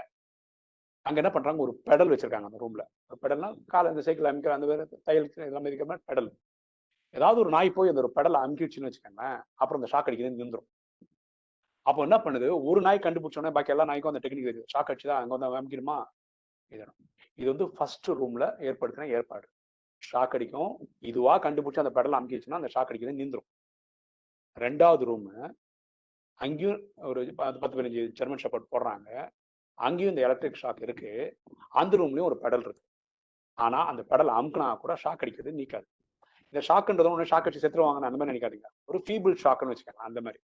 அங்கே என்ன பண்ணுறாங்க ஒரு பெடல் வச்சிருக்காங்க அந்த ரூமில் ஒரு பெடல்னா காலை இந்த சைக்கிள் அமைக்கிற அந்த வேறு தையல் எல்லாமே இருக்கிற மாதிரி பெடல் ஏதாவது ஒரு நாய் போய் அந்த ஒரு பெடலை அமுக்கிடுச்சுன்னு வச்சுக்கோங்களேன் அப்புறம் அந்த ஷாக் அடிக்கிறது நின்றுடும் அப்போ என்ன பண்ணுது? ஒரு நாய் கண்டுபிடிச்சோன்னே பாக்கி எல்லா நாய்க்கும் அந்த டெக்னிக் இருக்குது ஷாக் அடிச்சுதான் அங்கே வந்து அமுக்கிடுமா? இது இது வந்து ஃபர்ஸ்ட் ரூம்ல ஏற்படுத்தின ஏற்பாடு. ஷாக் அடிக்கும். இதுவா கண்டுபிடிச்சு அந்த பெடலை அமுக்கிடுச்சுன்னா அந்த ஷாக் அடிக்கிறது நின்றுடும் ரெண்டாவது ரூமு அங்கேயும் ஒரு பத்து பத்து பதினஞ்சு ஜெர்மன் ஷப்பர்ட் போடுறாங்க. அங்கேயும் இந்த எலக்ட்ரிக் ஷாக் இருக்கு. அந்த ரூம்லயும் ஒரு பெடல் இருக்கு. ஆனா அந்த பெடல் அமுக்குனா கூட ஷாக் அடிக்கிறது நீக்காது. இந்த ஷாக்குன்றது ஒன்று ஷாக் அடிச்சு செத்துருவாங்கன்னு அந்த மாதிரி நினைக்காதீங்க. ஒரு ஃபீபிள் ஷாக்குன்னு வச்சுக்கோங்க அந்த மாதிரி.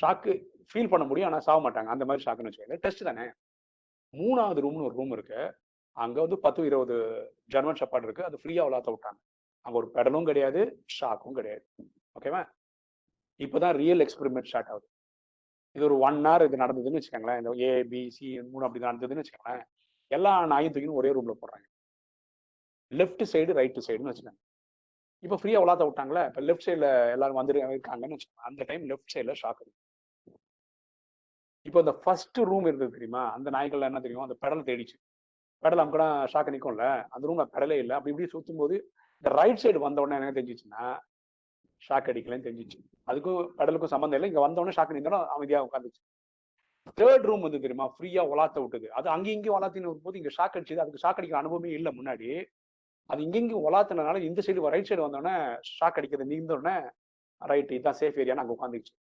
ஷாக்கு ஃபீல் பண்ண முடியும் ஆனா சாக மாட்டாங்க. அந்த மாதிரி ஷாக்குன்னு வச்சுக்கோங்க. டெஸ்ட் தானே? மூணாவது ரூம்னு ஒரு ரூம் இருக்கு. அங்க வந்து பத்து இருபது ஜெர்மன் சாப்பாடு இருக்கு. அது ஃப்ரீயா விளாத்த விட்டாங்க. அங்க ஒரு பெடலும் கிடையாது ஷாக்கும் கிடையாது. ஓகேவா இப்போதான் ரியல் எக்ஸ்பெரிமெண்ட் ஸ்டார்ட் ஆகுது. இது ஒரு ஒன் ஹவர் இது நடந்ததுன்னு வச்சுக்கோங்களேன். இந்த ஏ பி சி மூணு அப்படி நடந்ததுன்னு வச்சுக்கோங்களேன். எல்லா நாயும் தூக்கின்னு ஒரே ரூம்ல போடுறாங்க. லெஃப்ட் சைடு ரைட் சைடுன்னு வச்சுக்கோங்க. இப்போ ஃப்ரீயா உலாத்த விட்டாங்களே இப்போ லெஃப்ட் சைடில் எல்லாரும் வந்து இருக்காங்கன்னு வச்சுக்கோங்க. அந்த டைம் லெஃப்ட் சைடில் ஷாக் அடிக்கும். இப்போ இந்த ஃபர்ஸ்ட் ரூம் இருந்தது தெரியுமா? அந்த நாய்கள் என்ன தெரியும் அந்த பெடல் தேடிச்சு. பெடல் அமுக்கனா ஷாக் நிற்கும்ல அந்த ரூம்ல பெடலே இல்லை. அப்படி இப்படி சுத்தும் போது இந்த ரைட் சைடு வந்த உடனே என்ன தெரிஞ்சிச்சுன்னா ஷாக் அடிக்கலன்னு தெரிஞ்சிச்சு. அதுக்கும் பெடலுக்கும் சம்மந்தம் இல்லை. இங்க வந்த உடனே ஷாக் நின்றோம் அமைதியா உட்காந்துச்சு. தேர்ட் ரூம் வந்து தெரியுமா? ஃப்ரீயா உலாத்த விட்டது. அது அங்கேயும் இங்கேயும் உலாத்தின்னு போது இங்க ஷாக் அடிச்சது. அதுக்கு ஷாக் அடிக்கிற அனுபவமே இல்லை முன்னாடி. அது இங்கெங்கும் ஒலாத்தினால இந்த சைடு ரைட் சைடு வந்தோடனே ஷாக் அடிக்கிறது நீந்த உடனே ரைட் இதுதான் சேஃப் ஏரியான்னு அங்கே உட்காந்துச்சு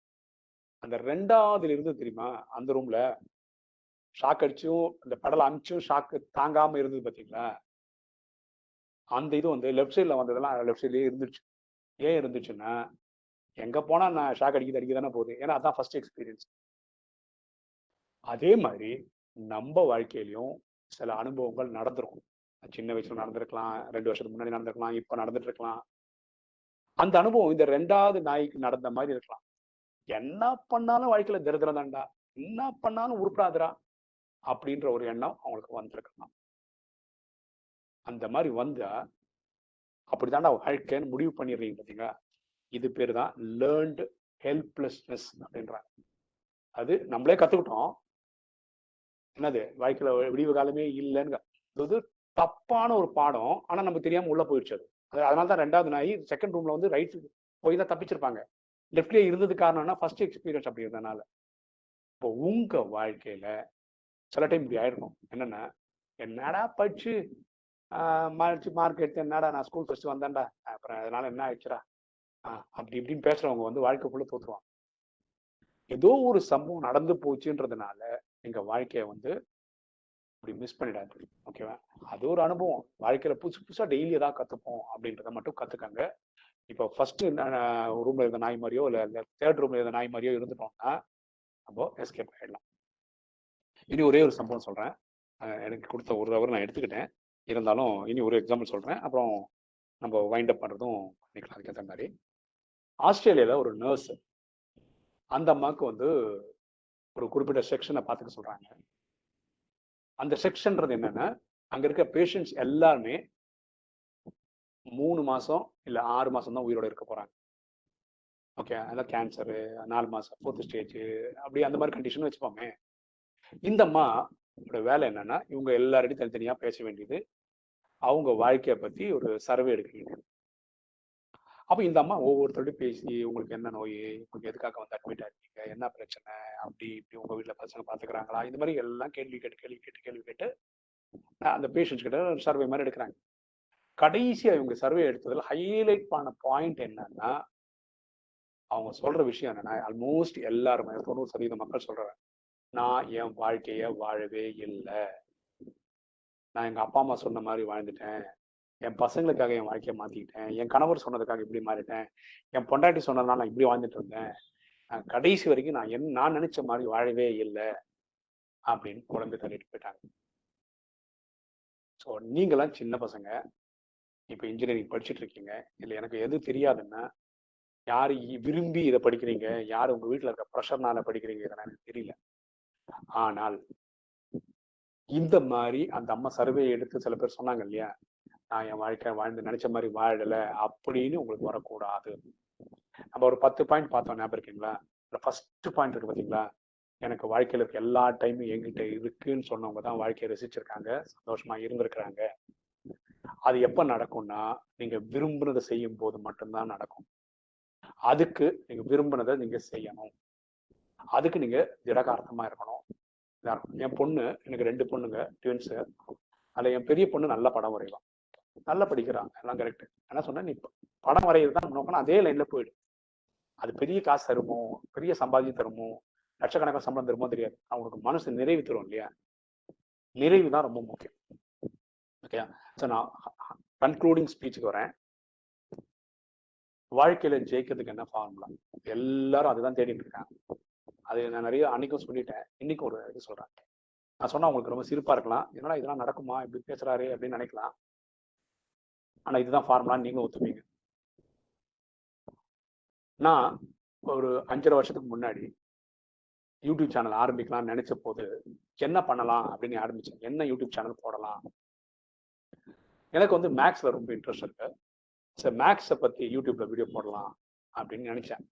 அந்த ரெண்டாவதுல இருந்து தெரியுமா அந்த ரூம்ல ஷாக் அடிச்சும் அந்த படலை அமிச்சும் ஷாக்கு தாங்காம இருந்தது பாத்தீங்களா? அந்த இது வந்து லெஃப்ட் சைட்ல வந்ததெல்லாம் லெஃப்ட் சைட்லயே இருந்துச்சு. ஏன் இருந்துச்சுன்னா எங்க போனா நான் ஷாக் அடிக்கிறது அடிக்க தானே போகுது. ஏன்னா அதான் ஃபர்ஸ்ட் எக்ஸ்பீரியன்ஸ் அதே மாதிரி நம்ம வாழ்க்கையிலையும் சில அனுபவங்கள் நடந்திருக்கும். சின்ன வயசுல நடந்திருக்கலாம் ரெண்டு வருஷத்துக்கு முன்னாடி நடந்திருக்கலாம் இப்ப நடந்துட்டு இருக்கலாம் அந்த அனுபவம் இந்த ரெண்டாவது நாய்க்கு நடந்த மாதிரி இருக்கலாம். என்ன பண்ணாலும் வாழ்க்கையில தரித்திரம் தான்டா என்ன பண்ணாலும் உருப்படாதுடா அப்படின்ற ஒரு எண்ணம் அவங்களுக்கு வந்திருக்கலாம். அந்த மாதிரி வந்தா அப்படிதான்டா வாழ்க்கைன்னு முடிவு பண்ணிடுறீங்க பாத்தீங்களா? இது பேர் தான் லேர்ன்டு ஹெல்ப்லெஸ்னஸ் அப்படின்றாங்க. அது நம்மளே கத்துக்கிட்டோம். என்னது? வாழ்க்கையில விடிவு காலமே இல்லைன்னு தப்பான ஒரு பாடம் ஆனா நமக்கு தெரியாம உள்ள போயிடுச்சு அது. அதனால தான் ரெண்டாவது நாய் செகண்ட் ரூம்ல வந்து ரைட் போய் தான் தப்பிச்சிருப்பாங்க. லெஃப்ட்லயே இருந்தது காரணம்னா ஃபர்ஸ்ட் எக்ஸ்பீரியன்ஸ் அப்படி இருந்தனால. இப்போ உங்க வாழ்க்கையில சில டைம் இப்படி ஆயிருக்கும். என்னன்னா என்னடா படிச்சு மார்க் மார்க் எடுத்து என்னடா நான் ஸ்கூல் ஃபர்ஸ்ட் வந்தேன்டா. அப்புறம் அதனால என்ன ஆயிடுச்சுடா? அப்படி இப்படின்னு பேசுறவங்க வந்து வாழ்க்கைக்குள்ள தோற்றுவாங்க ஏதோ ஒரு சம்பவம் நடந்து போச்சுன்றதுனால எங்க வாழ்க்கைய வந்து அப்படி மிஸ் பண்ணிடாது. ஓகேவா அது ஒரு அனுபவம். வாழ்க்கையில புதுசு புதுசா டெய்லி ஏதாவது கத்துப்போம் அப்படின்றத மட்டும் கத்துக்கங்க. இப்போ ஃபர்ஸ்ட் ரூம்ல இருந்த நாய் மாதிரியோ இல்ல தேர்ட் ரூம்ல இருந்த நாய் மாதிரியோ இருந்துட்டோம்னா நம்ம எஸ்கேப் ஆயிடலாம். இனி ஒரே ஒரு சம்பவம் சொல்றேன். எனக்கு கொடுத்த ஒரு ஹவர் நான் எடுத்துக்கிட்டேன். இருந்தாலும் இனி ஒரு எக்ஸாம்பிள் சொல்றேன். அப்புறம் நம்ம வைண்ட் அப் பண்றதும் பண்ணிக்கலாம் அதுக்கேற்ற மாதிரி. ஆஸ்திரேலியாவில் ஒரு நர்ஸ் அந்த அம்மாவுக்கு வந்து ஒரு குறிப்பிட்ட செக்ஷனை பார்த்துக்க சொல்கிறாங்க அந்த செக்ஷன்றது என்னன்னா அங்க இருக்க பேஷண்ட்ஸ் எல்லாருமே மூணு மாசம் இல்ல ஆறு மாசம் தான் உயிரோட இருக்க போறாங்க. ஓகே அதான் கேன்சரு நாலு மாசம் ஃபோர்த் ஸ்டேஜ் அப்படி அந்த மாதிரி கண்டிஷன் வச்சுப்போமே இந்த அம்மா வேலை என்னன்னா இவங்க எல்லாரையும் தனித்தனியா பேச வேண்டியது. அவங்க வாழ்க்கையை பத்தி ஒரு சர்வே எடுக்க வேண்டியது அப்போ இந்த அம்மா ஒவ்வொருத்தரோடய பேசி உங்களுக்கு என்ன நோய்? உங்களுக்கு எதுக்காக வந்து அட்மிட் ஆகிருக்கீங்க என்ன பிரச்சனை? அப்படி இப்படி உங்கள் வீட்டில் பசங்க பார்த்துக்கிறாங்களா இந்த மாதிரி எல்லாம் கேள்வி கேட்டு கேள்வி கேட்டு கேள்வி கேட்டு அந்த பேஷண்ட்ஸ் கிட்ட சர்வே மாதிரி எடுக்கிறாங்க. கடைசியாக இவங்க சர்வே எடுத்ததில் ஹைலைட் பண்ண பாயிண்ட் என்னன்னா அவங்க சொல்ற விஷயம் என்னன்னா ஆல்மோஸ்ட் எல்லாருமே தொண்ணூறு சதவீத மக்கள் சொல்றாங்க நான் என் வாழ்க்கையை வாழவே இல்லை. நான் எங்கள் அப்பா அம்மா சொன்ன மாதிரி வாழ்ந்துட்டேன். என் பசங்களுக்காக என் வாழ்க்கையை மாத்திக்கிட்டேன். என் கணவர் சொன்னதுக்காக இப்படி மாறிட்டேன். என் பொண்டாட்டி சொன்னதுனால நான் இப்படி வாழ்ந்துட்டு இருந்தேன். நான் கடைசி வரைக்கும் நான் என் நான் நினைச்ச மாதிரி வாழவே இல்லை. அப்படின்னு குழந்தை தள்ளிட்டு போயிட்டாங்க. ஸோ நீங்களாம் சின்ன பசங்க. இப்போ இன்ஜினியரிங் படிச்சுட்டு இருக்கீங்க. இல்லை எனக்கு எது தெரியாதுன்னா யார் விரும்பி இதை படிக்கிறீங்க? யார் உங்கள் வீட்டில் இருக்க ப்ரெஷர்னால படிக்கிறீங்க? இதெல்லாம் எனக்கு தெரியல. ஆனால் இந்த மாதிரி அந்த அம்மா சர்வே எடுத்து சில பேர் சொன்னாங்க இல்லையா? நான் என் வாழ்க்கை வாழ்ந்து நினைச்ச மாதிரி வாழல அப்படின்னு உங்களுக்கு வரக்கூடாது. நம்ம ஒரு பத்து பாயிண்ட் பார்த்தோம் ஞாபகம் இருக்கீங்களா? ஃபர்ஸ்ட் பாயிண்ட் இருக்கு பார்த்தீங்களா எனக்கு வாழ்க்கையில இருக்க எல்லா டைமும் எங்கிட்ட இருக்குன்னு சொன்னவங்க தான் வாழ்க்கையை ரசிச்சிருக்காங்க சந்தோஷமா இருந்திருக்கிறாங்க. அது எப்ப நடக்கும்னா நீங்க விரும்புனதை செய்யும் போது மட்டும்தான் நடக்கும். அதுக்கு நீங்க விரும்பினதை நீங்க செய்யணும். அதுக்கு நீங்க திடகார்த்தமா இருக்கணும். இருக்கணும். என் பொண்ணு எனக்கு ரெண்டு பொண்ணுங்க ட்வின்ஸு அதில் என் பெரிய பொண்ணு நல்ல படம் வரைவான் நல்லா படிக்கிறாங்க எல்லாம் கரெக்ட் என்ன சொன்னா நீ படம் வரைகிறது தான் நோக்கணும். அதே லைன்ல போயிடும் அது பெரிய காசு தருமோ? பெரிய சம்பாதி தருமோ? லட்சக்கணக்கான சம்பளம் தருமோ தெரியாது. அவங்களுக்கு மனசு நிறைவு தரும் இல்லையா? நிறைவு தான் ரொம்ப முக்கியம். ஓகே ஸோ நான் கன்க்ளூடிங் ஸ்பீச்சுக்கு வரேன். வாழ்க்கையில ஜெயிக்கிறதுக்கு என்ன ஃபார்முலா எல்லாரும் அதுதான் தேடிட்டு இருக்காங்க. அது நான் நிறைய அன்னைக்கும் சொல்லிட்டேன். இன்னைக்கும் ஒரு இது சொல்றேன் நான் சொன்னா உங்களுக்கு ரொம்ப சிரிப்பா இருக்கலாம். என்னடா இதெல்லாம் நடக்குமா? இப்படி பேசுறாரு அப்படின்னு நினைக்கலாம். ஆனா இதுதான் ஃபார்முலான்னு நீங்களும் ஒத்துப்பீங்க. நான் ஒரு அஞ்சரை வருஷத்துக்கு முன்னாடி யூடியூப் சேனல் ஆரம்பிக்கலாம்னு நினைச்ச போது என்ன பண்ணலாம் அப்படின்னு ஆரம்பிச்சேன். என்ன யூடியூப் சேனல் போடலாம்? எனக்கு வந்து மேக்ஸ்ல ரொம்ப இன்ட்ரெஸ்ட் இருக்கு. சரி மேக்ஸை பத்தி யூடியூப்ல வீடியோ போடலாம் அப்படின்னு நினைச்சேன்.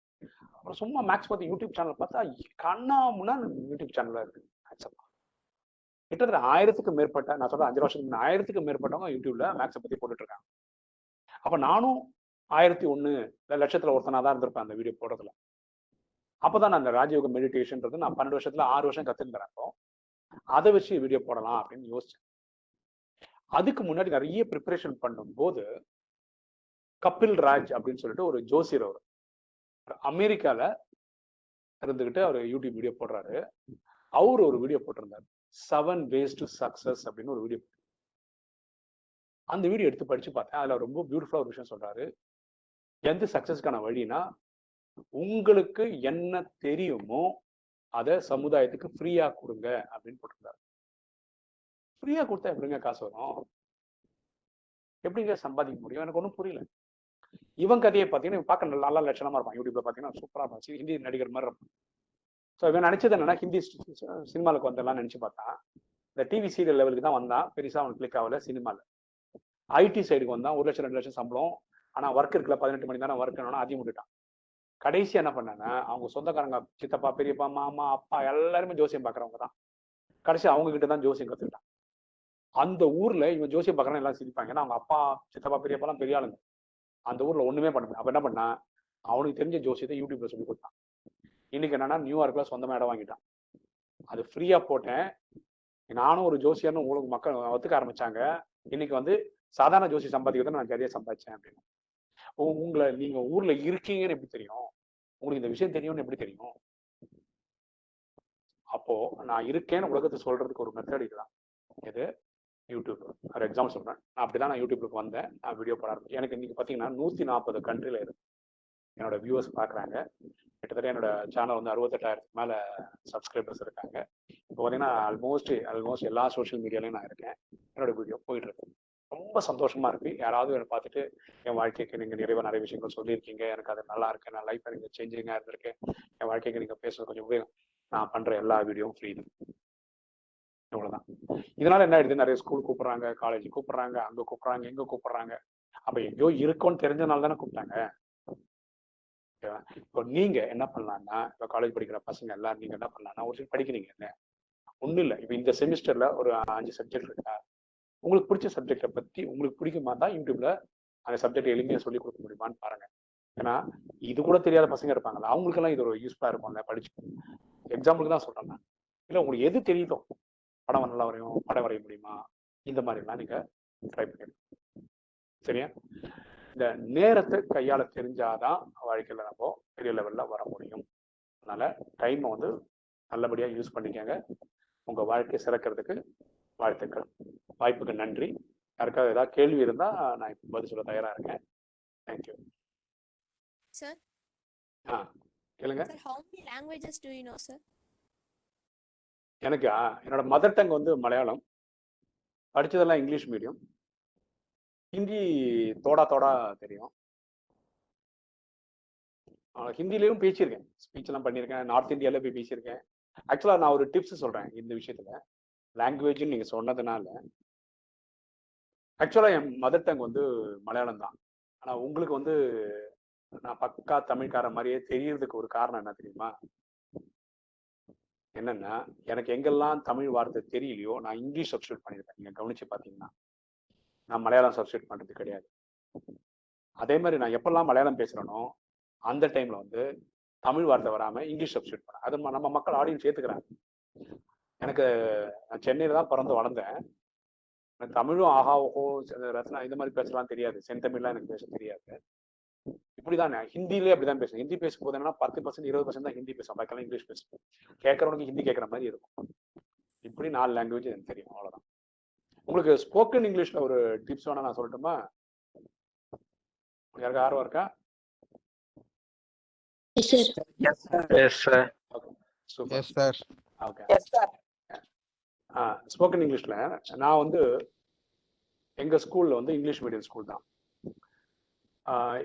அப்புறம் சும்மா மேக்ஸ் பத்தி யூடியூப் சேனல் பார்த்தா கண்ணா முன்னா யூடியூப் சேனலாக இருக்கு மேக்ஸ் கிட்டத்தட்ட ஆயிரத்துக்கு மேற்பட்ட நான் சொல்றேன் அஞ்சு வருஷத்துக்கு முன்ன ஆயிரத்துக்கு மேற்பட்டவங்க யூடியூப்ல மேக்ஸை பத்தி போட்டுட்டு இருக்காங்க அப்ப நானும் ஆயிரத்தி ஒண்ணு லட்சத்துல ஒருத்தனா தான் இருந்திருப்பேன் அந்த வீடியோ போடுறதுல. அப்பதான் நான் அந்த ராஜயோக மெடிடேஷன்றது நான் பன்னெண்டு வருஷத்துல ஆறு வருஷம் கத்துருந்தேன் அப்போ. அதை வச்சு வீடியோ போடலாம் அப்படின்னு யோசிச்சேன். அதுக்கு முன்னாடி நிறைய ப்ரிப்பரேஷன் பண்ணும்போது கபில் ராஜ் அப்படின்னு சொல்லிட்டு ஒரு ஜோசியர் அவர். அமெரிக்கால இருந்துகிட்டு அவர் யூடியூப் வீடியோ போடுறாரு. அவர் ஒரு வீடியோ போட்டிருந்தார். செவன் வேஸ் டு சக்சஸ் அப்படின்னு ஒரு வீடியோ அந்த வீடியோ எடுத்து படிச்சு பார்த்தேன். அதுல ரொம்ப பியூட்டிஃபுல்லாக ஒரு விஷயம் சொல்றாரு. எந்த சக்சஸ்க்கான வழினா உங்களுக்கு என்ன தெரியுமோ அதை சமுதாயத்துக்கு ஃப்ரீயா கொடுங்க அப்படின்னு போட்டிருந்தாரு. ஃப்ரீயா கொடுத்தா எப்படிங்க காசு வரும்? எப்படிங்க சம்பாதிக்க முடியும்? எனக்கு ஒன்றும் புரியல. இவன் கதையை பார்த்தீங்கன்னா பார்க்க நல்லா லட்சணமா இருப்பான். யூடியூப்ல பார்த்தீங்கன்னா சூப்பராக இருப்பான். ஹிந்தி நடிகர் மாதிரி இருப்பான். ஸோ இவன் நினைச்சது என்னன்னா ஹிந்தி சினிமாவுக்கு வந்தெல்லாம் நினச்சி பார்த்தான் இந்த டிவி சீரியல் லெவலுக்கு தான் வந்தான். பெருசாக அவனுக்கு கிளிக் ஆகல சினிமாவில் ஐடி சைடுக்கு வந்தான். ஒரு லட்சம் ரெண்டு லட்சம் சம்பளம். ஆனால் ஒர்க் இருக்குல்ல பதினெட்டு மணி தானே ஒர்க் அதையும் விட்டுட்டான். கடைசி என்ன பண்ணாங்கன்னா அவங்க சொந்தக்காரங்க சித்தப்பா பெரியப்பா மாமா அப்பா எல்லாருமே ஜோசியம் பார்க்குறவங்க தான். கடைசி அவங்க கிட்ட தான் ஜோசியம் கற்றுக்கிட்டான் அந்த ஊர்ல இவன் ஜோசியம் பார்க்கறவங்க எல்லாம் சிரிப்பாங்க. ஏன்னா அவங்க அப்பா சித்தப்பா பெரியப்பாலாம் பெரிய ஆளுங்க. அந்த ஊர்ல ஒண்ணுமே பண்ண முடியும் அப்ப என்ன பண்ணா அவனுக்கு தெரிஞ்ச ஜோசியத்தை யூடியூப்ல சொல்லி கொடுத்தான். இன்னைக்கு என்னன்னா நியூயார்க்ல சொந்தமா இடம் வாங்கிட்டான். அது ஃப்ரீயா போட்டேன். நானும் ஒரு ஜோசியர்னு உங்களுக்கு மக்கள் ஒத்துக்க ஆரம்பிச்சாங்க. இன்னைக்கு வந்து சாதாரண ஜோசி சம்பாதிக்கிறது நான் நிறைய சம்பாதிச்சேன் அப்படின்னு. உ- உங்களை நீங்க ஊர்ல இருக்கீங்கன்னு எப்படி தெரியும்? உங்களுக்கு இந்த விஷயம் தெரியும்னு எப்படி தெரியும்? அப்போ நான் இருக்கேன்னு உலகத்தை சொல்றதுக்கு ஒரு மெத்தட் இதுதான். எது? யூடியூப் ஒரு எக்ஸாம்பிள் சொல்றேன். நான் அப்படிதான் நான் யூடியூப்க்கு வந்தேன். நான் வீடியோ போட ஆரம்பிச்சேன். எனக்கு இன்னைக்கு பாத்தீங்கன்னா நூத்தி நாற்பது கண்ட்ரில இருக்கு. என்னோட வியூவர்ஸ் பார்க்குறாங்க. கிட்டத்தட்ட என்னோட சேனல் வந்து அறுபத்தெட்டாயிரத்துக்கு மேலே சப்ஸ்கிரைபர்ஸ் இருக்காங்க. இப்போ பார்த்தீங்கன்னா ஆல்மோஸ்ட் ஆல்மோஸ்ட் எல்லா சோஷியல் மீடியாலையும் நான் இருக்கேன். என்னோட வீடியோ போயிட்டு இருக்கு. ரொம்ப சந்தோஷமா இருக்கு. யாராவது என்னை பார்த்துட்டு என் வாழ்க்கைக்கு நீங்க நிறைய நிறைய விஷயங்கள் சொல்லியிருக்கீங்க. எனக்கு அது நல்லா இருக்கு. நான் லைஃப் நீங்க சேஞ்சிங்கா இருந்திருக்கு என் வாழ்க்கைக்கு நீங்க பேசுறது கொஞ்சம் உபயோகம் நான் பண்ற எல்லா வீடியோவும் ஃப்ரீ தான். இவ்வளவுதான் இதனால என்ன ஆயிடுது? நிறைய ஸ்கூல் கூப்பிடுறாங்க காலேஜ் கூப்பிடுறாங்க அங்க கூப்பிடுறாங்க எங்க கூப்பிடுறாங்க. அப்ப எங்கேயோ இருக்கோன்னு தெரிஞ்சனால தானே கூப்பிட்டாங்க. ஓகேவா? இப்போ நீங்க என்ன பண்ணலாம்னா இப்போ காலேஜ் படிக்கிற பசங்க எல்லாம் நீங்க என்ன பண்ணலாம்னா ஒரு சில படிக்கிறீங்க இல்லை? ஒண்ணும் இல்லை. இப்போ இந்த செமிஸ்டர்ல ஒரு அஞ்சு சப்ஜெக்ட் இருக்கா? உங்களுக்கு பிடிச்ச சப்ஜெக்டை பத்தி உங்களுக்கு பிடிக்குமா? தான் யூடியூப்ல அந்த சப்ஜெக்ட் எளிமையாக சொல்லி கொடுக்க முடியுமான்னு பாருங்க. ஏன்னா இது கூட தெரியாத பசங்க இருப்பாங்கல்ல. அவங்களுக்கெல்லாம் இது ஒரு யூஸ்ஃபுல்லா இருக்கும்ல படிச்சு. எக்ஸாம்பிளுக்கு தான் சொல்றேன் நான். இல்லை உங்களுக்கு எது தெரியுதோ? படம் நல்லா வரையும் படம் வரைய முடியுமா? இந்த மாதிரிலாம் நீங்க ட்ரை பண்ணிடலாம் சரியா? இந்த நேரத்தை கையாள தெரிஞ்சாதான் வாழ்க்கையில நம்ம பெரிய லெவல்ல வர முடியும். அதனால டைமை வந்து நல்லபடியா யூஸ் பண்ணிக்கங்க. உங்க வாழ்க்கையை சிறக்கிறதுக்கு வாழ்த்துக்கள். வாய்ப்புக்கு நன்றி. யாருக்காவது ஏதாவது கேள்வி இருந்தா நான் இப்போ பதில் சொல்ல தயாரா இருக்கேன். தேங்க்யூ Sir, ஆ கேளுங்க. Sir, how many languages do you know, sir? எனக்கு என்னோட மதர் டங் வந்து மலையாளம். படிச்சதெல்லாம் இங்கிலீஷ் மீடியம் ஹிந்தி தோடா தோடா தெரியும். ஹிந்திலையும் பேசியிருக்கேன். ஸ்பீச்லாம் பண்ணியிருக்கேன். நார்த் இந்தியால போய் பேசியிருக்கேன். ஆக்சுவலாக நான் ஒரு டிப்ஸ் சொல்கிறேன் இந்த விஷயத்துல. லாங்குவேஜ்னு நீங்கள் சொன்னதுனால. ஆக்சுவலாக என் மதர் டங் வந்து மலையாளம் தான். ஆனால் உங்களுக்கு வந்து நான் பக்கா தமிழ்கார மாதிரியே தெரியறதுக்கு ஒரு காரணம் என்ன தெரியுமா? என்னன்னா எனக்கு எங்கெல்லாம் தமிழ் வார்த்தை தெரியலையோ நான் இங்கிலீஷ் சப்ஸ்டியூட் பண்ணியிருக்கேன். நீங்கள் கவனிச்சு பார்த்தீங்கன்னா. நான் மலையாளம் சப்ஸ்டியூட் பண்ணுறது கிடையாது. அதே மாதிரி நான் எப்பெல்லாம் மலையாளம் பேசுகிறேனோ அந்த டைமில் வந்து தமிழ் வார்த்தை வராமல் இங்கிலீஷ் சப்ஸ்டியூட் பண்ணேன் அது நம்ம மக்கள் ஆடியன்ஸ் ஏற்றுக்கிறாங்க எனக்கு நான் சென்னையில் தான் பிறந்து வளர்ந்தேன். எனக்கு தமிழும் ஆஹா ஓஹோ ரத்னா இந்த மாதிரி பேசலாம் தெரியாது. செந்தமிழ்லாம் எனக்கு பேச தெரியாது. இப்படிதான் நான் ஹிந்திலே அப்படிதான் பேசுவேன். ஹிந்தி பேசும்போது என்னன்னா பத்து பர்சன்ட் இருபது பர்சன்ட் தான் ஹிந்தி பேசுவேன். பாக்கெல்லாம் இங்கிலீஷ் பேசுவேன். கேட்கறவனுக்கு ஹிந்தி கேட்கற மாதிரி இருக்கும். இப்படி நாலு லாங்குவேஜ் எனக்கு தெரியும். அவ்வளவுதான். உங்களுக்கு ஸ்போக்கன் இங்கிலீஷ்ல ஒரு டிப்ஸ் வேணா நான் சொல்லட்டுமா? யாருக்கு? ஆர்வம் இருக்கா? Yes, sir. Super yes sir okay spoken இங்கிலீஷ்ல நான் வந்து எங்க ஸ்கூல்ல வந்து இங்கிலீஷ் மீடியம் ஸ்கூல் தான். ஆஹ்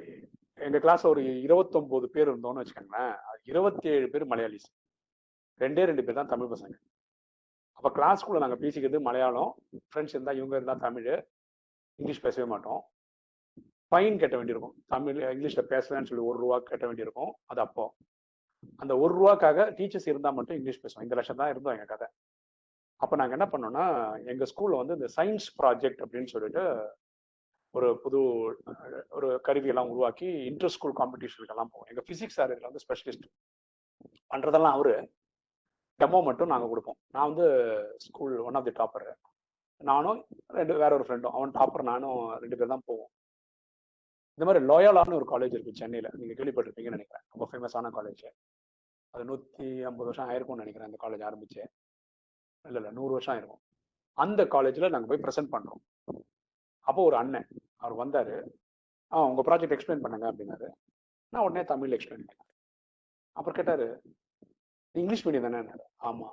எங்க கிளாஸ்ல ஒரு இருபத்தொன்பது பேர் இருந்தோம்னு வச்சுக்கோங்களேன். இருபத்தி ஏழு பேர் மலையாளிஸ். ரெண்டே ரெண்டு பேர் தான் தமிழ் பசங்க. அப்போ கிளாஸ்க்குள்ள நாங்கள் பேசிக்கிறது மலையாளம். ஃப்ரெண்ட்ஸ் இருந்தால் இவங்க இருந்தால் தமிழ். இங்கிலீஷ் பேசவே மாட்டோம். ஃபைன் கட்ட வேண்டியிருக்கும். தமிழ் இங்கிலீஷில் பேசலன்னு சொல்லி ஒரு ரூபா கட்ட வேண்டியிருக்கும். அது அப்போ. அந்த ஒரு ரூபாக்காக டீச்சர்ஸ் இருந்தால் மட்டும் இங்கிலீஷ் பேசுவோம் இந்த லட்சம் தான் இருந்தோம் எங்கள் கதை. அப்போ நாங்கள் என்ன பண்ணோம்னா எங்கள் ஸ்கூலில் வந்து இந்த சயின்ஸ் ப்ராஜெக்ட் அப்படின்னு சொல்லிட்டு ஒரு புது ஒரு கருவியெல்லாம் உருவாக்கி இன்டர் ஸ்கூல் காம்படிஷனுக்கெல்லாம் போவோம். எங்கள் ஃபிசிக்ஸ் சார் வந்து ஸ்பெஷலிஸ்ட் பண்ணுறதெல்லாம் அவரு டெமோ மட்டும் நாங்கள் கொடுப்போம். நான் வந்து school one of the topper நானும் ரெண்டு வேற ஒரு ஃப்ரெண்டும் அவன் டாப்பர் நானும் ரெண்டு பேர் தான் போவோம். இந்த மாதிரி லோயலான்னு ஒரு காலேஜ் இருக்கு சென்னையில். நீங்கள் கேள்விப்பட்டிருப்பீங்கன்னு நினைக்கிறேன். ரொம்ப ஃபேமஸான காலேஜ் அது நூற்றி ஐம்பது வருஷம் ஆயிருக்கும்னு நினைக்கிறேன் அந்த காலேஜ் ஆரம்பிச்சு. இல்லை இல்லை நூறு வருஷம் ஆயிருக்கும். அந்த காலேஜில் நாங்கள் போய் ப்ரெசென்ட் பண்ணுறோம் அப்போ ஒரு அண்ணன் அவர் வந்தார். ஆ உங்கள் ப்ராஜெக்ட் எக்ஸ்பிளைன் பண்ணுங்க அப்படின்னாரு. நான் உடனே தமிழில் எக்ஸ்பிளைன் பண்ணேன். அப்புறம் கேட்டார் இங்கிலீஷ் மீடியம் தானே ஆமா.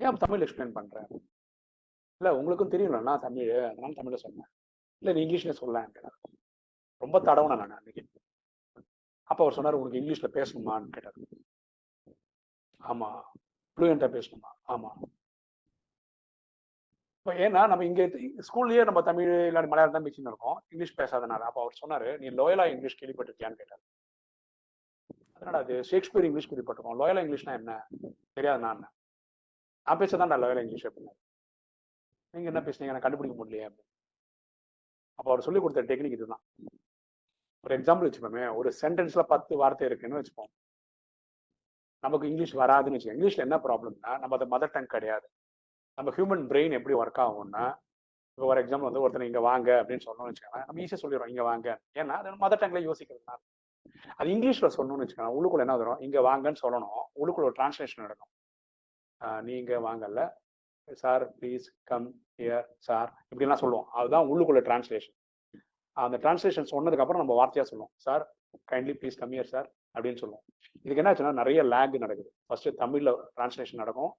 ஏன் தமிழ் எக்ஸ்பிளைன் பண்றேன் இல்ல உங்களுக்கும் தெரியும்ல நான் தமிழ் அதனால தமிழ்ல சொன்னேன். இல்ல நீ இங்கிலீஷ்ல சொல்ல ரொம்ப தடவுனேன் நான் அன்னைக்கு. அப்ப அவர் சொன்னார் உனக்கு இங்கிலீஷ்ல பேசணுமான்னு கேட்டார். ஆமா. ஃப்ளூயண்டா பேசணுமா? ஆமா. இப்போ ஏன்னா நம்ம இங்க ஸ்கூல்லயே நம்ம தமிழ் இல்லாட்டி மலையாளம் தான் பேசின்னு இருக்கோம். இங்கிலீஷ் பேசாதனால. அப்போ அவர் சொன்னாரு நீ லோயலா இங்கிலீஷ் கேள்விப்பட்டிருக்கியான்னு கேட்டார். என்னடா அது ஷேக்ஸ்பியர் இங்கிலீஷ் குறிப்பிட்டிருக்கோம். லோயல் இங்கிலீஷ்னா என்ன? தெரியாது நான் நான் பேசதான் லோயல் இங்கிலீஷ் அப்படின்னா. நீங்க என்ன பேசுனீங்க? எனக்கு கண்டுபிடிக்க முடியலையே அப்படின்னு. அப்போ அவர் சொல்லி கொடுத்த டெக்னிக் இதுதான். ஒரு எக்ஸாம்பிள் வச்சுப்போமே ஒரு சென்டென்ஸ்ல பத்து வார்த்தை இருக்குன்னு வச்சுப்போம். நமக்கு இங்கிலீஷ் வராதுன்னு வச்சுக்கோங்க. இங்கிலீஷ்ல என்ன ப்ராப்ளம்னா நம்ம அது மதர் டங் கிடையாது. நம்ம ஹியூமன் பிரெயின் எப்படி ஒர்க் ஆகும்னா இப்போ ஒரு எக்ஸாம்பிள் வந்து ஒருத்தர் இங்க வாங்க அப்படின்னு சொன்னோம்னு வச்சுக்கோங்க நம்ம ஈஸியாக சொல்லிடுறோம் இங்க வாங்க. ஏன்னா அது மதர் டங்ல யோசிக்கிறதுனால. அது இங்கிலீஷ்ல சொல்லணும்னு வச்சுக்கோங்க. உள்ளுக்குள்ள என்ன வரும்? இங்க வாங்கன்னு சொல்லணும். உள்ளுக்குள்ள ஒரு டிரான்ஸ்லேஷன் நடக்கும். ஆஹ் நீங்க வாங்கல sir please come here sir இப்படிலாம் சொல்லுவோம். அதுதான் உள்ளுக்குள்ள டிரான்ஸ்லேஷன் அந்த டிரான்ஸ்லேஷன் சொன்னதுக்கு அப்புறம் நம்ம வார்த்தையா சொல்லுவோம். Sir kindly please come here sir அப்படின்னு சொல்லுவோம். இதுக்கு என்ன ஆச்சுன்னா நிறைய லேக் நடக்குது. ஃபர்ஸ்ட் தமிழ்ல டிரான்ஸ்லேஷன் நடக்கும்.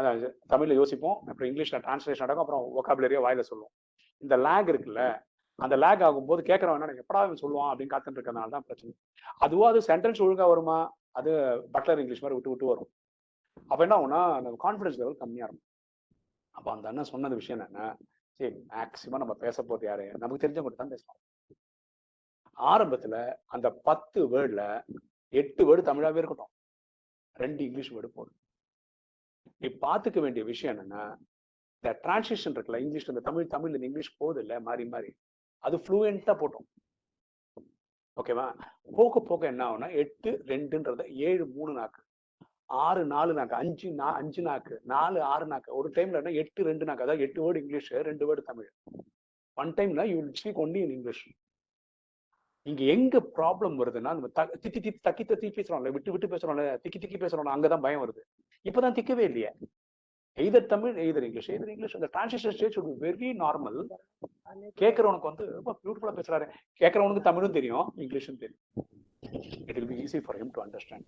அதான் தமிழ்ல யோசிப்போம். அப்புறம் இங்கிலீஷ்ல டிரான்ஸ்லேஷன் நடக்கும். அப்புறம் ஒகாபுலரியா வாயில சொல்லுவோம். இந்த லேக் இருக்குல்ல அந்த லேக் ஆகும்போது கேட்கறவன் என்ன எப்படா இவன் சொல்லுவான் அப்படின்னு காத்துட்டு இருக்கிறதுனால தான் பிரச்சனை. அதுவும் அது சென்டென்ஸ் ஒழுங்கா வருமா? அது பட்லர் இங்கிலீஷ் மாதிரி விட்டு விட்டு வரும். அப்ப என்ன ஆகும்னா நம்ம கான்ஃபிடன்ஸ் லெவல் கம்மியா இருக்கும் அப்ப அந்த அண்ணன் சொன்னது விஷயம் என்ன சரி மேக்சிமம் நம்ம பேச போறது யாரு? நமக்கு தெரிஞ்சவங்க தான் பேசலாம். ஆரம்பத்துல அந்த பத்து வேர்ட்ல எட்டு வேர்டு தமிழாவே இருக்கட்டும். ரெண்டு இங்கிலீஷ் வேர்டு போடும் நீ பாத்துக்க வேண்டிய விஷயம் என்னன்னா இந்த டிரான்ஸ்லேஷன் இருக்குல்ல இங்கிலீஷ்ல இந்த தமிழ் தமிழ்ல இந்த இங்கிலீஷ் போகுது இல்லை மாறி மாறி. அது ஃப்ளூயண்ட்டாக போட்டோம் ஓகேவா போக போக என்ன ஆகும்னா எட்டு ரெண்டுன்றத ஏழு மூணு நாக்கு. ஆறு நாலு நாக்கு. அஞ்சு நா அஞ்சு நாக்கு. நாலு ஆறு நாக்கு. ஒரு டைம்ல என்ன? எட்டு ரெண்டு நாக்கு. அதாவது எட்டு வேர்டு இங்கிலீஷ் ரெண்டு வேர்டு தமிழ். ஒன் டைம்ல you will speak only in English இங்க எங்க ப்ராப்ளம் வருதுன்னா நம்ம த- திக்கி திக்கி தக்கி தத்தி பேசுறோம்ல விட்டு விட்டு பேசுறோம்ல திக்கி திக்கி பேசுறோம்ல அங்கதான் பயம் வருது. இப்பதான் திக்கவே இல்லையே. Either Tamil either English. Either English அந்த டிரான்ஸ்லேஷன் ஸ்டேஜ் ஒரு வெரி நார்மல் கேட்கறவனுக்கு வந்து ரொம்ப பியூட்டிஃபுல்லா பேசுறாரு. கேட்கறவனுக்கு தமிழும் தெரியும் இங்கிலீஷும் தெரியும். It will be easy for him to understand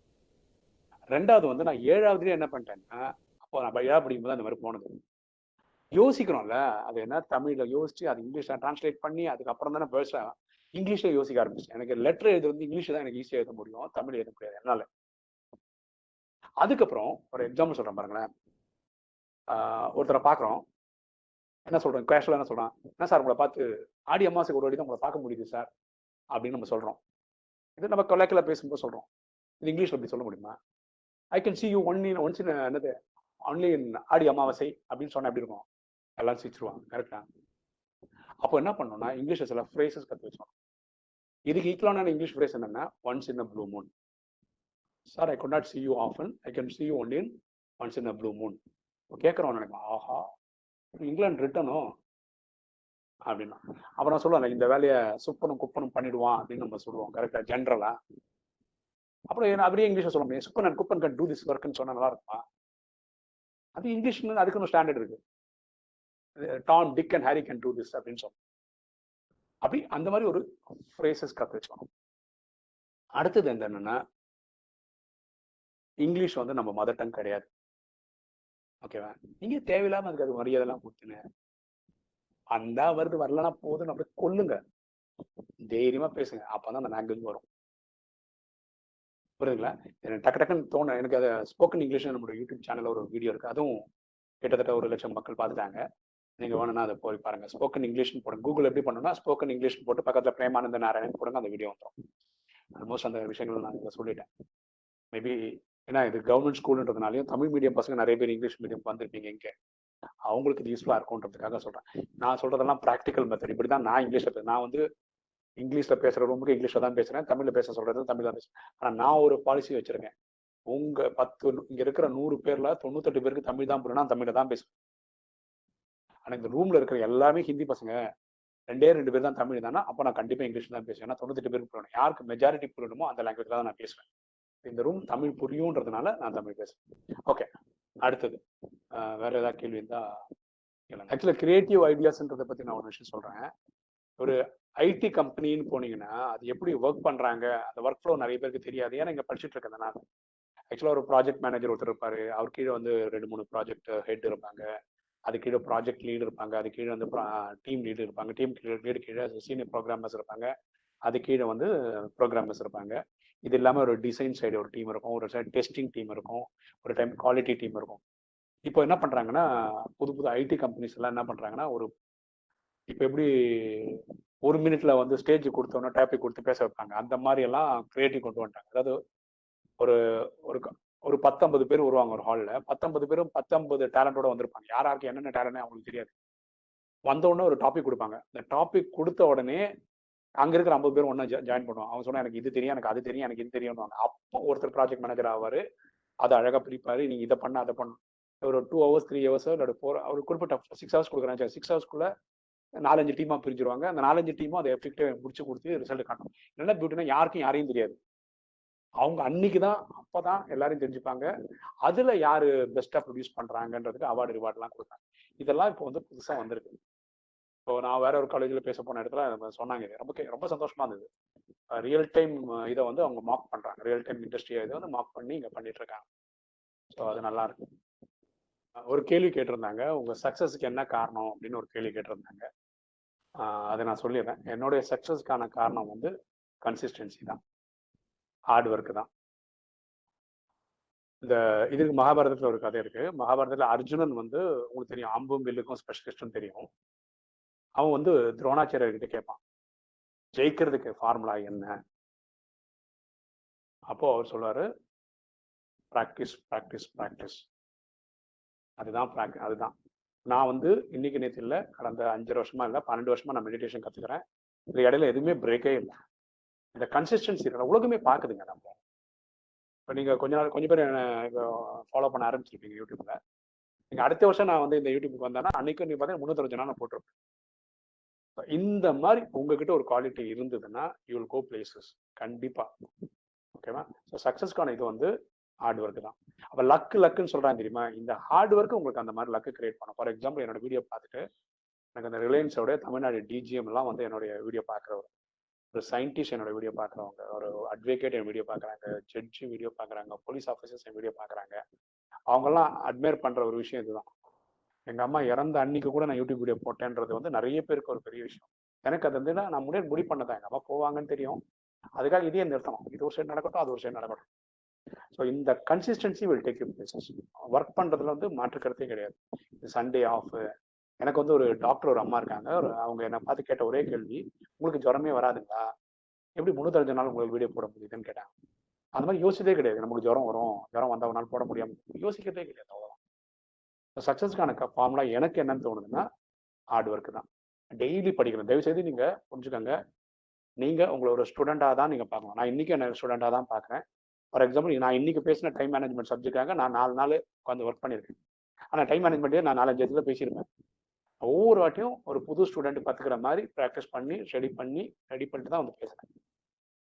ரெண்டாவது வந்து நான் ஏழாவதுலேயே என்ன பண்ணிட்டேன்னா அப்போ நான் ஏழாவது படிக்கும்போது அந்த மாதிரி போனது. யோசிக்கிறோம்ல அது என்ன தமிழ்ல யோசிச்சு அது இங்கிலீஷ்ல டிரான்ஸ்லேட் பண்ணி அதுக்கப்புறம் தானே பேச இங்கிலீஷ்ல யோசிக்க ஆரம்பிச்சேன். எனக்கு லெட்டர் எழுது வந்து இங்கிலீஷ் தான் எனக்கு ஈஸியாக எழுத முடியும் தமிழ் எழுத முடியாது என்னால. அதுக்கப்புறம் ஒரு எக்ஸாம்பிள் சொல்றேன் பாருங்களேன். ஒருத்தரை பார்க்குறோம். என்ன சொல்கிறோம் கேஷுவலாக என்ன சொல்கிறான் என்ன சார் உங்களை பார்த்து ஆடி அம்மாசுக்கு ஒரு வாட்டி தான் உங்களை பார்க்க முடியுது சார்? அப்படின்னு நம்ம சொல்கிறோம் இது நம்ம கொலைக்கில் பேசும்போது சொல்கிறோம் இது இங்கிலீஷில் அப்படி சொல்ல முடியுமா? I can see you one in once in என்னது? ஒன்லி இன் ஆடி அமாவாசை அப்படின்னு சொன்னால் எப்படி இருக்கும்? எல்லாம் சிரிச்சிருவாங்க. கரெக்டா அப்போ என்ன பண்ணோம்னா இங்கிலீஷில் சில ஃப்ரேசஸ் கற்று வச்சோம். இதுக்கு ஈக்குவலான இங்கிலீஷ் ஃப்ரேஸ் என்னென்னா once in a blue moon sir I could not see you often I can see you one in once in a blue moon கேட்குறவன் நினைப்பான் ஆஹா இங்கிலாந்து ரிட்டனோ? அப்படின்னா. அப்புறம் நான் இந்த வேலையை சுப்பனும் குப்பனும் பண்ணிடுவான் அப்படின்னு நம்ம சொல்லுவோம். கரெக்டா ஜென்ரலா அப்புறம் அப்படியே இங்கிலீஷ்ல சொல்ல முடியும் Suppan and Kuppan can do this ஒர்க்னு சொன்னா நல்லா இருப்பா? அது இங்கிலீஷ் அதுக்குன்னு ஸ்டாண்டர்ட் இருக்கு. Tom Dick and Harry can do this அப்படின்னு சொல்லணும் அப்படி அந்த மாதிரி ஒரு ஃப்ரேசஸ் கற்று வச்சுக்கணும். அடுத்தது என்னன்னா இங்கிலீஷ் வந்து நம்ம மதர் டங் கிடையாது. ஓகேவா நீங்க தேவையில்லாம அதுக்கு அது மரியாதைலாம் கொடுத்துங்க. வந்தா வருது வரலன்னா போதும் அப்படியே கொல்லுங்க. தைரியமா பேசுங்க. அப்பதான் அந்த லாங்குவேஜ் வரும். புரியுதுங்களா? எனக்கு டக்கு டக்குன்னு தோணு எனக்கு அது ஸ்போக்கன் இங்கிலீஷ் நம்மளோட யூடியூப் சேனல்ல ஒரு வீடியோ இருக்கு. அதுவும் கிட்டத்தட்ட ஒரு லட்சம் மக்கள் பார்த்துட்டாங்க. நீங்க வேணும்னா அதை போய் பாருங்க. ஸ்போக்கன் இங்கிலீஷ்னு போடுங்க. கூகுள் எப்படி பண்ணணும்னா ஸ்போக்கன் இங்கிலீஷ் போட்டு பக்கத்துல பிரேமானந்த நாராயணன் போடுங்க அந்த வீடியோ வந்துடும் ஆல்மோஸ்ட் அந்த விஷயங்கள் நான் சொல்லிட்டேன். மேபி ஏன்னா இது கவர்மெண்ட் ஸ்கூல்ன்றதுனாலையும் தமிழ் மீடியம் பசங்க நிறைய பேர் இங்கிலீஷ் மீடியம் வந்திருப்பீங்க இங்கே. அவங்களுக்கு இது யூஸ்ஃபுல்லாக இருக்கும்ன்றதுக்காக சொல்கிறேன் நான் சொல்கிறதெல்லாம் ப்ராக்டிக்கல் மெத்தட் இப்படி தான் நான் இங்கிலீஷில் நான் வந்து இங்கிலீஷில் பேசுகிற ரூமுக்கு இங்கிலீஷில் தான் பேசுகிறேன் தமிழில் பேச சொல்கிறது தமிழ் தான் பேசுகிறேன் ஆனால் நான் ஒரு பாலிசி வச்சிருக்கேன். உங்க பத்து இங்க இருக்கிற நூறு பேர்ல தொண்ணூத்தெட்டு பேருக்கு தமிழ் தான் புரியணும் நான் தமிழ்ல தான் பேசுவேன். ஆனா இந்த ரூம்ல இருக்கிற எல்லாமே ஹிந்தி பசங்க. ரெண்டே ரெண்டு பேர் தான் தமிழ் தானே அப்ப நான் கண்டிப்பா இங்கிலீஷ் தான் பேசுவேன். தொண்ணூத்தெட்டு பேருக்கு புரியணும். யாருக்கு மெஜாரிட்டி புரியணுமோ அந்த லாங்குவேஜ் தான் நான் பேசுவேன். இந்த ரூம் தமிழ் புரியுன்றதுனால நான் தமிழ் பேசுறேன். ஓகே அடுத்தது. வேற ஏதாவது கேள்வி இருந்தா ஆக்சுவலா கிரியேட்டிவ் ஐடியாஸ்ன்றதை பத்தி நான் ஒரு விஷயம் சொல்றேன். ஒரு ஐடி கம்பெனின்னு போனீங்கன்னா அது எப்படி ஒர்க் பண்றாங்க? அந்த ஒர்க் ஃப்ளோ நிறைய பேருக்கு தெரியாது. ஏன்னா இங்க படிச்சுட்டு இருக்கேன் ஆக்சுவலா ஒரு ப்ராஜெக்ட் மேனேஜர் ஒருத்தர் இருப்பாரு. அவர் கீழே வந்து ரெண்டு மூணு ப்ராஜெக்ட் ஹெட் இருப்பாங்க. அது கீழே ப்ராஜெக்ட் லீடு இருப்பாங்க. அது கீழே வந்து டீம் லீடு இருப்பாங்க. டீம் லீடு கீழே சீனியர் ப்ரோக்ராமர்ஸ் இருப்பாங்க. அது கீழே வந்து ப்ரோக்ராமர்ஸ் இருப்பாங்க. இது இல்லாமல் ஒரு டிசைன் சைடு ஒரு டீம் இருக்கும். ஒரு சைடு டெஸ்டிங் டீம் இருக்கும். ஒரு டைம் குவாலிட்டி டீம் இருக்கும். இப்போ என்ன பண்ணுறாங்கன்னா புது புது ஐடி கம்பெனிஸ் எல்லாம் என்ன பண்ணுறாங்கன்னா ஒரு இப்போ எப்படி ஒரு மினிட்ல வந்து ஸ்டேஜ் கொடுத்தோன்னா டாபிக் கொடுத்து பேச வைப்பாங்க. அந்த மாதிரி எல்லாம் கிரியேட்டிவ் கொண்டு வந்துட்டாங்க. அதாவது ஒரு ஒரு க- ஒரு பத்தொன்பது பேர் வருவாங்க ஒரு ஹாலில் பத்தொன்பது பேரும் பத்தொன்பது டேலண்டோட வந்திருப்பாங்க. யாராருக்கு என்னென்ன டேலண்ட் அவங்களுக்கு தெரியாது. வந்த உடனே ஒரு டாபிக் கொடுப்பாங்க. அந்த டாபிக் கொடுத்த உடனே அங்க இருக்கிற ஐம்பது பேர் ஒன்றா ஜாயின் பண்ணுவோம் அவன் சொன்னா எனக்கு இது தெரியும் எனக்கு அது தெரியும் எனக்கு இது தெரியும்னு அப்போ ஒருத்தர் ப்ராஜெக்ட் மேனேஜர் ஆவாரு. அதை அழகா பிரிப்பாரு. நீ இதை பண்ண அதை பண்ண. ஒரு டூ ஹவர்ஸ் த்ரீ ஹவர்ஸ் இல்லை ஃபோர் அவர் குறிப்பிட்ட சிக்ஸ் ஹவர்ஸ் கொடுக்குறாங்க சிக்ஸ் ஹவர்ஸ்க்குள்ள நாலஞ்சு டீமா பிரிஞ்சிருவாங்க. அந்த நாலஞ்சு டீமும் அதை எஃபெக்டிவ் முடிச்சு கொடுத்து ரிசல்ட் காட்டும் என்ன பியூட்டினா யாருக்கும் யாரையும் தெரியாது. அவங்க அன்னைக்கு தான் அப்பதான் எல்லாரையும் தெரிஞ்சுப்பாங்க. அதுல யாரு பெஸ்டா ப்ரொடியூஸ் பண்றாங்கன்றதுக்கு அவார்டு ரிவார்ட்லாம் கொடுத்தாங்க இதெல்லாம் இப்போ வந்து புதுசா வந்திருக்கு. இப்போ நான் வேற ஒரு காலேஜில் பேச போன இடத்துல நம்ம சொன்னாங்க. இது. ரொம்ப ரொம்ப சந்தோஷமா இருந்தது. ரியல் டைம் இதை வந்து அவங்க மார்க் பண்றாங்க. ரியல் டைம் இண்டஸ்ட்ரியை இதை வந்து மார்க் பண்ணி இங்கே பண்ணிட்டு இருக்காங்க. ஸோ அது நல்லா இருக்கு. ஒரு கேள்வி கேட்டிருந்தாங்க. உங்க சக்சஸ்க்கு என்ன காரணம்? அப்படின்னு ஒரு கேள்வி கேட்டிருந்தாங்க. அதை நான் சொல்லிடுறேன். என்னுடைய சக்சஸ்க்கான காரணம் வந்து கன்சிஸ்டன்சி தான். ஹார்ட் ஒர்க் தான். இந்த இதுக்கு மகாபாரதத்தில் ஒரு கதை இருக்கு. மகாபாரதத்தில் அர்ஜுனன் வந்து உங்களுக்கு தெரியும் அம்பும் வில்லுக்கும் ஸ்பெஷலிஸ்டும் தெரியும். அவன் வந்து துரோணாச்சாரியர்கிட்ட கேட்பான். ஜெயிக்கிறதுக்கு ஃபார்முலா என்ன? அப்போ அவர் சொல்றாரு ப்ராக்டிஸ் ப்ராக்டிஸ் ப்ராக்டிஸ் அதுதான் ப்ராக் அதுதான். நான் வந்து இன்னைக்கு நேற்று இல்லை கடந்த அஞ்சு வருஷமா இல்லை பன்னெண்டு வருஷமா நான் மெடிடேஷன் கற்றுக்கிறேன் இந்த இடையில எதுவுமே பிரேக்கே இல்லை. இந்த கன்சிஸ்டன்சி உலகமே பார்க்குதுங்க நம்ம. இப்போ நீங்கள் கொஞ்ச நாள் கொஞ்சம் பேர் ஃபாலோ பண்ண ஆரம்பிச்சிருப்பீங்க யூடியூப்ல நீங்கள் அடுத்த வருஷம் நான் வந்து இந்த யூடியூப்க்கு வந்தேன்னா அன்னைக்கு நீங்க பார்த்தீங்கன்னா முந்நூத்தஞ்சு நாள் நான் போட்டிருப்பேன் இந்த மாதிரி உங்ககிட்ட ஒரு குவாலிட்டி இருந்ததுன்னா யூ வில் கோ பிளேசஸ் கண்டிப்பா. ஓகேவா ஸோ சக்ஸஸ்க்கான இது வந்து ஹார்ட் ஒர்க் தான். அப்போ லக்கு லக்குன்னு சொல்றாங்க தெரியுமா? இந்த ஹார்ட் ஒர்க் உங்களுக்கு அந்த மாதிரி லக்கு கிரியேட் பண்ணும். ஃபார் எக்ஸாம்பிள் என்னோட வீடியோ பார்த்துட்டு எனக்கு அந்த ரிலையன்ஸோட தமிழ்நாடு டிஜிஎம் எல்லாம் வந்து என்னுடைய வீடியோ பார்க்குறவர். ஒரு சயின்டிஸ்ட் என்னோட வீடியோ பார்க்குறவங்க ஒரு அட்வொகேட் என் வீடியோ பார்க்குறாங்க ஜட்ஜி வீடியோ பார்க்குறாங்க போலீஸ் ஆஃபீஸர்ஸ் என் வீடியோ பார்க்குறாங்க. அவங்கெல்லாம் அட்மையர் பண்ற ஒரு விஷயம் இதுதான். எங்க அம்மா இறந்த அன்னைக்கு கூட நான் யூடியூப் வீடியோ போட்டேன்றது வந்து நிறைய பேருக்கு ஒரு பெரிய விஷயம். எனக்கு அது வந்து நான் முன்னாடி முடி பண்ணதான் எங்க அம்மா போவாங்கன்னு தெரியும். அதுக்காக இதே நிறுத்தணும். இது ஒரு சைடு நடக்கட்டும் அது ஒரு சைடு நடக்கட்டும். ஸோ இந்த consistency will take you places work பண்றதுல வந்து மாற்று கருத்தே கிடையாது. சண்டே ஆஃப் எனக்கு வந்து ஒரு டாக்டர் ஒரு அம்மா இருக்காங்க. ஒரு அவங்க என்னை பார்த்து கேட்ட ஒரே கேள்வி உங்களுக்கு ஜுரமே வராதுங்களா? எப்படி முன்னூத்தஞ்சு நாள் உங்களுக்கு வீடியோ போட முடியுதுன்னு? கேட்டாங்க. அந்த மாதிரி யோசிச்சதே கிடையாது. நமக்கு ஜுரம் வரும். ஜுரம் வந்தா ஒரு நாள் போட முடியாம யோசிக்கிறதே கிடையாது அவ்வளோ சக்ஸஸ்க்கான ஃபார்முலா எனக்கு என்னன்னு தோணுதுன்னா ஹார்ட் ஒர்க் தான். டெய்லி படிக்கணும். தயவு செய்து நீங்க புரிஞ்சுக்கோங்க. நீங்க உங்களை ஒரு ஸ்டூடெண்ட்டாக தான் நீங்க பார்க்கணும். நான் இன்னைக்கு என்ன ஸ்டூடெண்ட்டாக தான் பார்க்குறேன். ஃபார் எக்ஸாம்பிள் நான் இன்னைக்கு பேசின டைம் மேனேஜ்மெண்ட் சப்ஜெக்டாக நான் நாலு நாள் உட்காந்து ஒர்க் பண்ணியிருக்கேன். ஆனால் டைம் மேனேஜ்மெண்ட்டே நான் நாலஞ்சு இடத்துல பேசியிருப்பேன். ஒவ்வொரு வாட்டியும் ஒரு புது ஸ்டூடெண்ட் கற்றுக்கிற மாதிரி ப்ராக்டிஸ் பண்ணி ரெடி பண்ணி ரெடி பண்ணிட்டு தான் வந்து பேசுறேன்.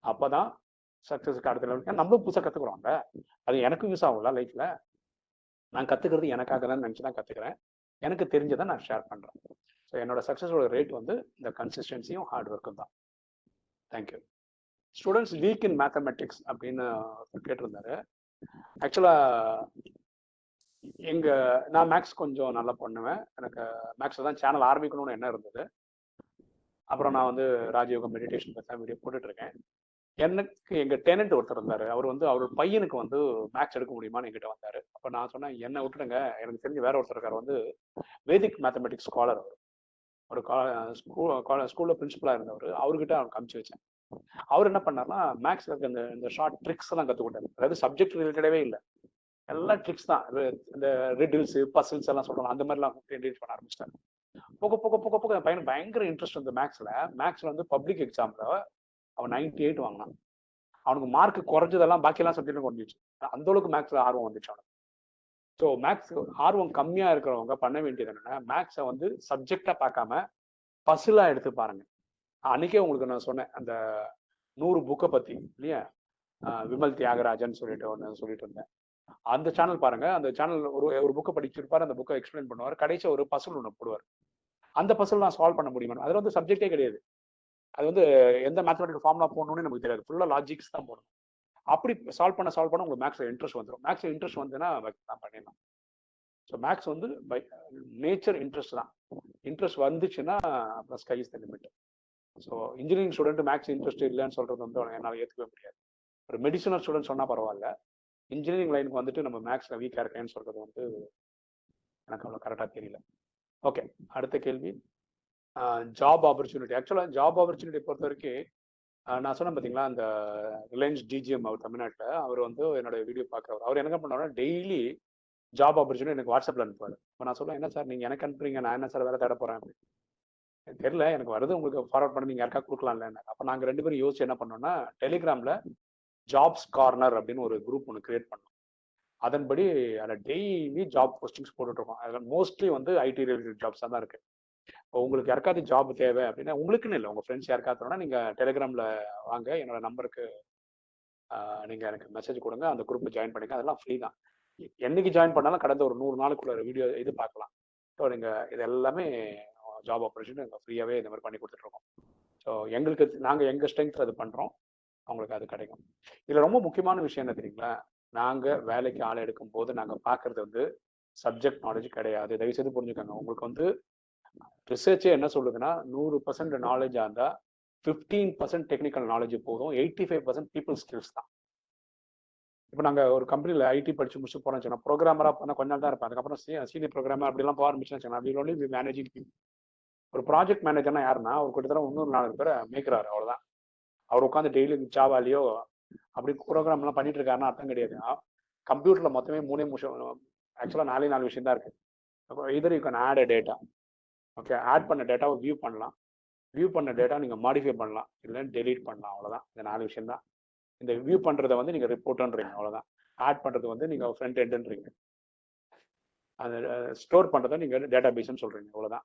அப்பதான் சக்ஸஸ்க்கு அடுத்த லெவலுக்கு நம்மளும் புதுசாக கற்றுக்குறோம்ல அது எனக்கும் யூஸ் ஆகும்ல லைஃப்ல நான் கத்துக்கிறது எனக்காக தான் நினச்சி தான் கத்துக்கிறேன். எனக்கு தெரிஞ்சதை நான் ஷேர் பண்றேன். ஸோ என்னோட சக்ஸஸோட ரேட் வந்து இந்த கன்சிஸ்டன்சியும் ஹார்ட் ஒர்க்கும் தான். Thank you students weak in mathematics அப்படின்னு கேட்டிருந்தாரு. ஆக்சுவலா எங்க நான் மேக்ஸ் கொஞ்சம் நல்லா பண்ணுவேன். எனக்கு மேக்ஸ் தான் சேனல் ஆரம்பிக்கணும்னு என்ன இருந்தது. அப்புறம் நான் வந்து ராஜயோகம் மெடிடேஷன் பற்றி வீடியோ போட்டுட்டு இருக்கேன். எனக்கு எங்க டெனன்ட் ஒருத்தர் இருந்தாரு. அவர் வந்து அவர் பையனுக்கு வந்து மேக்ஸ் எடுக்க முடியுமான்னு என்கிட்ட வந்தாரு. அப்ப நான் சொன்னேன் என்ன விட்டுடுங்க. எனக்கு தெரிஞ்ச வேற ஒருத்தர் இருக்கார். வந்து வேதிக் மேத்தமெட்டிக்ஸ் ஸ்காலர் அவர். ஒரு ஸ்கூல்ல பிரின்சிபலா இருந்தவர். அவர்கிட்ட அவனுக்கு அமுச்சு வச்சேன். அவர் என்ன பண்ணார்னா மேக்ஸ்ல இருக்க இந்த இந்த ஷார்ட் ட்ரிக்ஸ் எல்லாம் கத்துக்கிட்டாரு அதாவது சப்ஜெக்ட் ரிலேட்டடவே இல்லை. எல்லாம் ட்ரிக்ஸ் தான். இந்த ரிடில்ஸ் பசில்ஸ் எல்லாம் சொல்றோம் அந்த மாதிரிலாம் என்கரேஜ் பண்ண ஆரம்பிச்சிட்டாரு. போக போக போக போக என் பையன் பயங்கர இன்ட்ரெஸ்ட் வந்து மேக்ஸ்ல மேக்ஸ்ல வந்து பப்ளிக் எக்ஸாம்ல அவன் நைன்டி எயிட் வாங்கினான். அவனுக்கு மார்க் குறைஞ்சதெல்லாம் பாக்கியெல்லாம் சப்ஜெக்ட்டும் குறைஞ்சிச்சு அந்த அளவுக்கு மேக்ஸ்ல ஆர்வம் வந்துச்சு அவனுக்கு. ஸோ மேக்ஸ் ஆர்வம் கம்மியா இருக்கிறவங்க பண்ண வேண்டியது என்னன்னா மேக்ஸை வந்து சப்ஜெக்டா பார்க்காம பசிலா எடுத்து பாருங்க. அன்னைக்கே உங்களுக்கு நான் சொன்னேன் அந்த நூறு புக்கை பத்தி இல்லையா? விமல் தியாகராஜன் சொல்லிட்டு ஒன்று சொல்லிட்டு இருந்தேன். அந்த சேனல் பாருங்க அந்த சேனல் ஒரு ஒரு புக்கை படிச்சிருப்பாரு அந்த புக்கை எக்ஸ்பிளைன் பண்ணுவார். கடைசி ஒரு பசுல் ஒன்று போடுவார். அந்த பசுல் நான் சால்வ் பண்ண முடியுமா? அதில் வந்து சப்ஜெக்டே கிடையாது. அது வந்து எந்த மேத்தமெட்டிக்கல் ஃபார்முலா போடணும்னு நமக்கு தெரியாது. ஃபுல்லாக லாஜிக்ஸ் தான் போடணும். அப்படி சால்வ் பண்ண சால்வ் பண்ண உங்களுக்கு மேக்ஸில் இன்ட்ரெஸ்ட் வந்துடும் மேக்ஸில் இன்ட்ரெஸ்ட் வந்துன்னா தான் பண்ணிடலாம் ஸோ மேக்ஸ் வந்து பை நேச்சர் இன்ட்ரெஸ்ட் தான். இன்ட்ரெஸ்ட் வந்துச்சுன்னா அப்புறம் sky is the limit so engineering student maths interest இல்லைன்னு சொல்கிறது வந்து என்னால் ஏற்றுக்கவே முடியாது. ஒரு மெடிசனல் ஸ்டூடெண்ட் சொன்னால் பரவாயில்ல. இன்ஜினியரிங் லைனுக்கு வந்துட்டு நம்ம மேக்ஸில் வீக்காக இருக்கேன்னு சொல்கிறது வந்து எனக்கு அவ்வளோ கரெக்டாக தெரியல. ஓகே அடுத்த கேள்வி. ஜாப் ஆப்பர்ச்சுனிட்டி ஆக்சுவலாக ஜாப் ஆப்பர்ச்சுனிட்டி பொறுத்த வரைக்கும் நான் சொன்னேன் பார்த்தீங்களா அந்த ரிலையன்ஸ் டிஜிஎம் அவர் தமிழ்நாட்டில் அவர் வந்து என்னோட வீடியோ பார்க்குறவர். அவர் என்ன பண்ணுவாருன்னா டெய்லி ஜாப் ஆப்பர்ச்சுனிட்டி எனக்கு வாட்ஸ்அப்பில் அனுப்புவார். இப்போ நான் சொல்லுவேன் என்ன சார் நீங்கள் எனக்கு அனுப்புறீங்க? நான் என்ன சார் வேலை தேட போகிறேன் அப்படின்னு. தெரியல எனக்கு வருது உங்களுக்கு ஃபார்வர்ட் பண்ணி நீங்கள் யாருக்கா கொடுக்கலாம்ல அப்போ நாங்கள் ரெண்டு பேரும் யோசிச்சு என்ன பண்ணோம்னா டெலிகிராமில் ஜாப்ஸ் கார்னர் அப்படின்னு ஒரு குரூப் ஒன்று கிரியேட் பண்ணோம். அதன்படி அதில் டெய்லி ஜாப் போஸ்டிங்ஸ் போட்டுட்ருக்கோம் அதில் மோஸ்ட்லி வந்து ஐடி ரிலேட்டட் ஜாப்ஸாக தான் இருக்குது உங்களுக்கு யாருக்காவது ஜாப் தேவை அப்படின்னா உங்களுக்குன்னு இல்லை. உங்கள் ஃப்ரெண்ட்ஸ் யாருக்காவது நீங்கள் டெலிகிராமில் வாங்க. என்னோட நம்பருக்கு நீங்கள் எனக்கு மெசேஜ் கொடுங்க. அந்த குரூப் ஜாயின் பண்ணிக்க அதெல்லாம் ஃப்ரீ தான். என்னைக்கு ஜாயின் பண்ணாலும் கடந்த ஒரு நூறு நாளுக்குள்ள வீடியோ இது பார்க்கலாம். ஸோ நீங்கள் இது எல்லாமே ஜாப் ஆப்பர்ச்சுனிட்டி நாங்கள் ஃப்ரீயாகவே இந்த மாதிரி பண்ணி கொடுத்துட்ருக்கோம். ஸோ எங்களுக்கு நாங்கள் எங்கள் ஸ்ட்ரென்த் அது பண்ணுறோம் அவங்களுக்கு அது கிடைக்கும். இதில் ரொம்ப முக்கியமான விஷயம் என்ன தெரியுங்களா? நாங்கள் வேலைக்கு ஆள் எடுக்கும் போது நாங்கள் பார்க்கறது வந்து சப்ஜெக்ட் நாலேஜ் கிடையாது. தயவு செய்து புரிஞ்சுக்கோங்க. உங்களுக்கு வந்து ரிசர்ச்சே என்ன சொல்லுதுன்னா நூறு பர்சன்ட் நாலேஜாக இருந்தால் ஃபிஃப்டீன் பர்சன்ட் டெக்னிக்கல் நாலேஜ் போதும். Eighty five percent people skills தான். இப்போ நாங்கள் ஒரு கம்பெனியில் ஐடி படிச்சு முடிச்சு போறோம் சொன்னா ப்ரோக்ராமராக பண்ணால் கொஞ்ச நாள் தான் இருப்பேன். அதுக்கப்புறம் சீனியர் ப்ரோக்ராமர் அப்படிலாம் போக சொன்னால் அப்படி ஒன்லி மேனேஜிங் ஒரு ப்ராஜெக்ட் மேனேஜர்னா யாருன்னா அவர் கிட்டத்தட்ட இன்னொரு நாலு பேரை மேய்க்கிறாரு அவ்வளோதான் அவர் உட்காந்து டெய்லி சாவாலியோ அப்படி ப்ரோக்ராம்லாம் பண்ணிட்டு இருக்காருன்னா அர்த்தம் கிடையாது. கம்ப்யூட்டர்ல மொத்தமே மூணே நிமிஷம் ஆக்சுவலாக நாலே நாலு விஷயம் தான் இருக்கு either you can add a data okay add பண்ண டேட்டாவை வியூ பண்ணலாம். வியூ பண்ண டேட்டா நீங்கள் மாடிஃபை பண்ணலாம். இல்லை டெலீட் பண்ணலாம். அவ்வளோதான் இந்த நாலு விஷயம் தான். இந்த வியூ பண்ணுறதை வந்து நீங்கள் ரிப்போர்ட்டுன்றீங்க அவ்வளோதான் ஆட் பண்ணுறது வந்து நீங்கள் ஃப்ரண்ட் எண்டுன்றீங்க அந்த ஸ்டோர் பண்ணுறதை நீங்கள் டேட்டா பேஸ்ன்னு சொல்கிறீங்க அவ்வளோதான்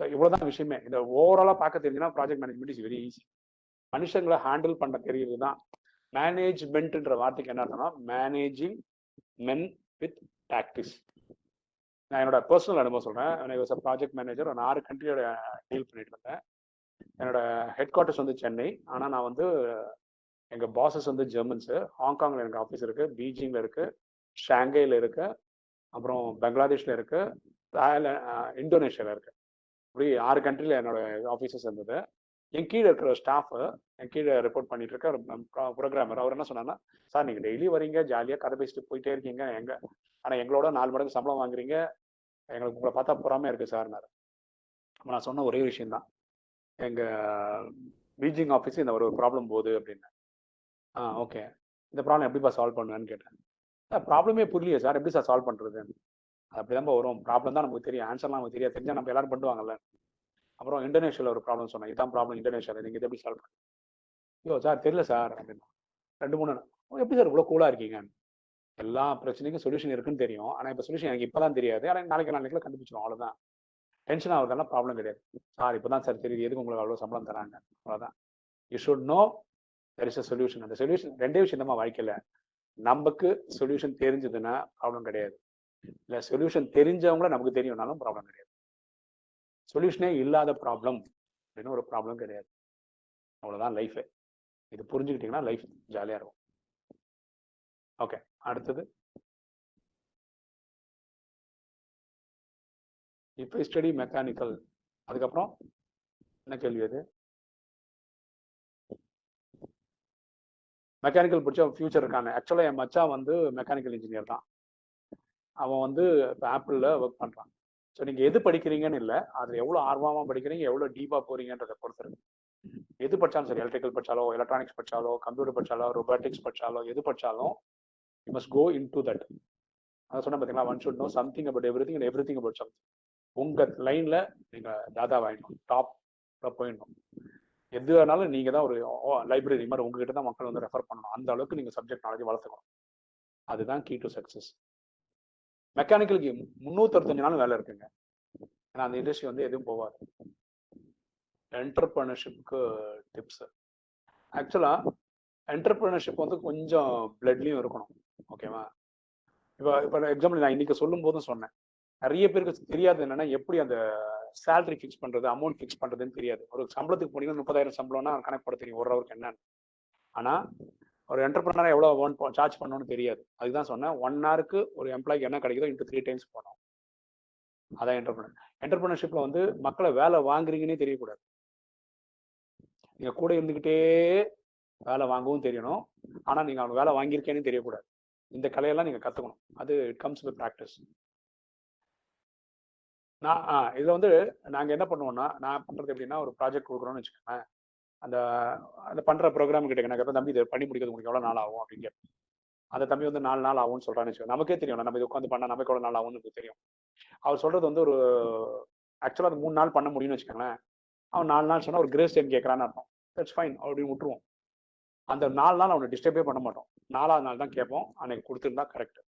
ஸோ இவ்வளோதான் விஷயமே. இந்த ஓவராலாக பார்க்க தெரிஞ்சுன்னா project management is very easy மனுஷங்களை ஹேண்டில் பண்ண தெரியுது தான் மேனேஜ்மெண்ட்ன்ற வார்த்தைக்கு என்ன அர்த்தம்னா மேனேஜிங் மென் வித் டாக்டிஸ் நான் என்னோட பர்சனல் அனுபவம் சொல்றேன். எனக்கு ப்ராஜெக்ட் மேனேஜர் நான் ஆறு கண்ட்ரியோட டீல் பண்ணிட்டு இருந்தேன். என்னோட ஹெட் குவார்ட்டர்ஸ் வந்து சென்னை. ஆனால் நான் வந்து எங்கள் பாசஸ் வந்து ஜெர்மன்ஸு ஹாங்காங்கில் எனக்கு ஆஃபீஸ் இருக்குது பீஜிங்கில் இருக்குது ஷாங்கையில் இருக்கு அப்புறம் பங்களாதேஷில் இருக்குது தாய்லா- இந்தோனேஷியாவில் இருக்குது இப்படி ஆறு கண்ட்ரியில் என்னோட ஆஃபீஸஸ் இருந்தது. என் கீழே இருக்கிற ஸ்டாஃபு என் கீழே ரிப்போர்ட் பண்ணிட்டு இருக்க ப்ரோக்ராமர் அவர் என்ன சொன்னார்னா சார் நீங்கள் டெய்லி வரீங்க ஜாலியாக கதை பேசிட்டு போயிட்டே இருக்கீங்க. எங்க ஆனால் எங்களோட நாலு மடங்கு சம்பளம் வாங்குறீங்க. எங்களுக்கு உங்களை பார்த்தா பொறாமையாக இருக்குது சார்னார் நான் சொன்ன ஒரே விஷயம் தான். பீஜிங் ஆஃபீஸ் இந்த ஒரு ப்ராப்ளம் போகுது அப்படின்னு. ஆ ஓகே இந்த ப்ராப்ளம் எப்படிப்பா சால்வ் பண்ணுவேன்னு கேட்டேன். ப்ராப்ளமே புரியலையே சார். எப்படி சார் சால்வ் பண்ணுறதுன்னு அப்படி அப்படிதான்ப்பா வரும். ப்ராப்ளம் தான் நமக்கு தெரியும். ஆன்சர்லாம் நமக்கு தெரியாது. தெரிஞ்சால் நம்ம எல்லாரும் பண்ணுவாங்கல்ல. அப்புறம் இந்தோனேஷியால ஒரு ப்ராப்ளம் சொன்னேன். இதான் ப்ராப்ளம் இந்தோனேஷியால. நீங்க இதை எப்படி சால்வ் பண்ணுங்க ஐயோ சார் தெரியல சார் அப்படின்னா. ரெண்டு மூணு எப்படி சார் இவ்வளோ கூலா இருக்கீங்க? எல்லா பிரச்சனைக்கும் சொல்யூஷன் இருக்குன்னு தெரியும். ஆனா இப்ப சொல்யூஷன் எனக்கு இப்பதான் தெரியாது. ஆனா நாளைக்கு நாளைக்குள்ள கண்டுபிடிச்சிடும் அவ்வளவுதான். டென்ஷன் ஆகுறதெல்லாம் ப்ராப்ளம் கிடையாது. சார் இப்பதான் சார் தெரியுது. எதுக்கு உங்களுக்கு அவ்வளவு சம்பளம் தராங்க? அவ்வளோதான் you should know there is a solution அந்த சொல்யூஷன் ரெண்டே விஷயம் தான் வாழ்க்கையில. நமக்கு சொல்யூஷன் தெரிஞ்சதுன்னா ப்ராப்ளம் கிடையாது. இல்ல சொல்யூஷன் தெரிஞ்சவங்கள நமக்கு தெரியும்னாலும் ப்ராப்ளம் கிடையாது. சொல்யூஷனே இல்லாத ப்ராப்ளம் அப்படின்னு ஒரு ப்ராப்ளம் கிடையாது. அவ்வளோதான் லைஃபு இது புரிஞ்சுக்கிட்டீங்கன்னா லைஃப் ஜாலியாக இருக்கும். ஓகே அடுத்தது. இப்போ ஸ்டடி மெக்கானிக்கல் அதுக்கப்புறம் என்ன கேள்வி அது? மெக்கானிக்கல் பிடிச்ச ஃபியூச்சர் இருக்காங்க ஆக்சுவலாக என் மச்சா வந்து மெக்கானிக்கல் இன்ஜினியர் தான். அவன் வந்து இப்போ ஆப்பிளில் ஒர்க் பண்ணுறான் ஸோ நீங்கள் எது படிக்கிறீங்கன்னு இல்லை. அதில் எவ்வளோ ஆர்வமாக படிக்கிறீங்க எவ்வளோ டீப்பாக போறீங்கன்றதை பொறுத்துருக்கு. எது படிச்சாலும் சரி எலக்ட்ரிக்கல் படிச்சாலோ எலக்ட்ரானிக்ஸ் படிச்சாலோ கம்ப்யூட்டர் படிச்சாலோ ரொபாட்டிக்ஸ் படிச்சாலோ எது படிச்சாலும் you must go into that அதை சொன்ன பார்த்தீங்களா one should know something about everything everything about something உங்க லைன்ல நீங்க தாதா வாங்கணும். டாப் போயிடணும். எது வேணாலும் நீங்க தான் ஒரு லைப்ரரி மாதிரி உங்ககிட்ட தான் மக்கள் வந்து ரெஃபர் பண்ணணும். அந்த அளவுக்கு நீங்க சப்ஜெக்ட் நாலேஜ் வளர்த்துக்கணும். அதுதான் கீ டு சக்சஸ் மெக்கானிக்கலுக்கு முந்நூற்றஞ்சு நாள் வேலை இருக்குங்க. ஏன்னா அந்த இண்டஸ்ட்ரி வந்து எதுவும் போகாது. என்டர்பிரினர்ஷிப்புக்கு டிப்ஸ் ஆக்சுவலாக என்டர்பிரினர்ஷிப் வந்து கொஞ்சம் பிளட்லையும் இருக்கணும். ஓகேவா இப்போ இப்போ எக்ஸாம்பிள் நான் இன்னைக்கு சொல்லும் போதும் சொன்னேன். நிறைய பேருக்கு தெரியாது என்னன்னா எப்படி அந்த சேலரி ஃபிக்ஸ் பண்றது அமௌண்ட் ஃபிக்ஸ் பண்றதுன்னு தெரியாது. ஒரு சம்பளத்துக்கு போனீங்கன்னா முப்பதாயிரம் சம்பளம்னா கணக்கு போட தெரியும் ஒரு ஹவருக்கு என்னன்னு. ஆனா ஒரு என்டர்பிரினரா எவ்வளவு ஒன் சார்ஜ் பண்ணணும்னு தெரியாது. அதுதான் சொன்னேன் ஒன் ஹவருக்கு ஒரு எம்ப்ளாய்க்கு என்ன கிடைக்குதோ இன்ட்டு த்ரீ டைம்ஸ் போனோம் அதான் என்டர்பிரினர் என்டர்பிரினர்ஷிப்ல வந்து மக்களை வேலை வாங்குறீங்கன்னே தெரியக்கூடாது. நீங்க கூட இருந்துகிட்டே வேலை வாங்கவும் தெரியணும். ஆனா நீங்க அவங்க வேலை வாங்கியிருக்கேன்னு தெரியக்கூடாது. இந்த கலையெல்லாம் நீங்க கத்துக்கணும். அது இட் கம்ஸ் வித் ப்ராக்டிஸ் நான் ஆ இதில் வந்து நாங்கள் என்ன பண்ணுவோம்னா நான் பண்ணுறது எப்படின்னா ஒரு ப்ராஜெக்ட் கொடுக்குறோம்னு வச்சுக்கோங்களேன். அந்த அந்த பண்ணுற ப்ரோக்ராம் கிட்ட எனக்கு தம்பி இதை பண்ணி முடிக்கிறது உங்களுக்கு எவ்வளோ நாள் ஆகும்? அப்படின்னு கேட்பேன் அந்த தம்பி வந்து நாலு நாள் ஆகும்னு சொல்கிறான்னு வச்சுக்கோங்க நமக்கே தெரியும். நம்ம இது உட்காந்து பண்ணால் நமக்கு எவ்வளோ நாள் ஆகும்னு தெரியும். அவர் சொல்கிறது வந்து ஒரு ஆக்சுவலாக அது மூணு நாள் பண்ண முடியும்னு வச்சுக்கோங்களேன். அவன் நாலு நாள் சொன்னால் ஒரு கிரேஸ் டைம் கேட்குறான்னு அர்த்தம். தட்ஸ் ஃபைன் அப்படின்னு விட்டுருவோம். அந்த நாலு நாள் அவனை டிஸ்டர்பே பண்ண மாட்டோம். நாலாவது நாள் தான் கேட்போம். அன்னைக்கு கொடுத்துருந்தா கரெக்ட்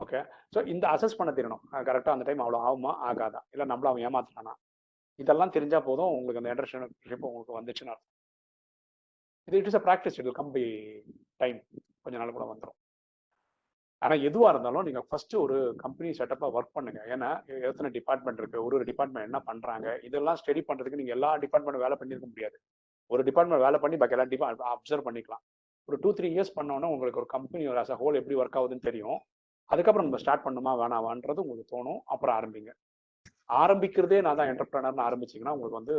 ஓகே ஸோ இந்த அசஸ் பண்ண தெரியணும். கரெக்டாக அந்த டைம் அவ்வளோ ஆகுமா ஆகாதா? இல்லை நம்மள அவன் ஏமாத்துறானா? இதெல்லாம் தெரிஞ்சா போதும் உங்களுக்கு அந்த என்டர்ஷிப் உங்களுக்கு வந்துச்சுன்னா இது it is a practice it come by time கொஞ்ச நாள் கூட வந்துடும் ஆனால் எதுவாக இருந்தாலும் நீங்கள் ஃபர்ஸ்ட் ஒரு கம்பெனி செட்டப்பாக ஒர்க் பண்ணுங்க. ஏன்னா எத்தனை டிபார்ட்மெண்ட் இருக்கு? ஒரு ஒரு டிபார்ட்மெண்ட் என்ன பண்ணுறாங்க இதெல்லாம் ஸ்டடி பண்ணுறதுக்கு நீங்கள் எல்லா டிபார்ட்மெண்ட் வேலை பண்ணியிருக்க முடியாது. ஒரு டிபார்ட்மெண்ட் வேலை பண்ணி பாக்கி எல்லா டிபார்ட் அப்சர்வ் பண்ணிக்கலாம். ஒரு டூ த்ரீ இயர்ஸ் பண்ணோன்னா உங்களுக்கு ஒரு கம்பெனி ஒரு அஸ் ஹோல் எப்படி ஒர்க் ஆகுதுன்னு தெரியும். அதுக்கப்புறம் நம்ம ஸ்டார்ட் பண்ணுமா வேணாவான்றது உங்களுக்கு தோணும். அப்புறம் ஆரம்பிங்க. ஆரம்பிக்கிறதே நான் தான் என்டர்பிரனர்னு ஆரம்பிச்சிங்கன்னா உங்களுக்கு வந்து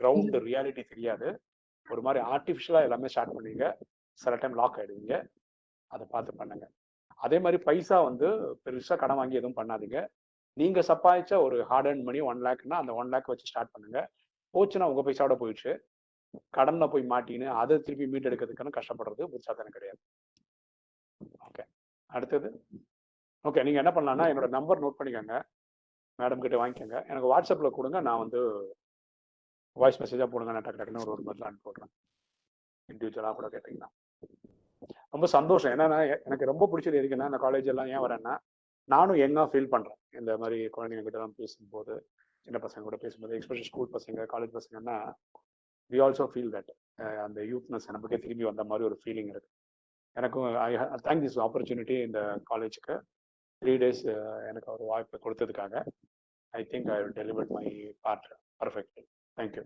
கிரவுண்ட் ரியாலிட்டி தெரியாது. ஒரு மாதிரி ஆர்டிஃபிஷியலாக எல்லாமே ஸ்டார்ட் பண்ணுவீங்க. சில டைம் லாக் ஆயிடுவீங்க. அதை பார்த்து பண்ணுங்க. அதே மாதிரி பைசா வந்து பெருசாக கடன் வாங்கி எதுவும் பண்ணாதீங்க. நீங்க சம்பாதிச்ச ஒரு ஹார்ட் அண்ட் மணி ஒன் லேக்னா அந்த ஒன் லேக் வச்சு ஸ்டார்ட் பண்ணுங்க. போச்சுன்னா உங்க பைசாவோட போயிடுச்சு. கடன்ல போய் மாட்டின்னு அதை திருப்பி மீட் எடுக்கிறதுக்குன்னு கஷ்டப்படுறது புதுசாதனம் கிடையாது. ஓகே அடுத்தது. ஓகே நீங்க என்ன பண்ணலாம்னா என்னோட நம்பர் நோட் பண்ணிக்கோங்க. மேடம் கிட்ட வாங்கிக்கோங்க. எனக்கு வாட்ஸ்அப்பில் கொடுங்க நான் வந்து வாய்ஸ் மெசேஜாக போடுங்க நான் டக்கு டக்குன்னு ஒரு ஒரு பதில் அனுப்பி போடுறேன் இண்டிவிஜுவலாக கூட கேட்டிங்கன்னா. ரொம்ப சந்தோஷம். ஏன்னா எனக்கு ரொம்ப பிடிச்சது எதுக்குன்னா இந்த காலேஜ் எல்லாம் ஏன் வரேன்னா நானும் எங்கா ஃபீல் பண்ணுறேன் இந்த மாதிரி குழந்தைங்க கிட்ட எல்லாம் பேசும்போது சின்ன பசங்க கூட பேசும்போது எக்ஸ்பெஷல் ஸ்கூல் பசங்க காலேஜ் பசங்கன்னா வி ஆல்சோ ஃபீல் தட் அந்த யூத்னஸ் நமக்கே திரும்பி வந்த மாதிரி ஒரு ஃபீலிங் இருக்கு. எனக்கும் ஐ தேங்க் திஸ் ஆப்பர்ச்சுனிட்டி இந்த காலேஜுக்கு த்ரீ டேஸ் எனக்கு ஒரு வாய்ப்பு கொடுத்ததுக்காக I think I delivered my part perfect thank you